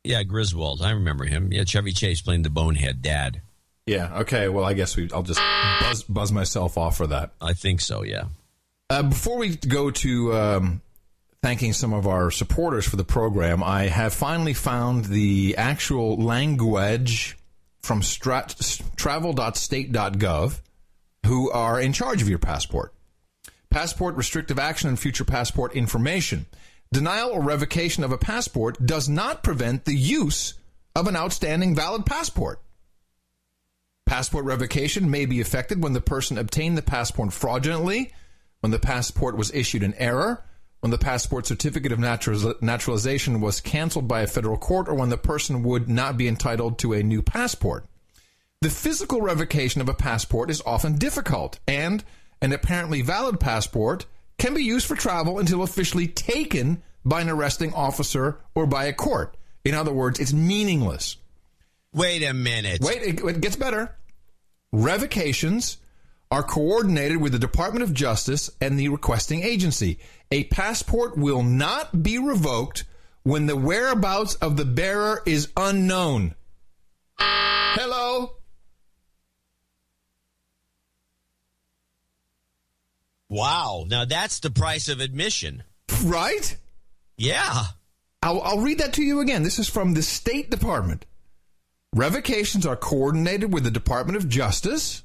Yeah, Griswold. I remember him. Yeah, Chevy Chase playing the bonehead dad. Yeah. Okay. Well, I guess we. I'll just buzz buzz myself off for that. I think so. Yeah. Uh, before we go to um, thanking some of our supporters for the program, I have finally found the actual language from strat- travel.state.gov who are in charge of your passport. Passport restrictive action and future passport information. Denial or revocation of a passport does not prevent the use of an outstanding valid passport. Passport revocation may be effected when the person obtained the passport fraudulently, when the passport was issued in error, when the passport certificate of natural- naturalization was canceled by a federal court, or when the person would not be entitled to a new passport. The physical revocation of a passport is often difficult, and an apparently valid passport can be used for travel until officially taken by an arresting officer or by a court. In other words, it's meaningless. Wait a minute. Wait, it, it gets better. Revocations are coordinated with the Department of Justice and the requesting agency. A passport will not be revoked when the whereabouts of the bearer is unknown. Hello? Wow. Now that's the price of admission. Right? Yeah. I'll, I'll read that to you again. This is from the State Department. Revocations are coordinated with the Department of Justice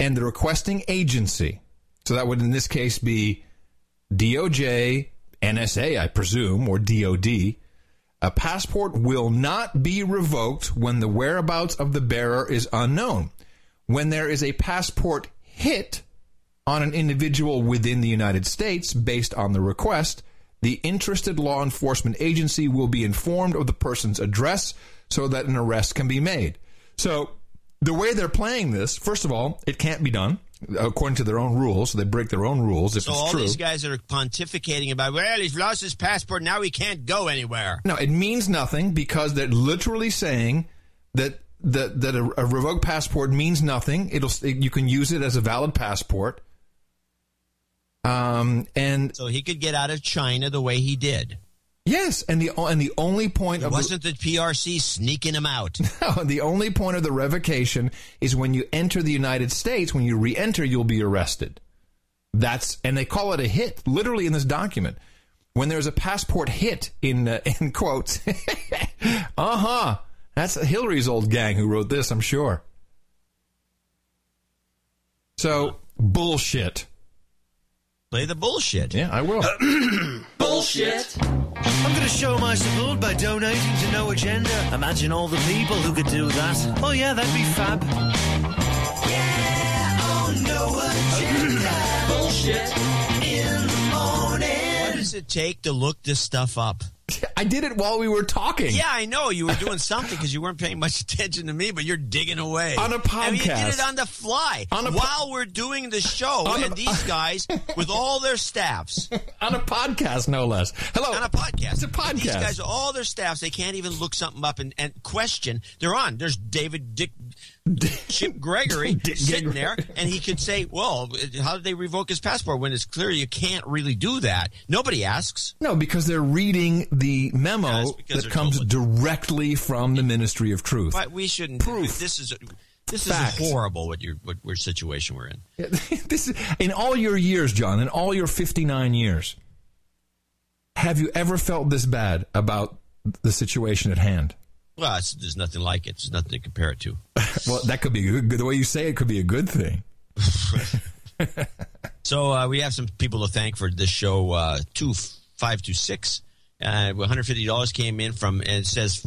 and the requesting agency. So that would, in this case, be DOJ, NSA, I presume, or DOD. A passport will not be revoked when the whereabouts of the bearer is unknown. When there is a passport hit on an individual within the United States based on the request, the interested law enforcement agency will be informed of the person's address so that an arrest can be made. So, the way they're playing this, first of all, it can't be done according to their own rules. So they break their own rules if So it's all true. these guys that are pontificating about, well, he's lost his passport, now he can't go anywhere. No, it means nothing because they're literally saying that that that a, a revoked passport means nothing. It'll you can use it as a valid passport. Um, and So he could get out of China the way he did. yes, and the and the only point It of wasn't the PRC sneaking him out. No, the only point of the revocation is when you enter the United States, when you re-enter, you'll be arrested. That's and they call it a hit, literally in this document. When there's a passport hit in uh, in quotes, uh huh. That's Hillary's old gang who wrote this, I'm sure. So bullshit. Play the bullshit. Yeah, I will. Bullshit. I'm going to show my support by donating to No Agenda. Imagine all the people who could do that. Oh, yeah, that'd be fab. Yeah, oh, No Agenda. Bullshit in the morning. What does it take to look this stuff up? I did it while we were talking. Yeah, I know you were doing something because you weren't paying much attention to me, but you're digging away On a I mean, you did podcast. it on the fly On a po- while we're doing the show, a- and these guys with all their staffs on a podcast, no less. Hello, on a podcast. It's a podcast. These guys, all their staffs, they can't even look something up and, and question. They're on. There's David Dick Chip Gregory sitting there, and he could say, "Well, how did they revoke his passport?" When it's clear you can't really do that. Nobody asks. No, because they're reading the memo that comes directly from the Ministry of Truth. But we shouldn't. This is this Fact. is horrible. What your what, what situation we're in. this is, in all your years, John, in all your 59 years, have you ever felt this bad about the situation at hand? Well, it's, there's nothing like it. There's nothing to compare it to. Well, that could be good. The way you say it could be a good thing. So uh, we have some people to thank for this show. Uh, two five two six. Uh, one hundred fifty dollars came in from, and it says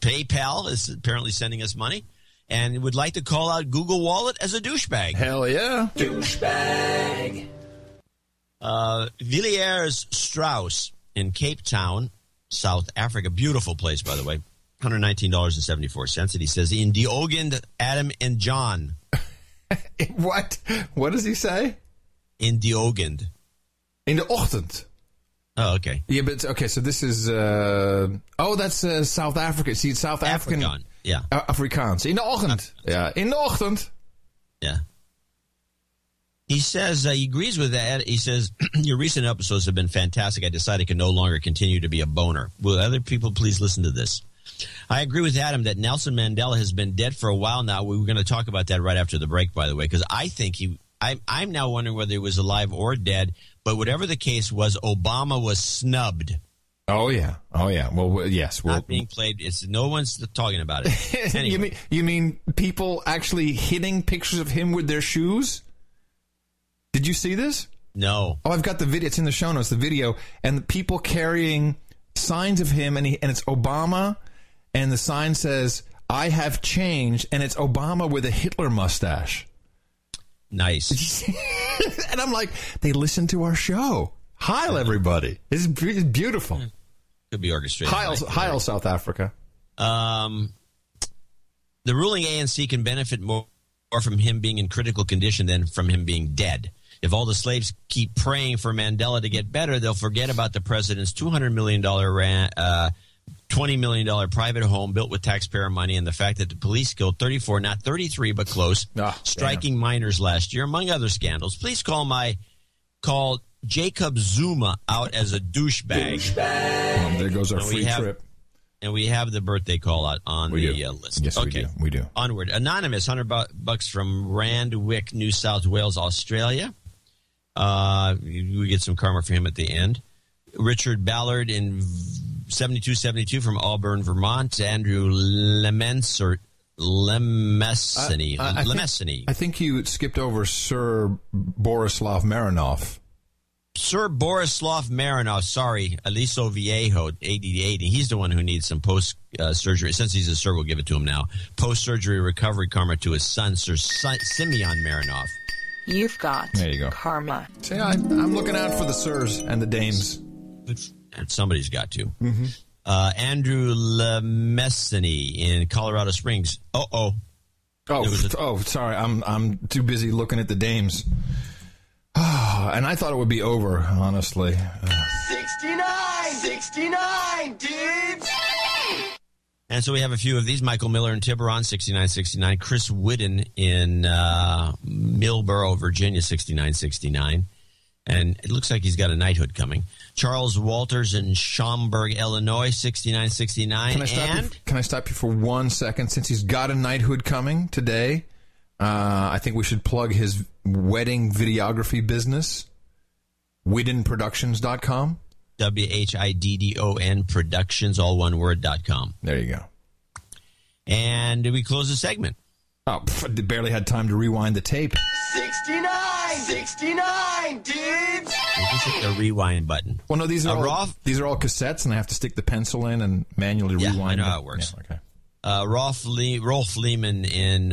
PayPal is apparently sending us money, and would like to call out Google Wallet as a douchebag. Hell yeah, douchebag. Uh, Villiers Strauss in Cape Town, South Africa, beautiful place by the way. One hundred nineteen dollars and seventy four cents, and he says in Diogend, Adam and John. what? What does he say? In the Diogend. In the ochtend. Oh, okay. Yeah, but okay. So this is. Uh, oh, that's uh, South Africa. See, it's South African. Afrikaan, yeah. Uh, Afrikaans. In de ochtend. Yeah, in de ochtend. Yeah. He says uh, he agrees with that. He says your recent episodes have been fantastic. I decided I can no longer continue to be a boner. Will other people please listen to this? I agree with Adam that Nelson Mandela has been dead for a while now. We were going to talk about that right after the break, by the way, because I think he. I'm, I'm now wondering whether he was alive or dead. But whatever the case was, Obama was snubbed. Oh yeah. Oh yeah. Well, yes. Well, Not being played. It's no one's talking about it. Anyway. you mean you mean people actually hitting pictures of him with their shoes? Did you see this? No. Oh, I've got the video. It's in the show notes. The video and the people carrying signs of him, and he, and it's Obama, and the sign says "I have changed," and it's Obama with a Hitler mustache. Nice. and I'm like, they listen to our show. Heil, everybody. It's, be- it's beautiful. Could be orchestrated. Heil, Heil, South Africa. Um, the ruling ANC can benefit more, from him being in critical condition than from him being dead. If all the slaves keep praying for Mandela to get better, they'll forget about the president's $200 million ran, uh, $20 million private home built with taxpayer money and the fact that the police killed 34, not 33, but close, striking minors last year, among other scandals. Please call my, call Jacob Zuma out as a douchebag. Um, there goes our And free have- trip. And we have the birthday call out on We the uh, list. Yes, we okay. do. We do. Onward. Anonymous, 100 bu- bucks from Randwick, New South Wales, Australia. Uh, we get some karma for him at the end. Richard Ballard in 7272 from Auburn, Vermont. Andrew Lemens or Lemessany. I- I think- I think you skipped over Sir Borislav Marinov. Sir Borislav Marinov, sorry, Aliso Viejo, 8080. He's the one who needs some post uh, surgery. Since he's a sir, we'll give it to him now. Post surgery recovery karma to his son, Sir si- Simeon Marinov. You've got There you go. karma. See, I, I'm looking out for the sirs and the dames. And somebody's got to. Mm-hmm. Uh, Andrew Lemessany in Colorado Springs. Uh oh. Oh, a- oh, sorry. I'm I'm too busy looking at the dames. and I thought it would be over, honestly. Uh, 69! 69, dudes! And so we have a few of these. Michael Miller in Tiburon, 6969. Chris Whiddon in uh, Millboro, Virginia, 6969. And it looks like he's got a knighthood coming. Charles Walters in Schaumburg, Illinois, 6969. can I stop? and You, can I stop you for one second? Since he's got a knighthood coming today, uh, I think we should plug his wedding videography business. WhiddonProductions.com. W H I D D O N Productions, all one word, dot com. There you go. And we close the segment. Oh, pff, barely had time to rewind the tape. 69! 69, dudes! You just hit the rewind button. Well, no, these are Uh, all, Rolf- these are all cassettes, and I have to stick the pencil in and manually Yeah, rewind. I know it. how it works. Yeah, okay. Uh, Rolf, Le- Rolf Lehman in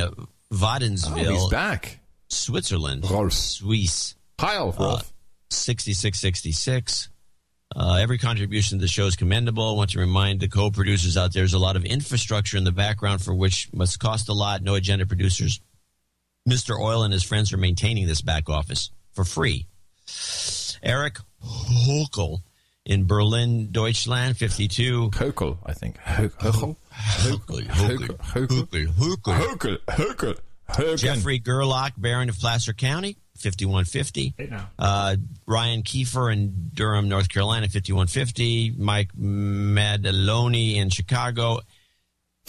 Wadensville. Oh, he's back. Switzerland. Rolf. Swiss. Heil, Uh, Rolf. 6666. Uh, every contribution to the show is commendable. I want to remind the co-producers out there, there's a lot of infrastructure in the background for which must cost a lot. No agenda producers. Mr. Oil and his friends are maintaining this back office for free. Eric Hokel in Berlin, Deutschland, 52. Hokel, I think. Hokel. Hokel. Hokel. Hokel. Hokel. Hokel. Jeffrey Gerlach, Baron of Placer County, 5150. now. Uh, Ryan Kiefer in Durham, North Carolina, 5150. Mike Madaloni in Chicago.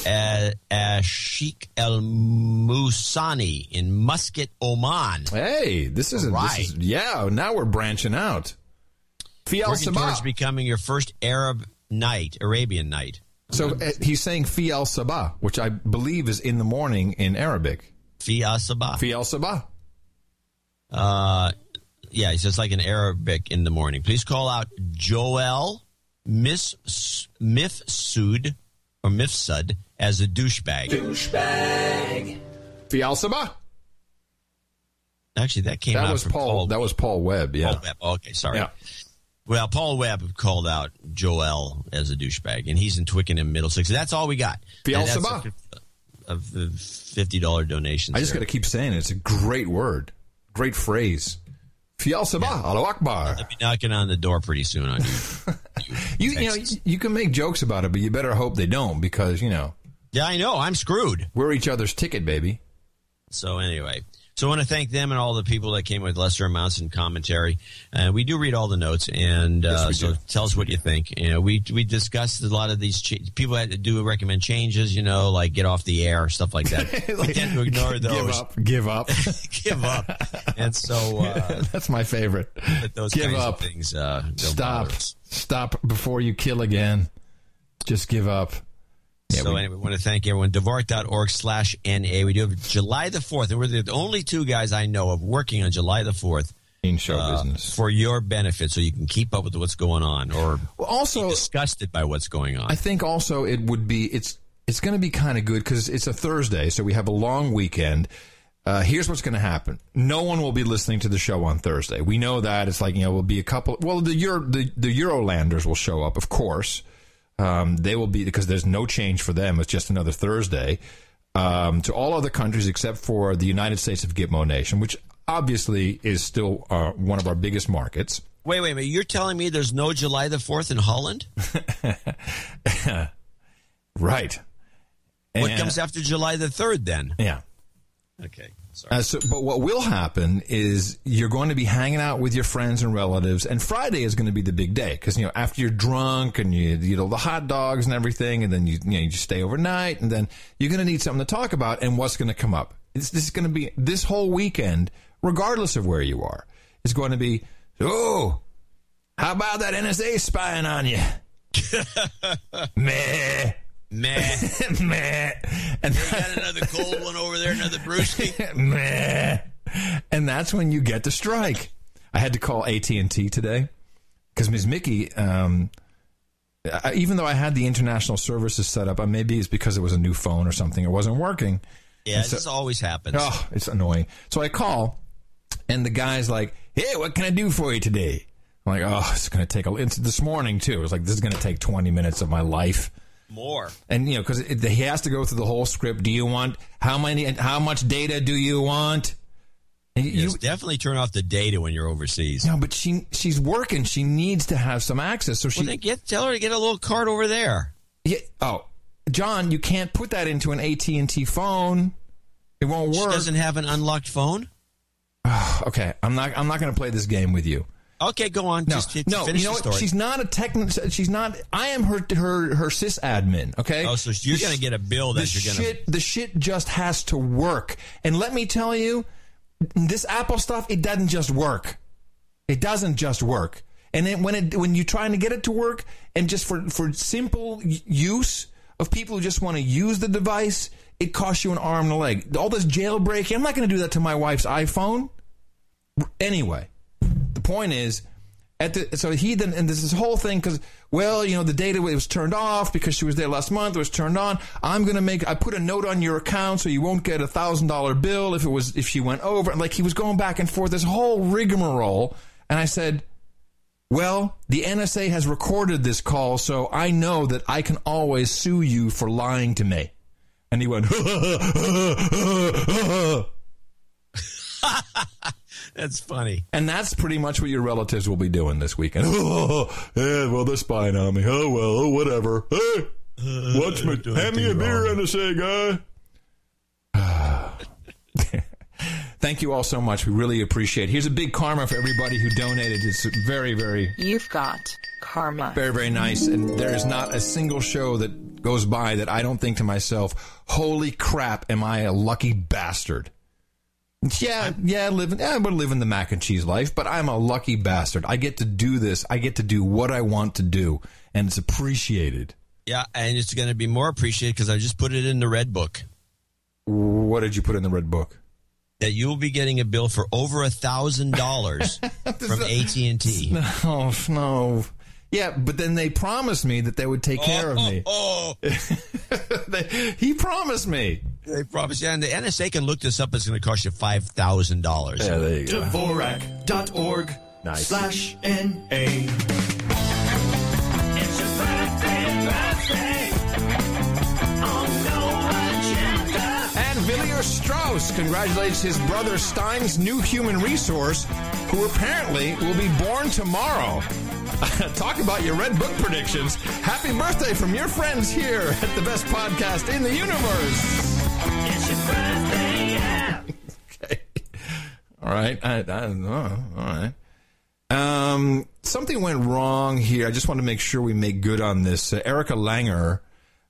Uh, Ashik El Musani in Muscat, Oman. Hey, this is, a, Right. this is yeah. Now we're branching out. Fial Working towards Sabah. becoming your first Arab knight, Arabian night. So uh, he's saying Fial Sabah, which I believe is in the morning in Arabic. Fial Sabah. Fial Sabah. Uh, yeah, he says like an Arabic in the morning. Please call out Joel Miss Mifsud or Mifsud as a douchebag. Douchebag. Fial Sabah. Actually, that came That out was from Paul. That was Paul Webb. Yeah. Paul Webb. Okay, sorry. Yeah. Well, Paul Webb called out Joel as a douchebag, and he's in Twickenham, Middlesex. That's all we got. Fial And that's Sabah. A, a, a fifty dollar donation. I just got to keep saying it. It's a great word, great phrase. Fial Sabah, Allahu Akbar. I'll be knocking on the door pretty soon on you. You, you know, you can make jokes about it, but you better hope they don't because, you know, yeah, I know. I'm screwed. we're each other's ticket, baby. So anyway, so I want to thank them and all the people that came with lesser amounts in commentary. Uh, we do read all the notes, and uh, we so do. tell us what you think. You know, we we discussed a lot of these ch- people had to do recommend changes. You know, like get off the air, stuff like that. we tend to ignore those. Give up. Give up. Give up. And so uh, That's my favorite. those Give kinds up. of things uh, Stop. Stop before you kill again. Just give up. Yeah, so we- anyway, we want to thank everyone. Dvorak.org slash NA. We do have July the 4th, and we're the only two guys I know of working on July the 4th. In show uh, business. For your benefit, so you can keep up with what's going on or Well, also, be disgusted by what's going on. I think also it would be it's it's going to be kind of good because it's a Thursday, so we have a long weekend. Uh, here's what's going to happen: no one will be listening to the show on Thursday. We know that it's like you know, we'll be a couple. Well, the Euro, the the Eurolanders will show up, of course. Um, they will be because there's no change for them. It's just another Thursday. Um, to all other countries except for the United States of Gitmo Nation, which obviously is still uh, one of our biggest markets. wait, wait, wait. You're telling me there's no July the 4th in Holland? Right. What And- comes after July the 3rd then? Yeah. Okay. Uh, so, but what will happen is you're going to be hanging out with your friends and relatives, and Friday is going to be the big day because you know after you're drunk and you you know the hot dogs and everything, and then you you, know, you just stay overnight, and then you're going to need something to talk about, and what's going to come up? It's, this is going to be this whole weekend, regardless of where you are. It's going to be oh, how about that NSA spying on you? Meh. Meh. Meh. And You got another cold one over there, another brewski? Meh. And that's when you get the strike. I had to call AT and T today because Ms. Mickey, um, I, even though I had the international services set up, uh, maybe it's because it was a new phone or something. It wasn't working. Yeah, so- this always happens. Oh, it's annoying. So I call, and the guy's like, "Hey, what can I do for you today?" I'm like, "Oh, it's going to take a." It's this morning too. It's like this is going to take 20 minutes of my life. More. And you know, because he has to go through the whole script. Do you want how many? and How much data do you want? And you, Yes, definitely turn off the data when you're overseas. no, but she she's working. She needs to have some access. So she Well, get tell her to get a little card over there. Yeah, oh, John, you can't put that into an AT and T phone. It won't work. She doesn't have an unlocked phone. okay, I'm not. I'm not going to play this game with you. Okay, go on. No, Just to- no. You know what? She's not a technical. She's not. I am her her her sys admin. Okay. Oh, so you're gonna get a bill that you're gonna- The shit just has to work. And let me tell you, this Apple stuff, it doesn't just work. It doesn't just work. And then when it when you're trying to get it to work, and just for for simple use of people who just want to use the device, it costs you an arm and a leg. All this jailbreaking, I'm not going to do that to my wife's iPhone. Anyway, the point is, at the so he then and this is whole thing because well you know the data was turned off because she was there last month it was turned on. I'm gonna make i put a note on your account so you won't get a thousand dollar bill if it was if she went over. And like he was going back and forth this whole rigmarole. And i said Well, the NSA has recorded this call, so I know that I can always sue you for lying to me. And he went, That's funny. And that's pretty much what your relatives will be doing this weekend. Oh, yeah, well, they're spying on me. Oh, well, oh, whatever. Hey, uh, watch me. Hand me a beer, NSA guy. Thank you all so much. We really appreciate it. Here's a big karma for everybody who donated. It's very, very, You've got karma. very, very nice. And there is not a single show that goes by that I don't think to myself, holy crap, am I a lucky bastard? Yeah, yeah, living, yeah, we're living the mac and cheese life, but I'm a lucky bastard. I get to do this. I get to do what I want to do, and it's appreciated. Yeah, and it's going to be more appreciated because I just put it in the red book. What did you put in the red book? That you will be getting a bill for over a thousand dollars from AT and T. No, no. Yeah, but then they promised me that they would take care of me. Oh, oh, oh. They- he promised me. they promised. Yeah, and the NSA can look this up. It's going to cost you five thousand dollars. Yeah, there you go. Dvorak.org Nice. slash NA. It's your birthday, birthday. On. And Villiers Strauss congratulates his brother Stein's new human resource, who apparently will be born tomorrow. Talk about your red book predictions. Happy birthday from your friends here at the best podcast in the universe. It's your birthday, yeah. All right. I, I don't know. All right. Um, something went wrong here. I just want to make sure we make good on this. Uh, Erica Langer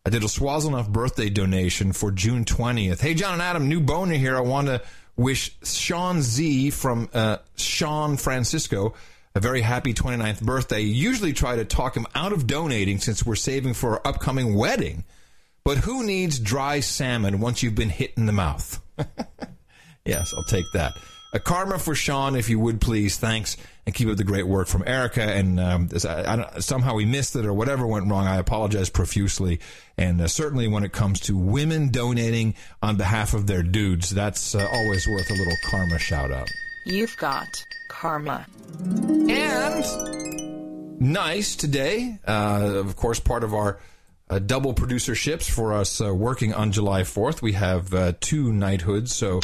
I did a Swaziluff birthday donation for June 20th. Hey, John and Adam, new boner here. I want to wish Sean Z from uh, Sean Francisco a very happy 29th birthday. Usually try to talk him out of donating since we're saving for our upcoming wedding. But who needs dry salmon once you've been hit in the mouth? yes, I'll take that. A karma for Sean, if you would please. Thanks, and keep up the great work from Erica. And um, I, I somehow we missed it or whatever went wrong. I apologize profusely. And uh, certainly when it comes to women donating on behalf of their dudes, that's uh, always worth a little karma shout out. You've got karma. And nice today. Uh, of course, part of our uh, double producerships for us uh, working on July 4th. We have uh, two knighthoods, so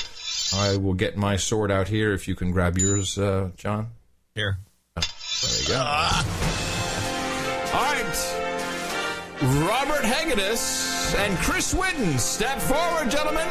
I will get my sword out here if you can grab yours, uh, John. Here. There you go. All right. Robert Hagedis and Chris Whitten, step forward, gentlemen.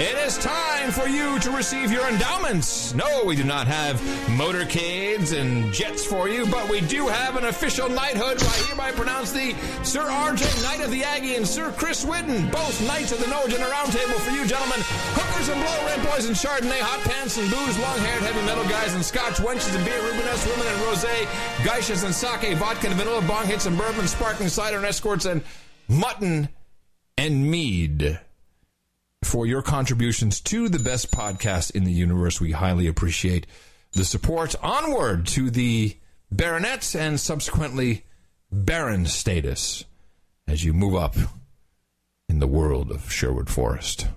It is time for you to receive your endowments. No, we do not have motorcades and jets for you, but we do have an official knighthood. I hereby pronounce the Sir R.J. Knight of the Aggie and Sir Chris Whitten, both knights of the No Agenda Round Table for you, gentlemen. Hookers and blow, red boys and chardonnay, hot pants and booze, long-haired heavy metal guys and scotch, wenches and beer, Rubenesque women and rosé, geishas and sake, vodka and vanilla, bong hits and bourbon, sparkling cider and escorts, and mutton and mead for your contributions to the best podcast in the universe. We highly appreciate the support. Onward to the baronets and subsequently baron status as you move up in the world of Sherwood Forest.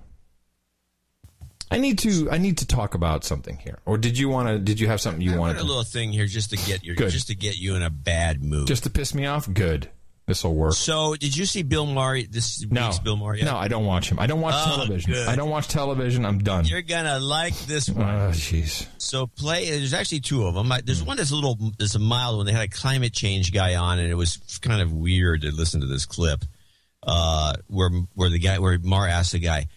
I need to I need to talk about something here. Or did you want to did you have something you I wanted a little thing here just to get you Good. just to get you in a bad mood. just to piss me off? Good. This will work. so, did you see Bill Maher? This No. week's Bill Maher. yet? No, I don't watch him. I don't watch Oh, television. good. I don't watch television. I'm done. You're gonna like this one. Oh, jeez. So play. There's actually two of them. There's one that's a little. There's a mild one. They had a climate change guy on, and it was kind of weird to listen to this clip, uh, where where the guy where Maher asked the guy,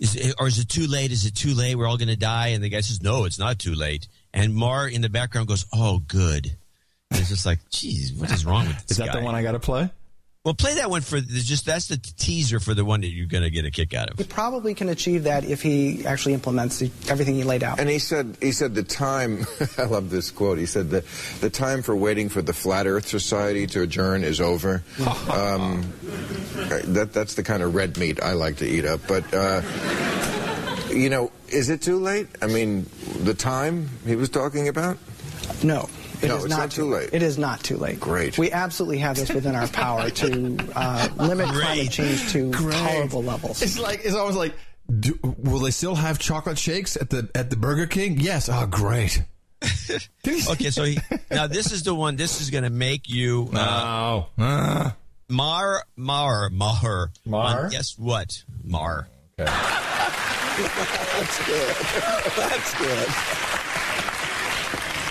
"Is it, or is it too late? Is it too late? We're all going to die." And the guy says, "No, it's not too late." And Maher in the background goes, "Oh, good." It's just like, geez, what is wrong with this Is that guy? the one I got to play? Well, play that one for the- just that's the teaser for the one that you're going to get a kick out of. He probably can achieve that if he actually implements everything he laid out. And he said, he said the time. I love this quote. He said the the time for waiting for the Flat Earth Society to adjourn is over. um, that that's the kind of red meat I like to eat up. But uh, you know, is it too late? I mean, the time he was talking about. No. It No, is it's not, not too late. It is not too late. Great. We absolutely have this within our power to uh, limit climate change to tolerable levels. It's like it's always like, do, will they still have chocolate shakes at the at the Burger King? Yes. Oh, great. okay, so he, now this is the one. This is going to make you uh, No. Uh, mar mar mar Mar? Guess what? Mar. okay. That's good. That's good.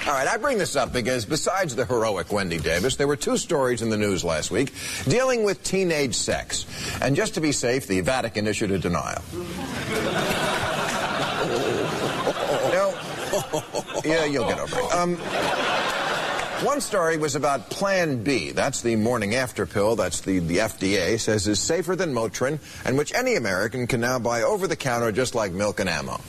All right, I bring this up because besides the heroic Wendy Davis, there were two stories in the news last week dealing with teenage sex. And just to be safe, the Vatican issued a denial. no. Yeah, you'll get over it. Um, one story was about Plan B. That's the morning after pill. That's the, the FDA says is safer than Motrin, and which any American can now buy over the counter just like milk and ammo.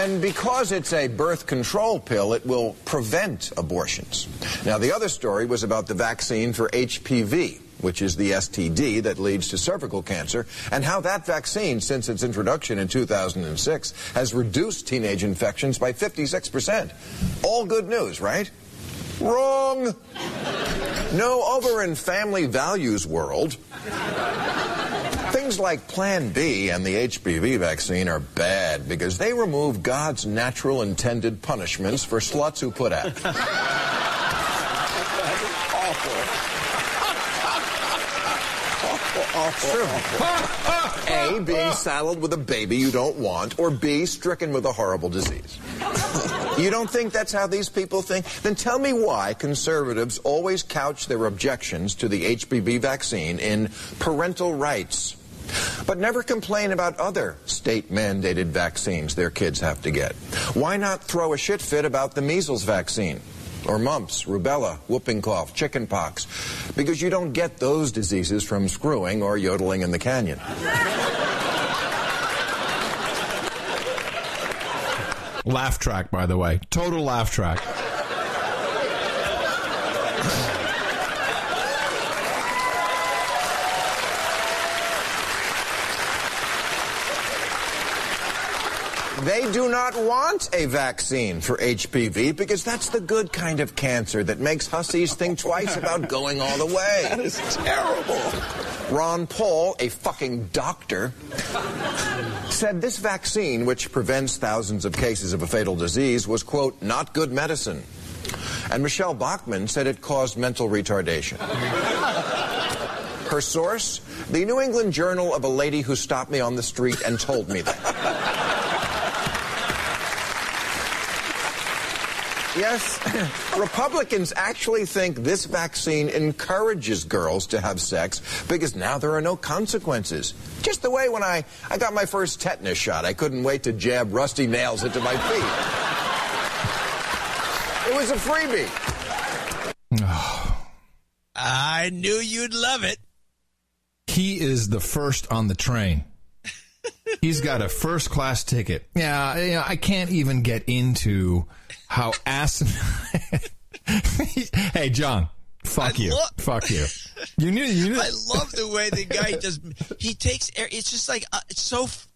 And because it's a birth control pill, it will prevent abortions. Now, the other story was about the vaccine for HPV, which is the STD that leads to cervical cancer, and how that vaccine, since its introduction in 2006, has reduced teenage infections by 56%. All good news, right? Wrong! No, over in family values world, Things like Plan B and the HPV vaccine are bad because they remove God's natural intended punishments for sluts who put out. A, being saddled with a baby you don't want, or B, stricken with a horrible disease. You don't think that's how these people think? Then tell me why conservatives always couch their objections to the HPV vaccine in parental rights, but never complain about other state mandated vaccines their kids have to get. Why not throw a shit fit about the measles vaccine? Or mumps, rubella, whooping cough, chicken pox, because you don't get those diseases from screwing or yodeling in the canyon. Laugh track, by the way. Total laugh track. They do not want a vaccine for HPV because that's the good kind of cancer that makes hussies think twice about going all the way. That is terrible. Ron Paul, a fucking doctor, said this vaccine, which prevents thousands of cases of a fatal disease, was, quote, not good medicine. And Michele Bachmann said it caused mental retardation. Her source? The New England Journal of a lady who stopped me on the street and told me that. Yes, Republicans actually think this vaccine encourages girls to have sex because now there are no consequences. Just the way when I, I got my first tetanus shot, I couldn't wait to jab rusty nails into my feet. It was a freebie. I knew you'd love it. He is the first on the train. He's got a first class ticket. Yeah, you know, I can't even get into how asinine. hey, John, fuck you, lo- fuck you. You knew, you knew. I love the way the guy just he takes air. It's just like uh, it's so f-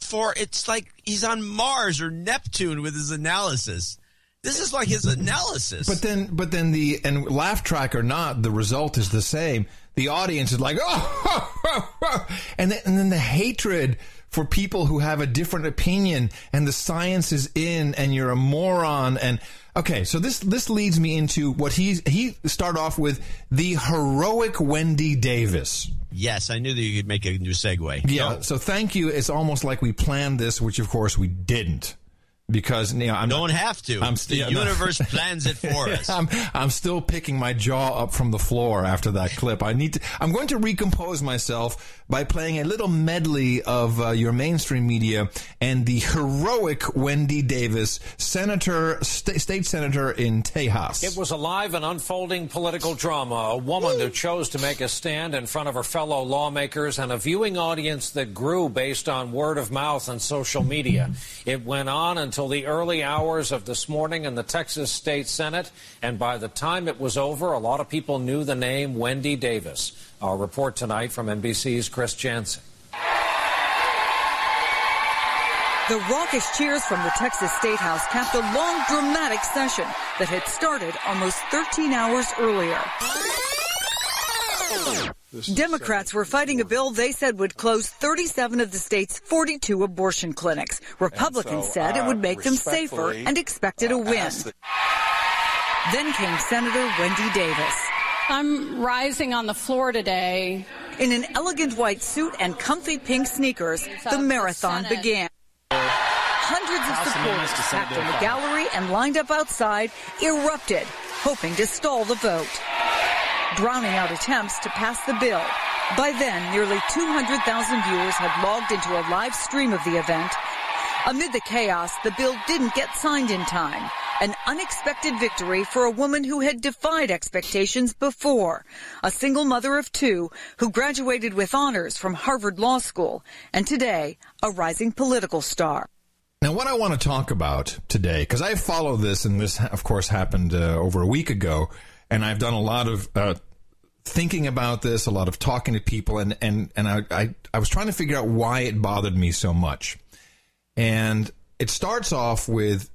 for it's like he's on Mars or Neptune with his analysis. This is like his analysis. But then, but then the and laugh track or not, the result is the same. The audience is like, oh, and then, and then the hatred for people who have a different opinion, and the science is in, and you're a moron, and okay. So this this leads me into what he he start off with the heroic Wendy Davis. yes, I knew that you could make a new segue. Yeah. So thank you. It's almost like we planned this, which of course we didn't. Because you know, I'm Don't have to. I'm the still no. universe plans it for us. I'm I'm still picking my jaw up from the floor after that clip. I need to. I'm going to recompose myself by playing a little medley of uh, your mainstream media and the heroic Wendy Davis, senator, sta- state senator in Tejas. It was a live and unfolding political drama. A woman who chose to make a stand in front of her fellow lawmakers and a viewing audience that grew based on word of mouth and social media. It went on until the early hours of this morning in the Texas State Senate, and by the time it was over, a lot of people knew the name Wendy Davis. Our report tonight from NBC's Chris Jansing. The raucous cheers from the Texas State House capped a long, dramatic session that had started almost 13 hours earlier. Democrats were fighting a bill they said would close 37 of the state's 42 abortion clinics. Republicans so said it would make them safer and expected a uh, win. the- Then came Senator Wendy Davis. I'm rising on the floor today. In an elegant white suit and comfy pink sneakers, the marathon Senate. began. Hundreds of supporters to packed in the gallery and lined up outside erupted, hoping to stall the vote, drowning out attempts to pass the bill. By then, nearly 200,000 viewers had logged into a live stream of the event. Amid the chaos, the bill didn't get signed in time. An unexpected victory for a woman who had defied expectations before. A single mother of two who graduated with honors from Harvard Law School and today a rising political star. Now, what I want to talk about today, because I follow this, and this, of course, happened uh, over a week ago, and I've done a lot of uh, thinking about this, a lot of talking to people, and and and I, I I was trying to figure out why it bothered me so much, and it starts off with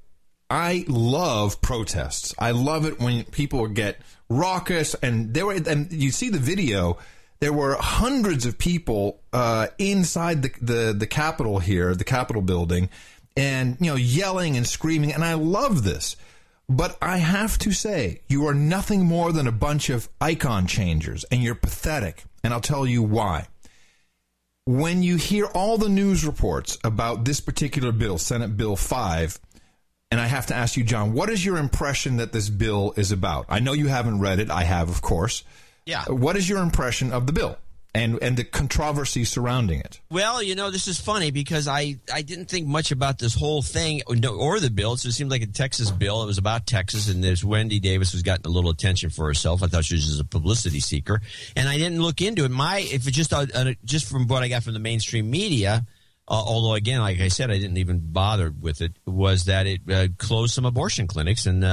I love protests. I love it when people get raucous, and there were, and you see the video. There were hundreds of people uh, inside the, the the Capitol here, the Capitol building, and you know yelling and screaming. And I love this, but I have to say, you are nothing more than a bunch of icon changers, and you're pathetic. And I'll tell you why when you hear all the news reports about this particular bill, Senate Bill 5, and I have to ask you, John, what is your impression that this bill is about? I know you haven't read it. I have, of course. Yeah. What is your impression of the bill and, and the controversy surrounding it? Well, you know, this is funny because I, I didn't think much about this whole thing or, the bill. So it seemed like a Texas bill. It was about Texas, and there's Wendy Davis was getting a little attention for herself. I thought she was just a publicity seeker, and I didn't look into it. My, if it just uh, uh, just from what I got from the mainstream media, uh, although again, like I said, I didn't even bother with it. Was that it uh, closed some abortion clinics and.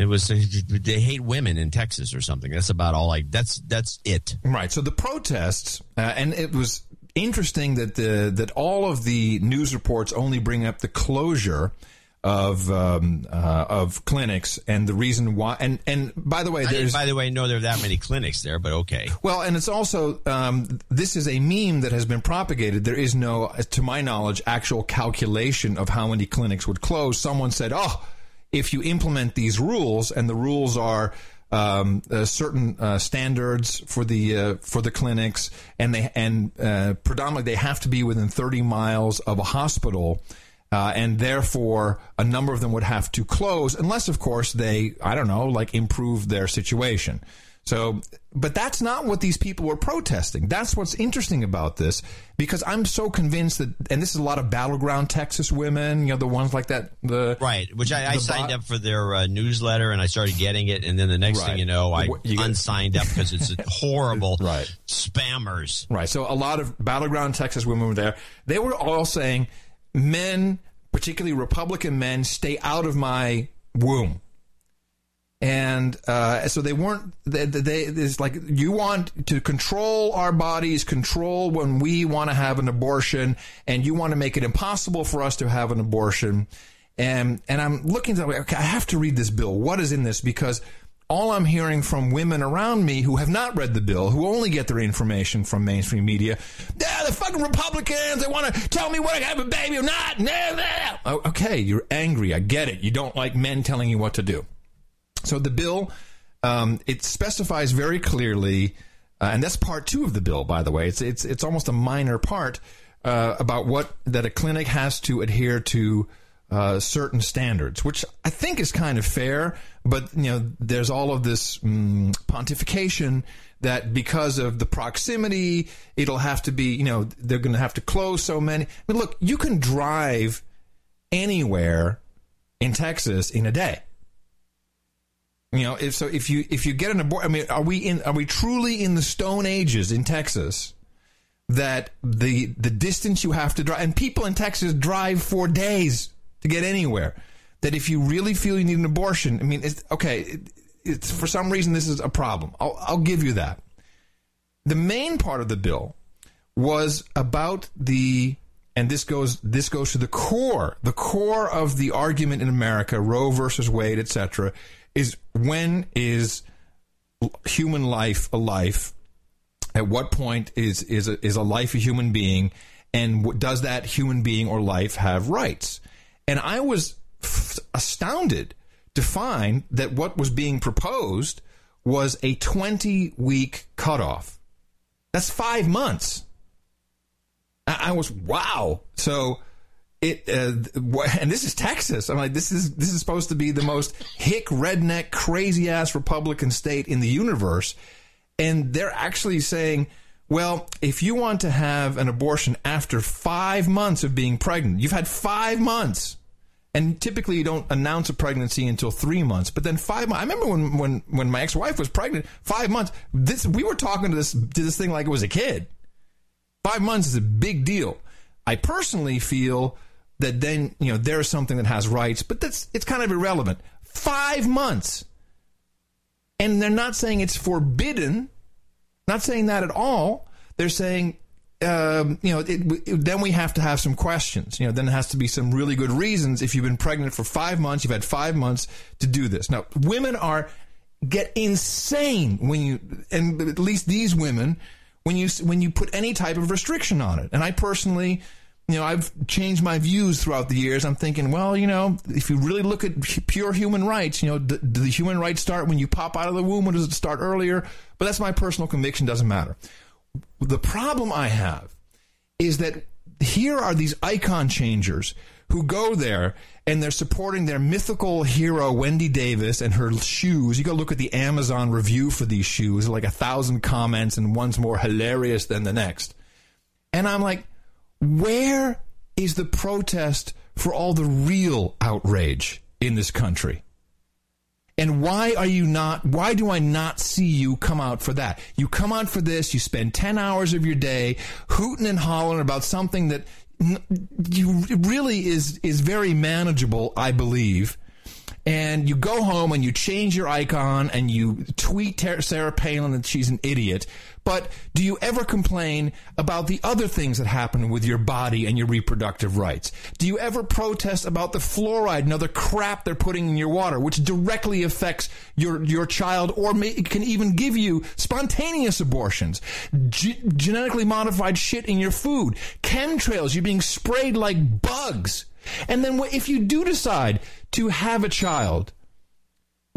It was they hate women in Texas or something. That's about all. I that's that's it. Right. So the protests, uh, and it was interesting that the that all of the news reports only bring up the closure of um, uh, of clinics and the reason why. And and by the way, there's by the way, no there are that many clinics there, but okay. Well, and it's also um, this is a meme that has been propagated. There is no, to my knowledge, actual calculation of how many clinics would close. Someone said, "Oh, if you implement these rules, and the rules are." Um, uh, certain uh, standards for the uh, for the clinics, and they and uh, predominantly they have to be within 30 miles of a hospital, uh, and therefore a number of them would have to close, unless of course they I don't know like improve their situation. So, but that's not what these people were protesting. That's what's interesting about this because I'm so convinced that, and this is a lot of battleground Texas women, you know, the ones like that. The Right, which I, I signed up for their uh, newsletter and I started getting it, and then the next Right. thing you know, I you get- unsigned up because it's horrible. Right. spammers. Right. So a lot of battleground Texas women were there. They were all saying, men, particularly Republican men, stay out of my womb. And uh, so they weren't. They, they it's like you want to control our bodies, control when we want to have an abortion, and you want to make it impossible for us to have an abortion. And and I'm looking at okay, I have to read this bill. What is in this? Because all I'm hearing from women around me who have not read the bill, who only get their information from mainstream media, yeah, the fucking Republicans, they want to tell me whether I have a baby or not. Nah, nah. Oh, Okay, you're angry. I get it. You don't like men telling you what to do. So the bill, um, it specifies very clearly, uh, and that's part two of the bill, by the way. It's it's it's almost a minor part uh, about what that a clinic has to adhere to uh, certain standards, which I think is kind of fair. But you know, there's all of this mm, pontification that because of the proximity, it'll have to be. You know, they're going to have to close so many. I mean, look, you can drive anywhere in Texas in a day. You know, if so, if you if you get an abortion, I mean, are we in? Are we truly in the Stone Ages in Texas? That the the distance you have to drive, and people in Texas drive for days to get anywhere. That if you really feel you need an abortion, I mean, it's okay. It, it's for some reason this is a problem. I'll, I'll give you that. The main part of the bill was about the and this goes this goes to the core the core of the argument in America Roe versus Wade etc is when is human life a life? At what point is is a, is a life a human being, and does that human being or life have rights? And I was f- astounded to find that what was being proposed was a 20 week cutoff. That's five months. I, I was wow. So it uh, and this is Texas. I'm like this is this is supposed to be the most hick redneck crazy ass Republican state in the universe, and they're actually saying. Well, if you want to have an abortion after five months of being pregnant, you've had five months. And typically you don't announce a pregnancy until three months. But then five months, I remember when, when, when my ex-wife was pregnant, five months, this, we were talking to this, to this thing like it was a kid. Five months is a big deal. I personally feel that then, you know, there's something that has rights, but that's, it's kind of irrelevant. Five months. And they're not saying it's forbidden. Not saying that at all. They're saying, um, you know, it, it, then we have to have some questions. You know, then it has to be some really good reasons. If you've been pregnant for five months, you've had five months to do this. Now, women are get insane when you, and at least these women, when you when you put any type of restriction on it. And I personally, you know, I've changed my views throughout the years. I'm thinking, well, you know, if you really look at pure human rights, you know, do, the human rights start when you pop out of the womb, or does it start earlier? But that's my personal conviction. Doesn't matter. The problem I have is that here are these icon changers who go there and they're supporting their mythical hero Wendy Davis and her shoes. You go look at the Amazon review for these shoes, like a thousand comments, and one's more hilarious than the next. And I'm like, where is the protest for all the real outrage in this country? And why are you not, why do I not see you come out for that? You come out for this, you spend 10 hours of your day hooting and hollering about something that you really is, is very manageable, I believe. And you go home and you change your icon and you tweet Sarah Palin that she's an idiot. But do you ever complain about the other things that happen with your body and your reproductive rights? Do you ever protest about the fluoride and other crap they're putting in your water, which directly affects your, your child or may, can even give you spontaneous abortions? G- genetically modified shit in your food, chemtrails, you're being sprayed like bugs. And then if you do decide to have a child,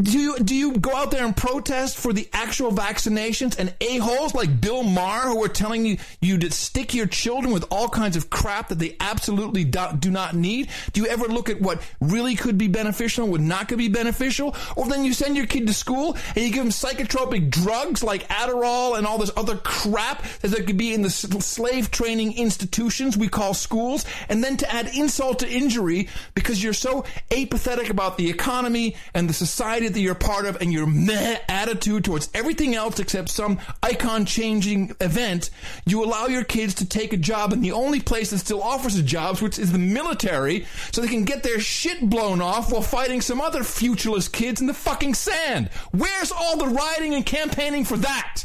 do you do you go out there and protest for the actual vaccinations and a holes like Bill Maher who are telling you you to stick your children with all kinds of crap that they absolutely do, do not need? Do you ever look at what really could be beneficial and what not could be beneficial? Or then you send your kid to school and you give them psychotropic drugs like Adderall and all this other crap that there could be in the slave training institutions we call schools, and then to add insult to injury because you're so apathetic about the economy and the society that you're part of and your meh attitude towards everything else except some icon changing event, you allow your kids to take a job in the only place that still offers jobs, which is the military, so they can get their shit blown off while fighting some other futureless kids in the fucking sand. Where's all the rioting and campaigning for that?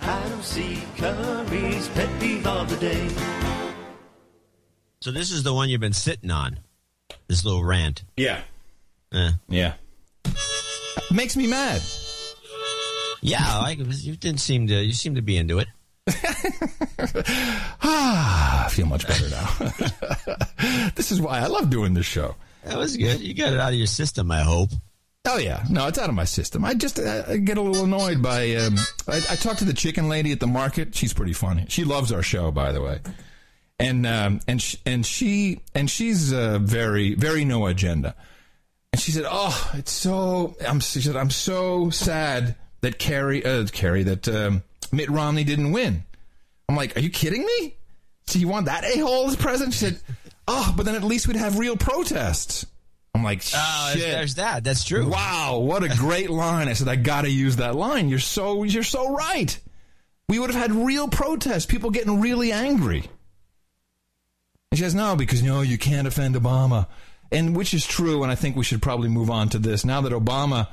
Adam C. Curry's pet peeve of the day. So this is the one you've been sitting on. This little rant. Yeah. Eh. Yeah. Makes me mad. Yeah, I, you didn't seem to. You seem to be into it. Ah, I feel much better now. this is why I love doing this show. That was good. You got it out of your system. I hope. Oh yeah, no, it's out of my system. I just uh, I get a little annoyed by. Um, I, I talked to the chicken lady at the market. She's pretty funny. She loves our show, by the way, and um, and sh- and she and she's uh, very very no agenda. And she said, "Oh, it's so." I'm, she said, "I'm so sad that Kerry, uh, Kerry, that um, Mitt Romney didn't win." I'm like, "Are you kidding me? So you want that a hole as president?" She said, "Oh, but then at least we'd have real protests." I'm like, Oh, "Shit." there's that. That's true. Wow, what a great line. I said, I gotta use that line. You're so you're so right. We would have had real protests, people getting really angry. And she says, No, because no, you can't offend Obama. And which is true, and I think we should probably move on to this. Now that Obama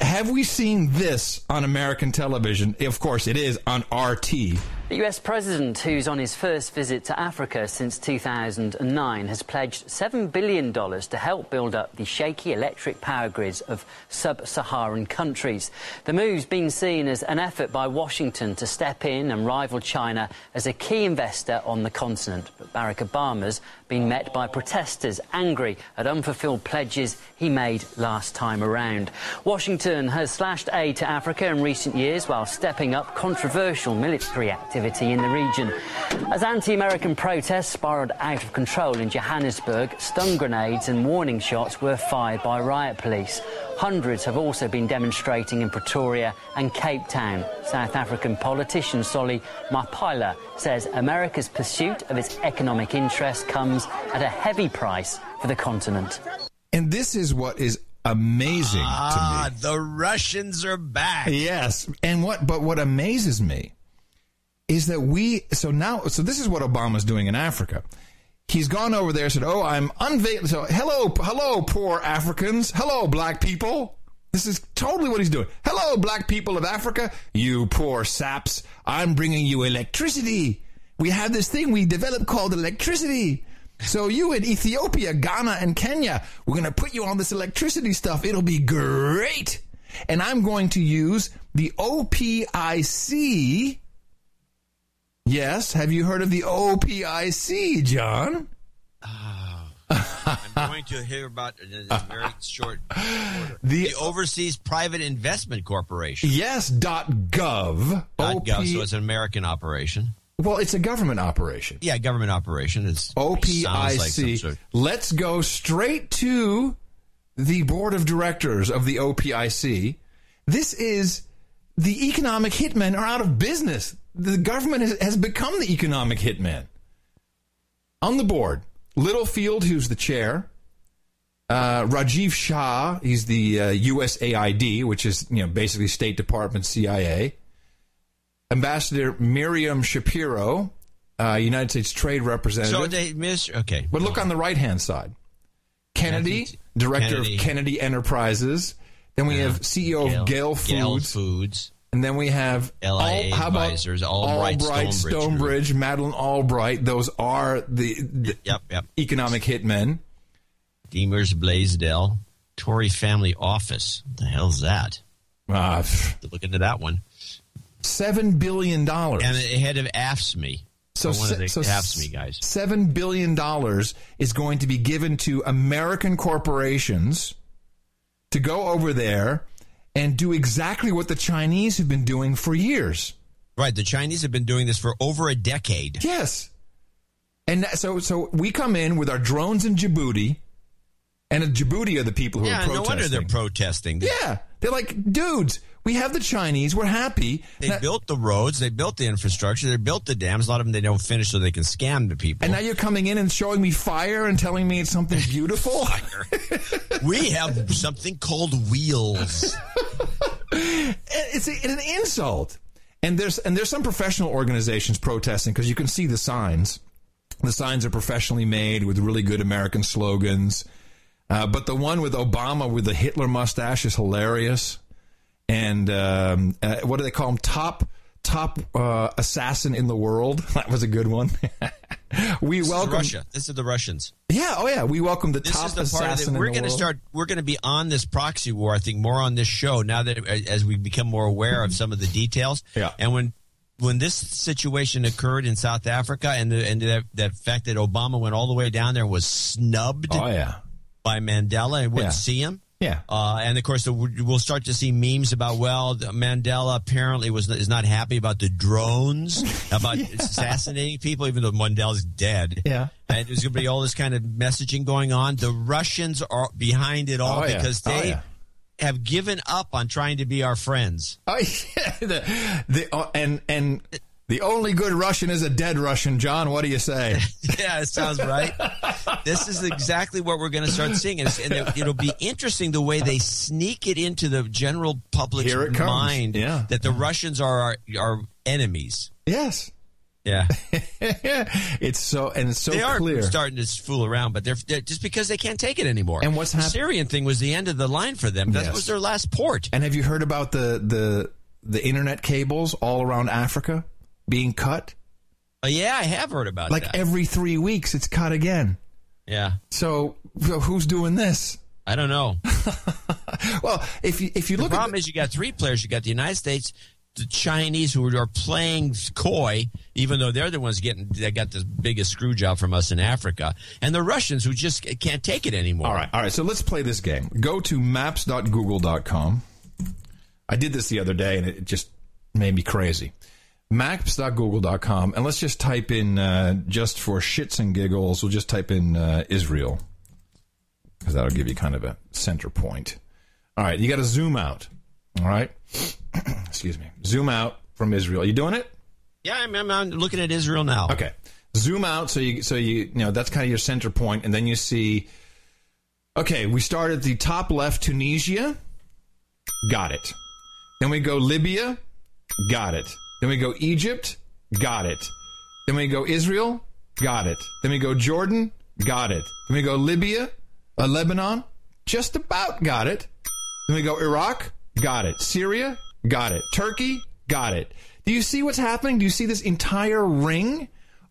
have we seen this on American television? Of course, it is on RT. The US president, who's on his first visit to Africa since 2009, has pledged $7 billion to help build up the shaky electric power grids of sub Saharan countries. The move's been seen as an effort by Washington to step in and rival China as a key investor on the continent. But Barack Obama's been met by protesters angry at unfulfilled pledges he made last time around. Washington has slashed aid to Africa in recent years while stepping up controversial military activity in the region. As anti-American protests spiraled out of control in Johannesburg, stun grenades and warning shots were fired by riot police. Hundreds have also been demonstrating in Pretoria and Cape Town. South African politician Solly Mapaila says America's pursuit of its economic interests comes at a heavy price for the continent. And this is what is amazing Ah, to me. the Russians are back. Yes. And what but what amazes me is that we so now so this is what Obama's doing in Africa. He's gone over there said, "Oh, I'm unveiling so hello hello poor Africans. Hello black people." This is totally what he's doing. Hello black people of Africa, you poor saps. I'm bringing you electricity. We have this thing we developed called electricity. So you in Ethiopia, Ghana, and Kenya, we're going to put you on this electricity stuff. It'll be great. And I'm going to use the OPIC. Yes, have you heard of the OPIC, John? Ah. I'm going to hear about it in a very short order. The- The, Overseas Private Investment Corporation. Yes, dot gov. Dot OP gov, so it's an American operation. well, it's a government operation. Yeah, government operation. It's OPIC. like sort of- Let's go straight to the board of directors of the OPIC. This is the economic hitmen are out of business. The government has, has become the economic hitman. On the board, Littlefield, who's the chair. Uh, Rajiv Shah, he's the uh, USAID, which is you know basically State Department, CIA. Ambassador Miriam Shapiro, uh, United States Trade Representative. So they miss. Okay. But look on the right hand side. Kennedy, Kennedy- director Kennedy. of Kennedy Enterprises. Then we have CEO Gehl- of Gehl Gehl Foods. Foods. And then we have LIA Al- how about advisors, Albright, Albright, Stonebridge Stonebridge, Madeleine Albright. Those are the, the Yep, yep. economic hitmen. Demers Blaisdell. Tory Family Office. What the hell's that? Ah, pff, Look into that one. Seven billion dollars. And the head of AFSCME. So, one of the se- so AFSCME guys. Seven billion dollars is going to be given to American corporations to go over there and do exactly what the Chinese have been doing for years. Right. The Chinese have been doing this for over a decade. Yes. And so, so we come in with our drones in Djibouti, and Djibouti are the people who yeah, are no protesting. wonder they're protesting. yeah, they're like, dudes, we have the Chinese, we're happy. They Now- built the roads, they built the infrastructure, they built the dams. A lot of them they don't finish so they can scam the people. and now you're coming in and showing me fire and telling me it's something beautiful. we have something called wheels. it's, a, it's an insult. And there's and there's some professional organizations protesting because you can see the signs. The signs are professionally made with really good American slogans. Uh, but the one with Obama with the Hitler mustache is hilarious. And um, uh, what do they call him? Top top uh, assassin in the world. That was a good one. we This welcome Russia. This is the Russians. Yeah, oh yeah, we welcome the This top is the part of assassin it. We're going to start. We're going to be on this proxy war. I think more on this show now that as we become more aware of some of the details. Yeah. And when when this situation occurred in South Africa, and the and that, that fact that Obama went all the way down there and was snubbed. Oh yeah. By Mandela and wouldn't Yeah. see him. Yeah. Uh, and of course, the, we'll start to see memes about well, Mandela apparently was is not happy about the drones, about assassinating people, even though Mandela's dead. Yeah. And there's going to be all this kind of messaging going on. The Russians are behind it all Oh, yeah. because Oh, they yeah. have given up on trying to be our friends. Oh yeah, the, the, uh, and and the only good Russian is a dead Russian. John, what do you say? yeah, it sounds right. this is exactly what we're going to start seeing, and, it's- and it, it'll be interesting the way they sneak it into the general public's Here it comes. mind Yeah. that the Russians are our, our enemies. Yes. Yeah, it's so and it's so they are clear. starting to fool around, but they're, they're just because they can't take it anymore. And what's the hap- Syrian thing was the end of the line for them. That Yes. was their last port. And have you heard about the the the internet cables all around Africa? Being cut. Uh, yeah, I have heard about it. Like that. every three weeks, it's cut again. yeah, So who's doing this? I don't know. Well, if you if you the look at the problem is you got three players. You got the United States, the Chinese who are playing coy, even though they're the ones getting they got the biggest screw job from us in Africa, and the Russians who just can't take it anymore. All right, all right. So let's play this game. Go to maps.google.com. I did this the other day and it just made me crazy. Maps.google.com and let's just type in uh, just for shits and giggles. We'll just type in uh, Israel because that'll give you kind of a center point. All right, you got to zoom out. All right, excuse me. Zoom out from Israel. You doing it? Yeah, I'm, I'm, I'm looking at Israel now. Okay. Zoom out so you so you you know that's kind of your center point, and then you see. Okay, we start at the top left, Tunisia. Got it. Then we go Libya. Got it. Then we go Egypt. Got it. Then we go Israel. Got it. Then we go Jordan. Got it. Then we go Libya, uh, Lebanon. Just about got it. Then we go Iraq. Got it. Syria. Got it. Turkey. Got it. Do you see what's happening? Do you see this entire ring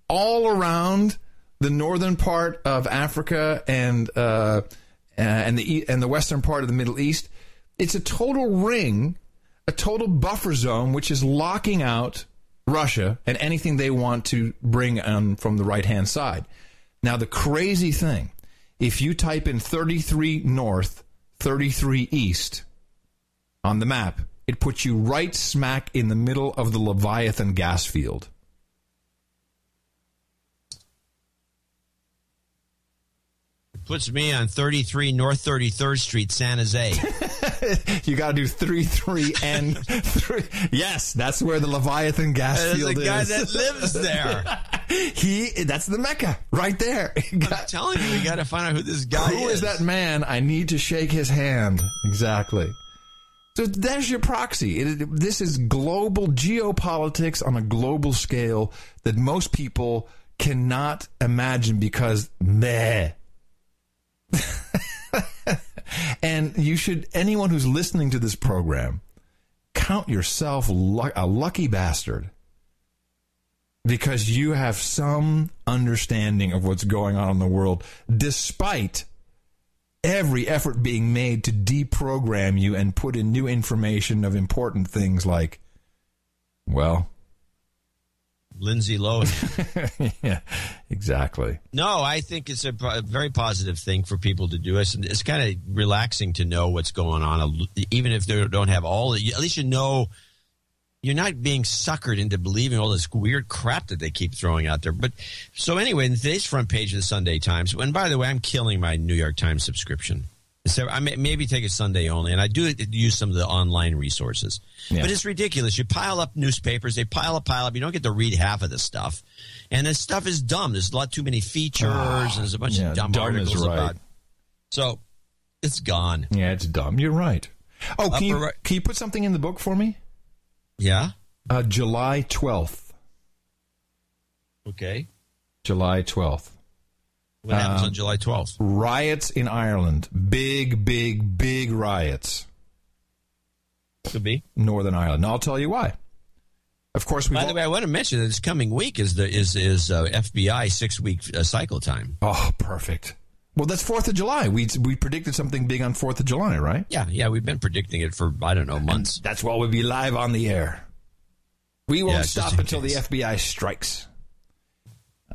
all around the northern part of Africa and uh, and the and the western part of the Middle East? It's a total ring, a total buffer zone, which is locking out Russia and anything they want to bring on from the right hand side. Now, the crazy thing, if you type in 33 north, 33 east on the map, it puts you right smack in the middle of the Leviathan gas field. Puts me on 33 North 33rd Street, San Jose. you got to do 3 3 and 3. Yes, that's where the Leviathan gas There's field a guy is. that lives there. he that's the Mecca right there. I'm telling you, we got to find out who this guy Who is that man? I need to shake his hand. Exactly. So there's your proxy. It, this is global geopolitics on a global scale that most people cannot imagine because meh. And you should, anyone who's listening to this program, count yourself lu- a lucky bastard. Because you have some understanding of what's going on in the world, despite every effort being made to deprogram you and put in new information of important things like, well, Lindsay Lohan. yeah, exactly. No, I think it's a, a very positive thing for people to do. It's, it's kind of relaxing to know what's going on, even if they don't have all. At least you know you're not being suckered into believing all this weird crap that they keep throwing out there. But so anyway, in today's front page of the Sunday Times, and by the way, I'm killing my New York Times subscription. So I may, maybe take a Sunday only, and I do use some of the online resources. Yeah. But it's ridiculous. You pile up newspapers, they pile up, pile up. You don't get to read half of the stuff, and this stuff is dumb. There's a lot too many features, and there's a bunch yeah, of dumb, dumb articles right. about. So it's gone. Yeah, it's dumb. You're right. Oh, can you, right- can you put something in the book for me? Yeah. Uh, July 12th. Okay. July 12th. What happens Um, on July 12th? Riots in Ireland. Big, big, big riots. Could be. Northern Ireland. And I'll tell you why. Of course, we. By the way, I want to mention that this coming week is the is is uh, FBI six week uh, cycle time. Oh, perfect. Well, that's Fourth of July. We we predicted something big on Fourth of July, right? Yeah, yeah, we've been predicting it for I don't know months. That's why we'll be live on the air. We won't Yeah, stop until case. the FBI strikes.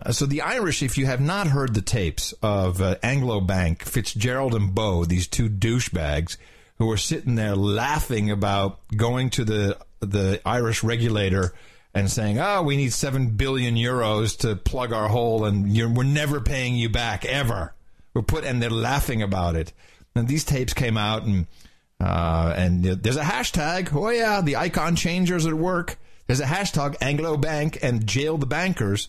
Uh, so the Irish, if you have not heard the tapes of uh, Anglo Bank, Fitzgerald and Bowe, these two douchebags who were sitting there laughing about going to the the Irish regulator and saying, "Oh, we need seven billion euros to plug our hole, and we're never paying you back ever." We're put, and they're laughing about it. And these tapes came out, and uh, and there's a hashtag. Oh yeah, the icon changers at work. There's a hashtag Anglo Bank and jail the bankers.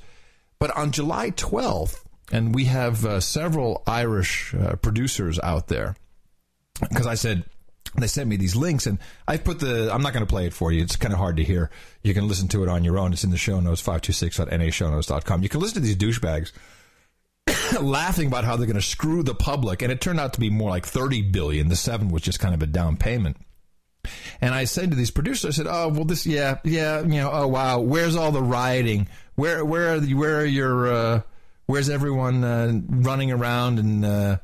But on July 12th, and we have uh, several Irish uh, producers out there, because I said they sent me these links, and I put the. I'm not going to play it for you. It's kind of hard to hear. You can listen to it on your own. It's in the show notes, 526.nashownotes.com. You can listen to these douchebags laughing about how they're going to screw the public, and it turned out to be more like 30 billion. The seven was just kind of a down payment. And I said to these producers, I said, "Oh, well, this, yeah, yeah, you know, oh wow, where's all the rioting? Where, where are, the, where are your, uh, where's everyone uh, running around and uh,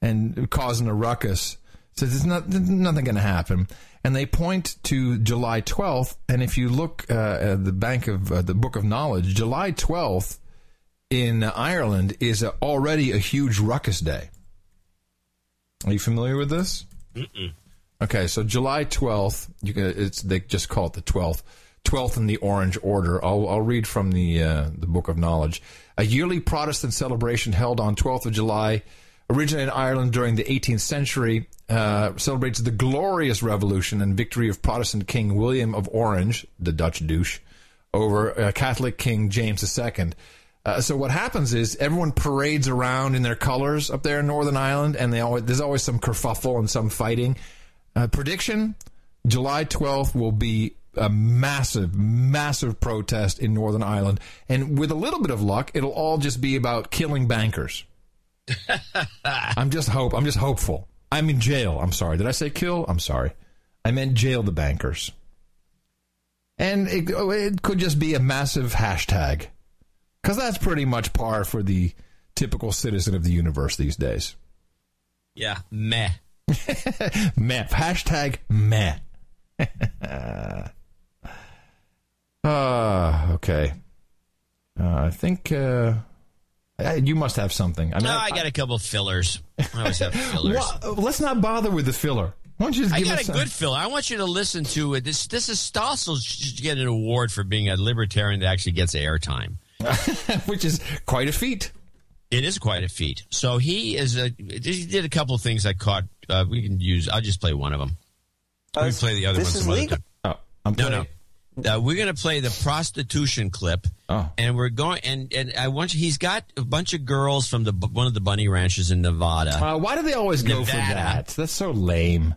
and causing a ruckus?" So there's not nothing going to happen. And they point to July 12th, and if you look uh, at the bank of uh, the Book of Knowledge, July 12th in Ireland is already a huge ruckus day. Are you familiar with this? Mm-mm. Okay, so July 12th, you can, it's they just call it the 12th. 12th in the orange order. I'll, I'll read from the uh, the Book of Knowledge. A yearly Protestant celebration held on 12th of July, originally in Ireland during the 18th century, uh, celebrates the glorious revolution and victory of Protestant King William of Orange, the Dutch douche, over uh, Catholic King James II. Uh, so what happens is everyone parades around in their colors up there in Northern Ireland, and they always, there's always some kerfuffle and some fighting. Uh, prediction: July 12th will be a massive, massive protest in Northern Ireland, and with a little bit of luck, it'll all just be about killing bankers. I'm just hope. I'm just hopeful. I'm in jail. I'm sorry. Did I say kill? I'm sorry. I meant jail the bankers. And it, it could just be a massive hashtag. Because that's pretty much par for the typical citizen of the universe these days. Yeah, meh. Meh. Hashtag meh. uh, okay. Uh, I think uh, uh, you must have something. I no, I got a couple fillers. I always have fillers. Well, let's not bother with the filler. Why don't you just I got a some- good filler. I want you to listen to it. This this is Stossel should get an award for being a libertarian that actually gets airtime. which is quite a feat. It is quite a feat. So he is a. He did a couple of things I caught. Uh, we can use. I'll just play one of them. We play the other this one is some other legal. time. Oh, I'm no, playing- no. Uh, we're going to play the prostitution clip, Oh. and we're going. And and I want you. He's got a bunch of girls from the one of the bunny ranches in Nevada. Uh, why do they always go for that? That's so lame.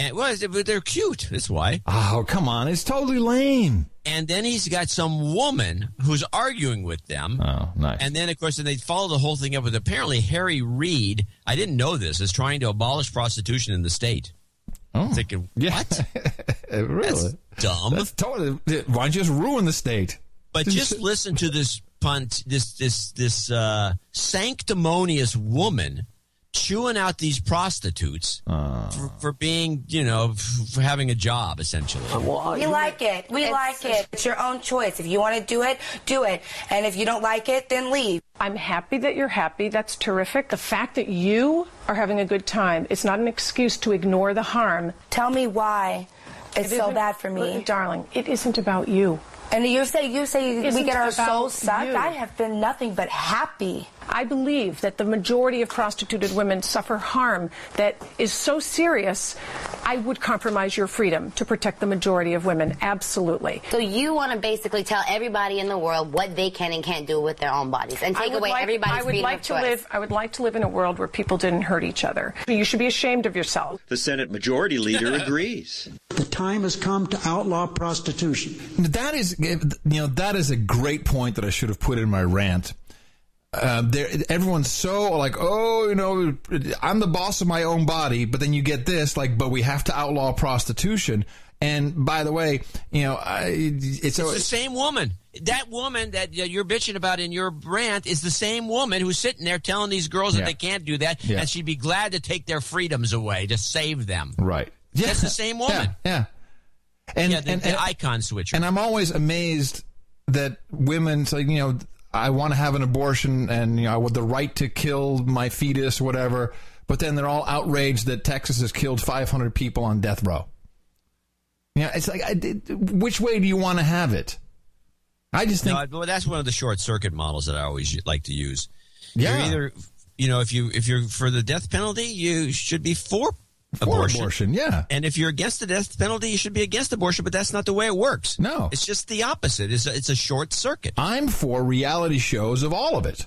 And well, but they're cute. That's why. Oh, come on. It's totally lame. And then he's got some woman who's arguing with them. Oh, nice. And then, of course, then they follow the whole thing up with apparently Harry Reid. I didn't know this is trying to abolish prostitution in the state. Oh, I'm thinking, yeah. what? really? That's dumb. That's totally. Why don't you just ruin the state? But just listen to this punt, this this this uh, sanctimonious woman chewing out these prostitutes uh. for, for being, you know, for having a job essentially. Uh, uh, we like it. We like it. It's your own choice. If you want to do it, do it. And if you don't like it, then leave. I'm happy that you're happy. That's terrific. The fact that you are having a good time is not an excuse to ignore the harm. Tell me why it's It so bad for me. Darling, it isn't about you. And you say you say we Isn't get our about souls sucked. you. I have been nothing but happy. I believe that the majority of prostituted women suffer harm that is so serious, I would compromise your freedom to protect the majority of women. Absolutely. So you want to basically tell everybody in the world what they can and can't do with their own bodies and I take would away like- everybody's I would freedom like of to choice. live. I would like to live in a world where people didn't hurt each other. You should be ashamed of yourself. The Senate Majority Leader agrees. The time has come to outlaw prostitution. That is, you know, that is a great point that I should have put in my rant. Um, there, everyone's so like, oh, you know, I'm the boss of my own body, but then you get this, like, but we have to outlaw prostitution. And by the way, you know, I, it's, It's the same woman. That woman that you're bitching about in your rant is the same woman who's sitting there telling these girls Yeah. that they can't do that, Yeah. and she'd be glad to take their freedoms away to save them. right. That's the same woman. Yeah. And, yeah, the, and, the and- icon switcher. And I'm always amazed that women say, you know, I want to have an abortion and, you know, I want the right to kill my fetus, whatever. But then they're all outraged that Texas has killed 500 people on death row. Yeah, it's like, I, it- which way do you want to have it? I just think, No, well, that's one of the short circuit models that I always like to use. Yeah. You're either, you know, if you if you're for the death penalty, you should be For abortion. abortion, yeah. And if you're against the death penalty, you should be against abortion. But that's not the way it works. No, it's just the opposite. It's a, it's a short circuit. I'm for reality shows of all of it.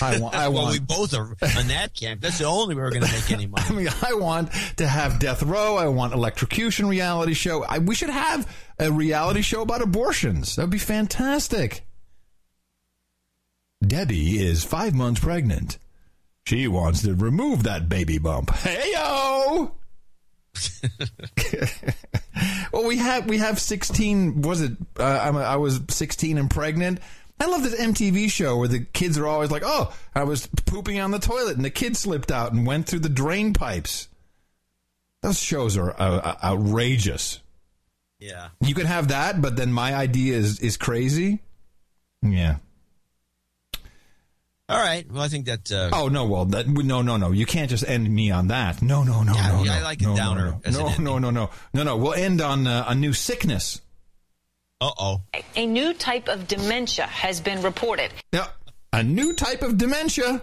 I want, I well, want, we both are on that camp. That's the only way we're going to make any money. I mean, I want to have death row. I want electrocution reality show. I, we should have a reality show about abortions. That would be fantastic. Debbie is five months pregnant. She wants to remove that baby bump. Hey yo. well, we have we have sixteen. Was it? Uh, I'm, I was sixteen and pregnant. I love this MTV show where the kids are always like, "Oh, I was pooping on the toilet and the kid slipped out and went through the drain pipes." Those shows are uh, uh, outrageous. Yeah. You could have that, but then my idea is is crazy. Yeah. All right. Well, I think that. Uh, Oh no! Well, that, no, no, no! You can't just end me on that. No, no, no, Yeah, no, yeah, no. I like a downer No, no, no, no, no, no, no. We'll end on uh, a new sickness. Uh oh. A new type of dementia has been reported. Yeah, a new type of dementia.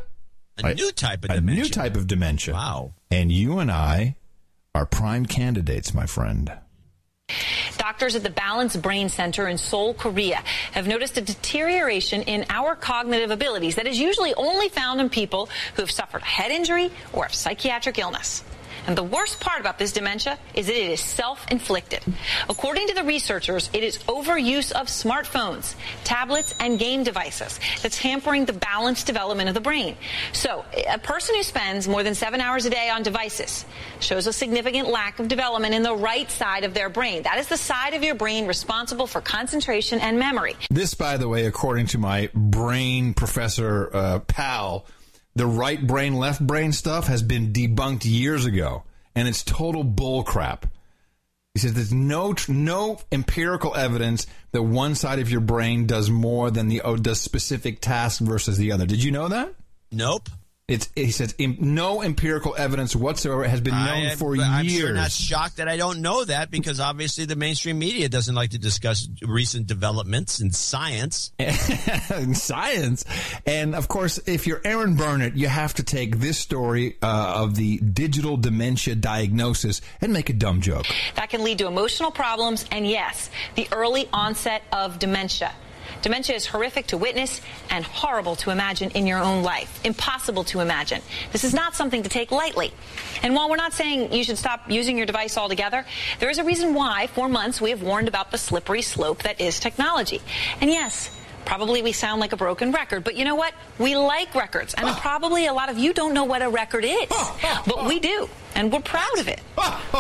A new type of dementia. a dementia. new type of dementia. Wow. And you and I are prime candidates, my friend. Doctors at the Balance Brain Center in Seoul, Korea have noticed a deterioration in our cognitive abilities that is usually only found in people who have suffered a head injury or have psychiatric illness. And the worst part about this dementia is that it is self-inflicted. According to the researchers, it is overuse of smartphones, tablets, and game devices that's hampering the balanced development of the brain. So, a person who spends more than seven hours a day on devices shows a significant lack of development in the right side of their brain. That is the side of your brain responsible for concentration and memory. This, by the way, according to my brain professor uh, pal, the right brain, left brain stuff has been debunked years ago, and it's total bullcrap. He says there's no no empirical evidence that one side of your brain does more than the does specific task versus the other. Did you know that? Nope. It's he says im- no empirical evidence whatsoever has been known I, for I'm years. sure not shocked that I don't know that because obviously the mainstream media doesn't like to discuss recent developments in science. in science. And of course, if you're Erin Burnett, you have to take this story uh, of the digital dementia diagnosis and make a dumb joke. That can lead to emotional problems and, yes, the early onset of dementia. Dementia is horrific to witness and horrible to imagine in your own life. Impossible to imagine. This is not something to take lightly. And while we're not saying you should stop using your device altogether, there is a reason why, for months, we have warned about the slippery slope that is technology. And yes, Probably we sound like a broken record, but you know what? We like records, and probably a lot of you don't know what a record is, but we do, and we're proud of it.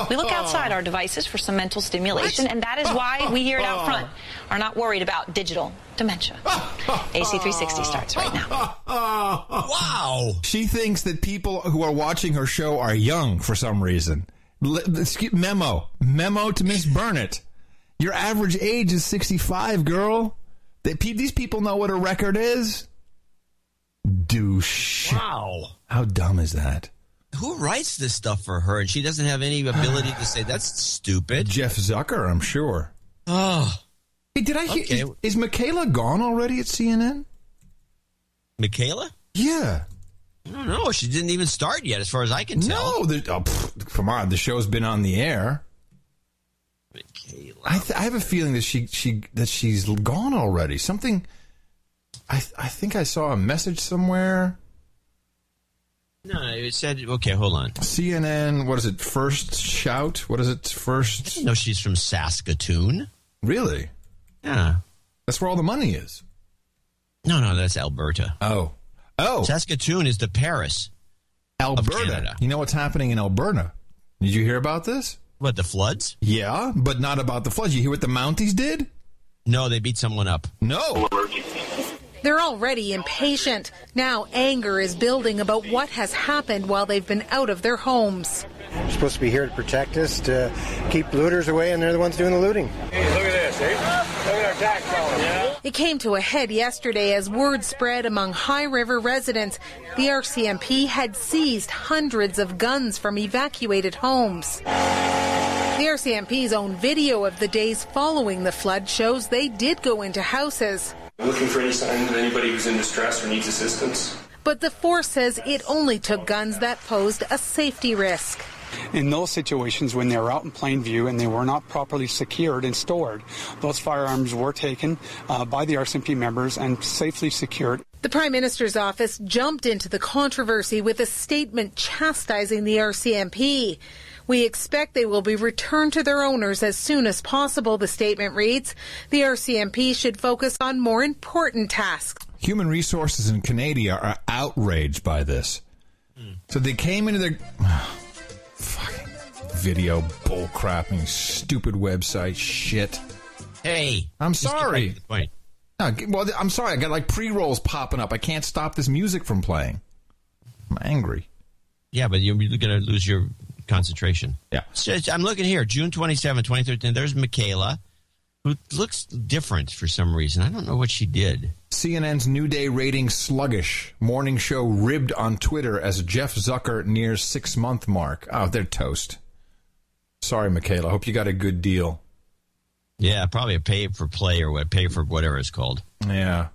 We look outside our devices for some mental stimulation, and that is why we here at Out Front are not worried about digital dementia. AC360 starts right now. Wow. She thinks that people who are watching her show are young for some reason. Memo. Memo to Miss Burnett. Your average age is 65, girl. These people know what a record is. Douche. Wow. How dumb is that? Who writes this stuff for her and she doesn't have any ability to say that's stupid? Jeff Zucker, I'm sure. Oh. Hey, did I hear? Okay. Is, is Michaela gone already at CNN? Michaela? Yeah. I don't know. She didn't even start yet, as far as I can tell. No, the, oh, pff, come on. The show's been on the air. I, th- I have a feeling that she she that she's gone already. Something. I th- I think I saw a message somewhere. No, it said, okay, hold on. CNN. What is it? First shout. What is it? First. No, she's from Saskatoon. Really? Yeah. That's where all the money is. No, no, that's Alberta. Oh. Oh. Saskatoon is the Paris. Alberta. Canada. You know what's happening in Alberta? Did you hear about this? What, the floods? Yeah, but not about the floods. You hear what the Mounties did? No, they beat someone up. No. They're already impatient. Now anger is building about what has happened while they've been out of their homes. They're supposed to be here to protect us, to keep looters away, and they're the ones doing the looting. Hey, look at this, eh? Look at our tax dollars. Yeah. It came to a head yesterday as word spread among High River residents. The RCMP had seized hundreds of guns from evacuated homes. The RCMP's own video of the days following the flood shows they did go into houses. Looking for any sign of anybody who's in distress or needs assistance. But the force says it only took guns that posed a safety risk. In those situations, when they were out in plain view and they were not properly secured and stored, those firearms were taken uh, by the RCMP members and safely secured. The Prime Minister's office jumped into the controversy with a statement chastising the RCMP. We expect they will be returned to their owners as soon as possible, the statement reads. The RCMP should focus on more important tasks. Human resources in Canada are outraged by this. So they came into their fucking video bullcrapping, stupid website shit. Hey, I'm sorry. back to the point. No, well, I'm sorry. I got like pre rolls popping up. I can't stop this music from playing. I'm angry. Yeah, but you're going to lose your concentration. Yeah. So I'm looking here, June 27, 2013. There's Michaela, who looks different for some reason. I don't know what she did. CNN's New Day rating sluggish. Morning show ribbed on Twitter as Jeff Zucker nears six month mark. Oh, they're toast. Sorry, Michaela. Hope you got a good deal. Yeah, probably a pay for play or what, pay for whatever it's called. Yeah.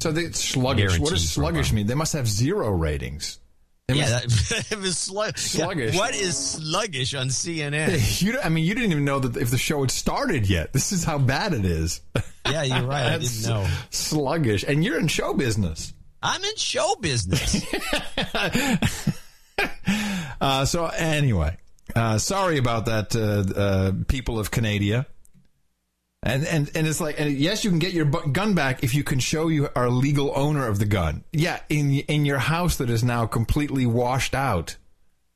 So they, sluggish. What does sluggish mean? They must have zero ratings. They Yeah, must- that, it was slug- Sluggish. Yeah, what is sluggish on CNN? you, I mean, you didn't even know that if the show had started yet. This is how bad it is. Yeah, you're right. I didn't know. Sluggish, and you're in show business. I'm in show business. Uh, so anyway, uh, sorry about that, uh, uh, people of Canada. And, and and it's like, and yes, you can get your gun back if you can show you are legal owner of the gun. Yeah, in in your house that is now completely washed out,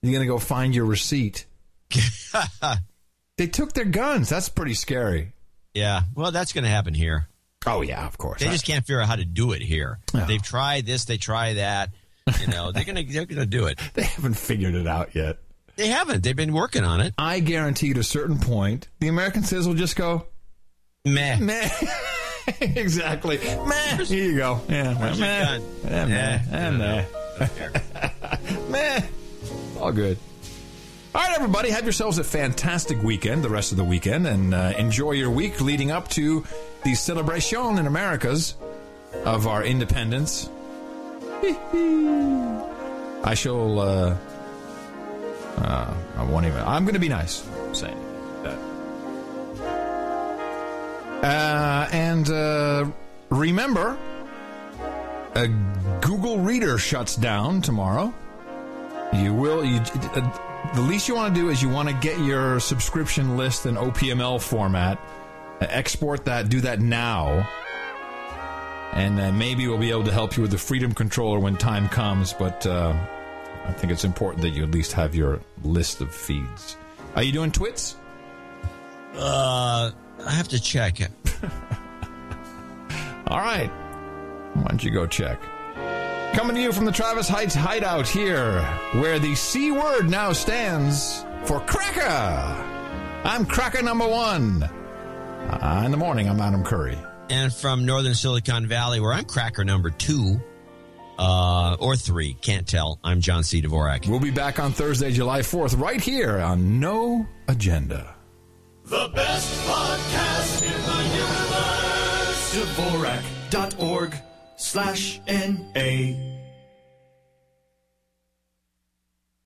you're gonna go find your receipt. they took their guns. That's pretty scary. yeah, well, that's going to happen here. Oh yeah, of course. They just can't figure out how to do it here. They've tried this, they try that. You know, they're gonna they're gonna do it. They haven't figured it out yet. They haven't. They've been working on it. I guarantee at a certain point, the American citizens will just go, meh, meh. exactly, meh. Here you go. Yeah, Where's meh. meh. Eh, Eh, I meh. meh. All good. All right, everybody, have yourselves a fantastic weekend, the rest of the weekend, and uh, enjoy your week leading up to the celebration in Americas of our independence. I shall. Uh, uh, I won't even. I'm going to be nice. Uh, and uh, remember, uh, Google Reader shuts down tomorrow. You will. You, uh, the least you want to do is you want to get your subscription list in OPML format, export that, do that now, and uh, maybe we'll be able to help you with the Freedom Controller when time comes. But uh, I think it's important that you at least have your list of feeds. Are you doing twits? Uh, I have to check. It. All right. Why don't you go check? Coming to you from the Travis Heights hideout here, where the C word now stands for cracker. I'm cracker number one. Uh, in the morning, I'm Adam Curry. And from Northern Silicon Valley, where I'm cracker number two, uh, or three, can't tell. I'm John C. Dvorak. We'll be back on Thursday, July 4th, right here on No Agenda. The best podcast in the universe. Dvorak.org slash N-A.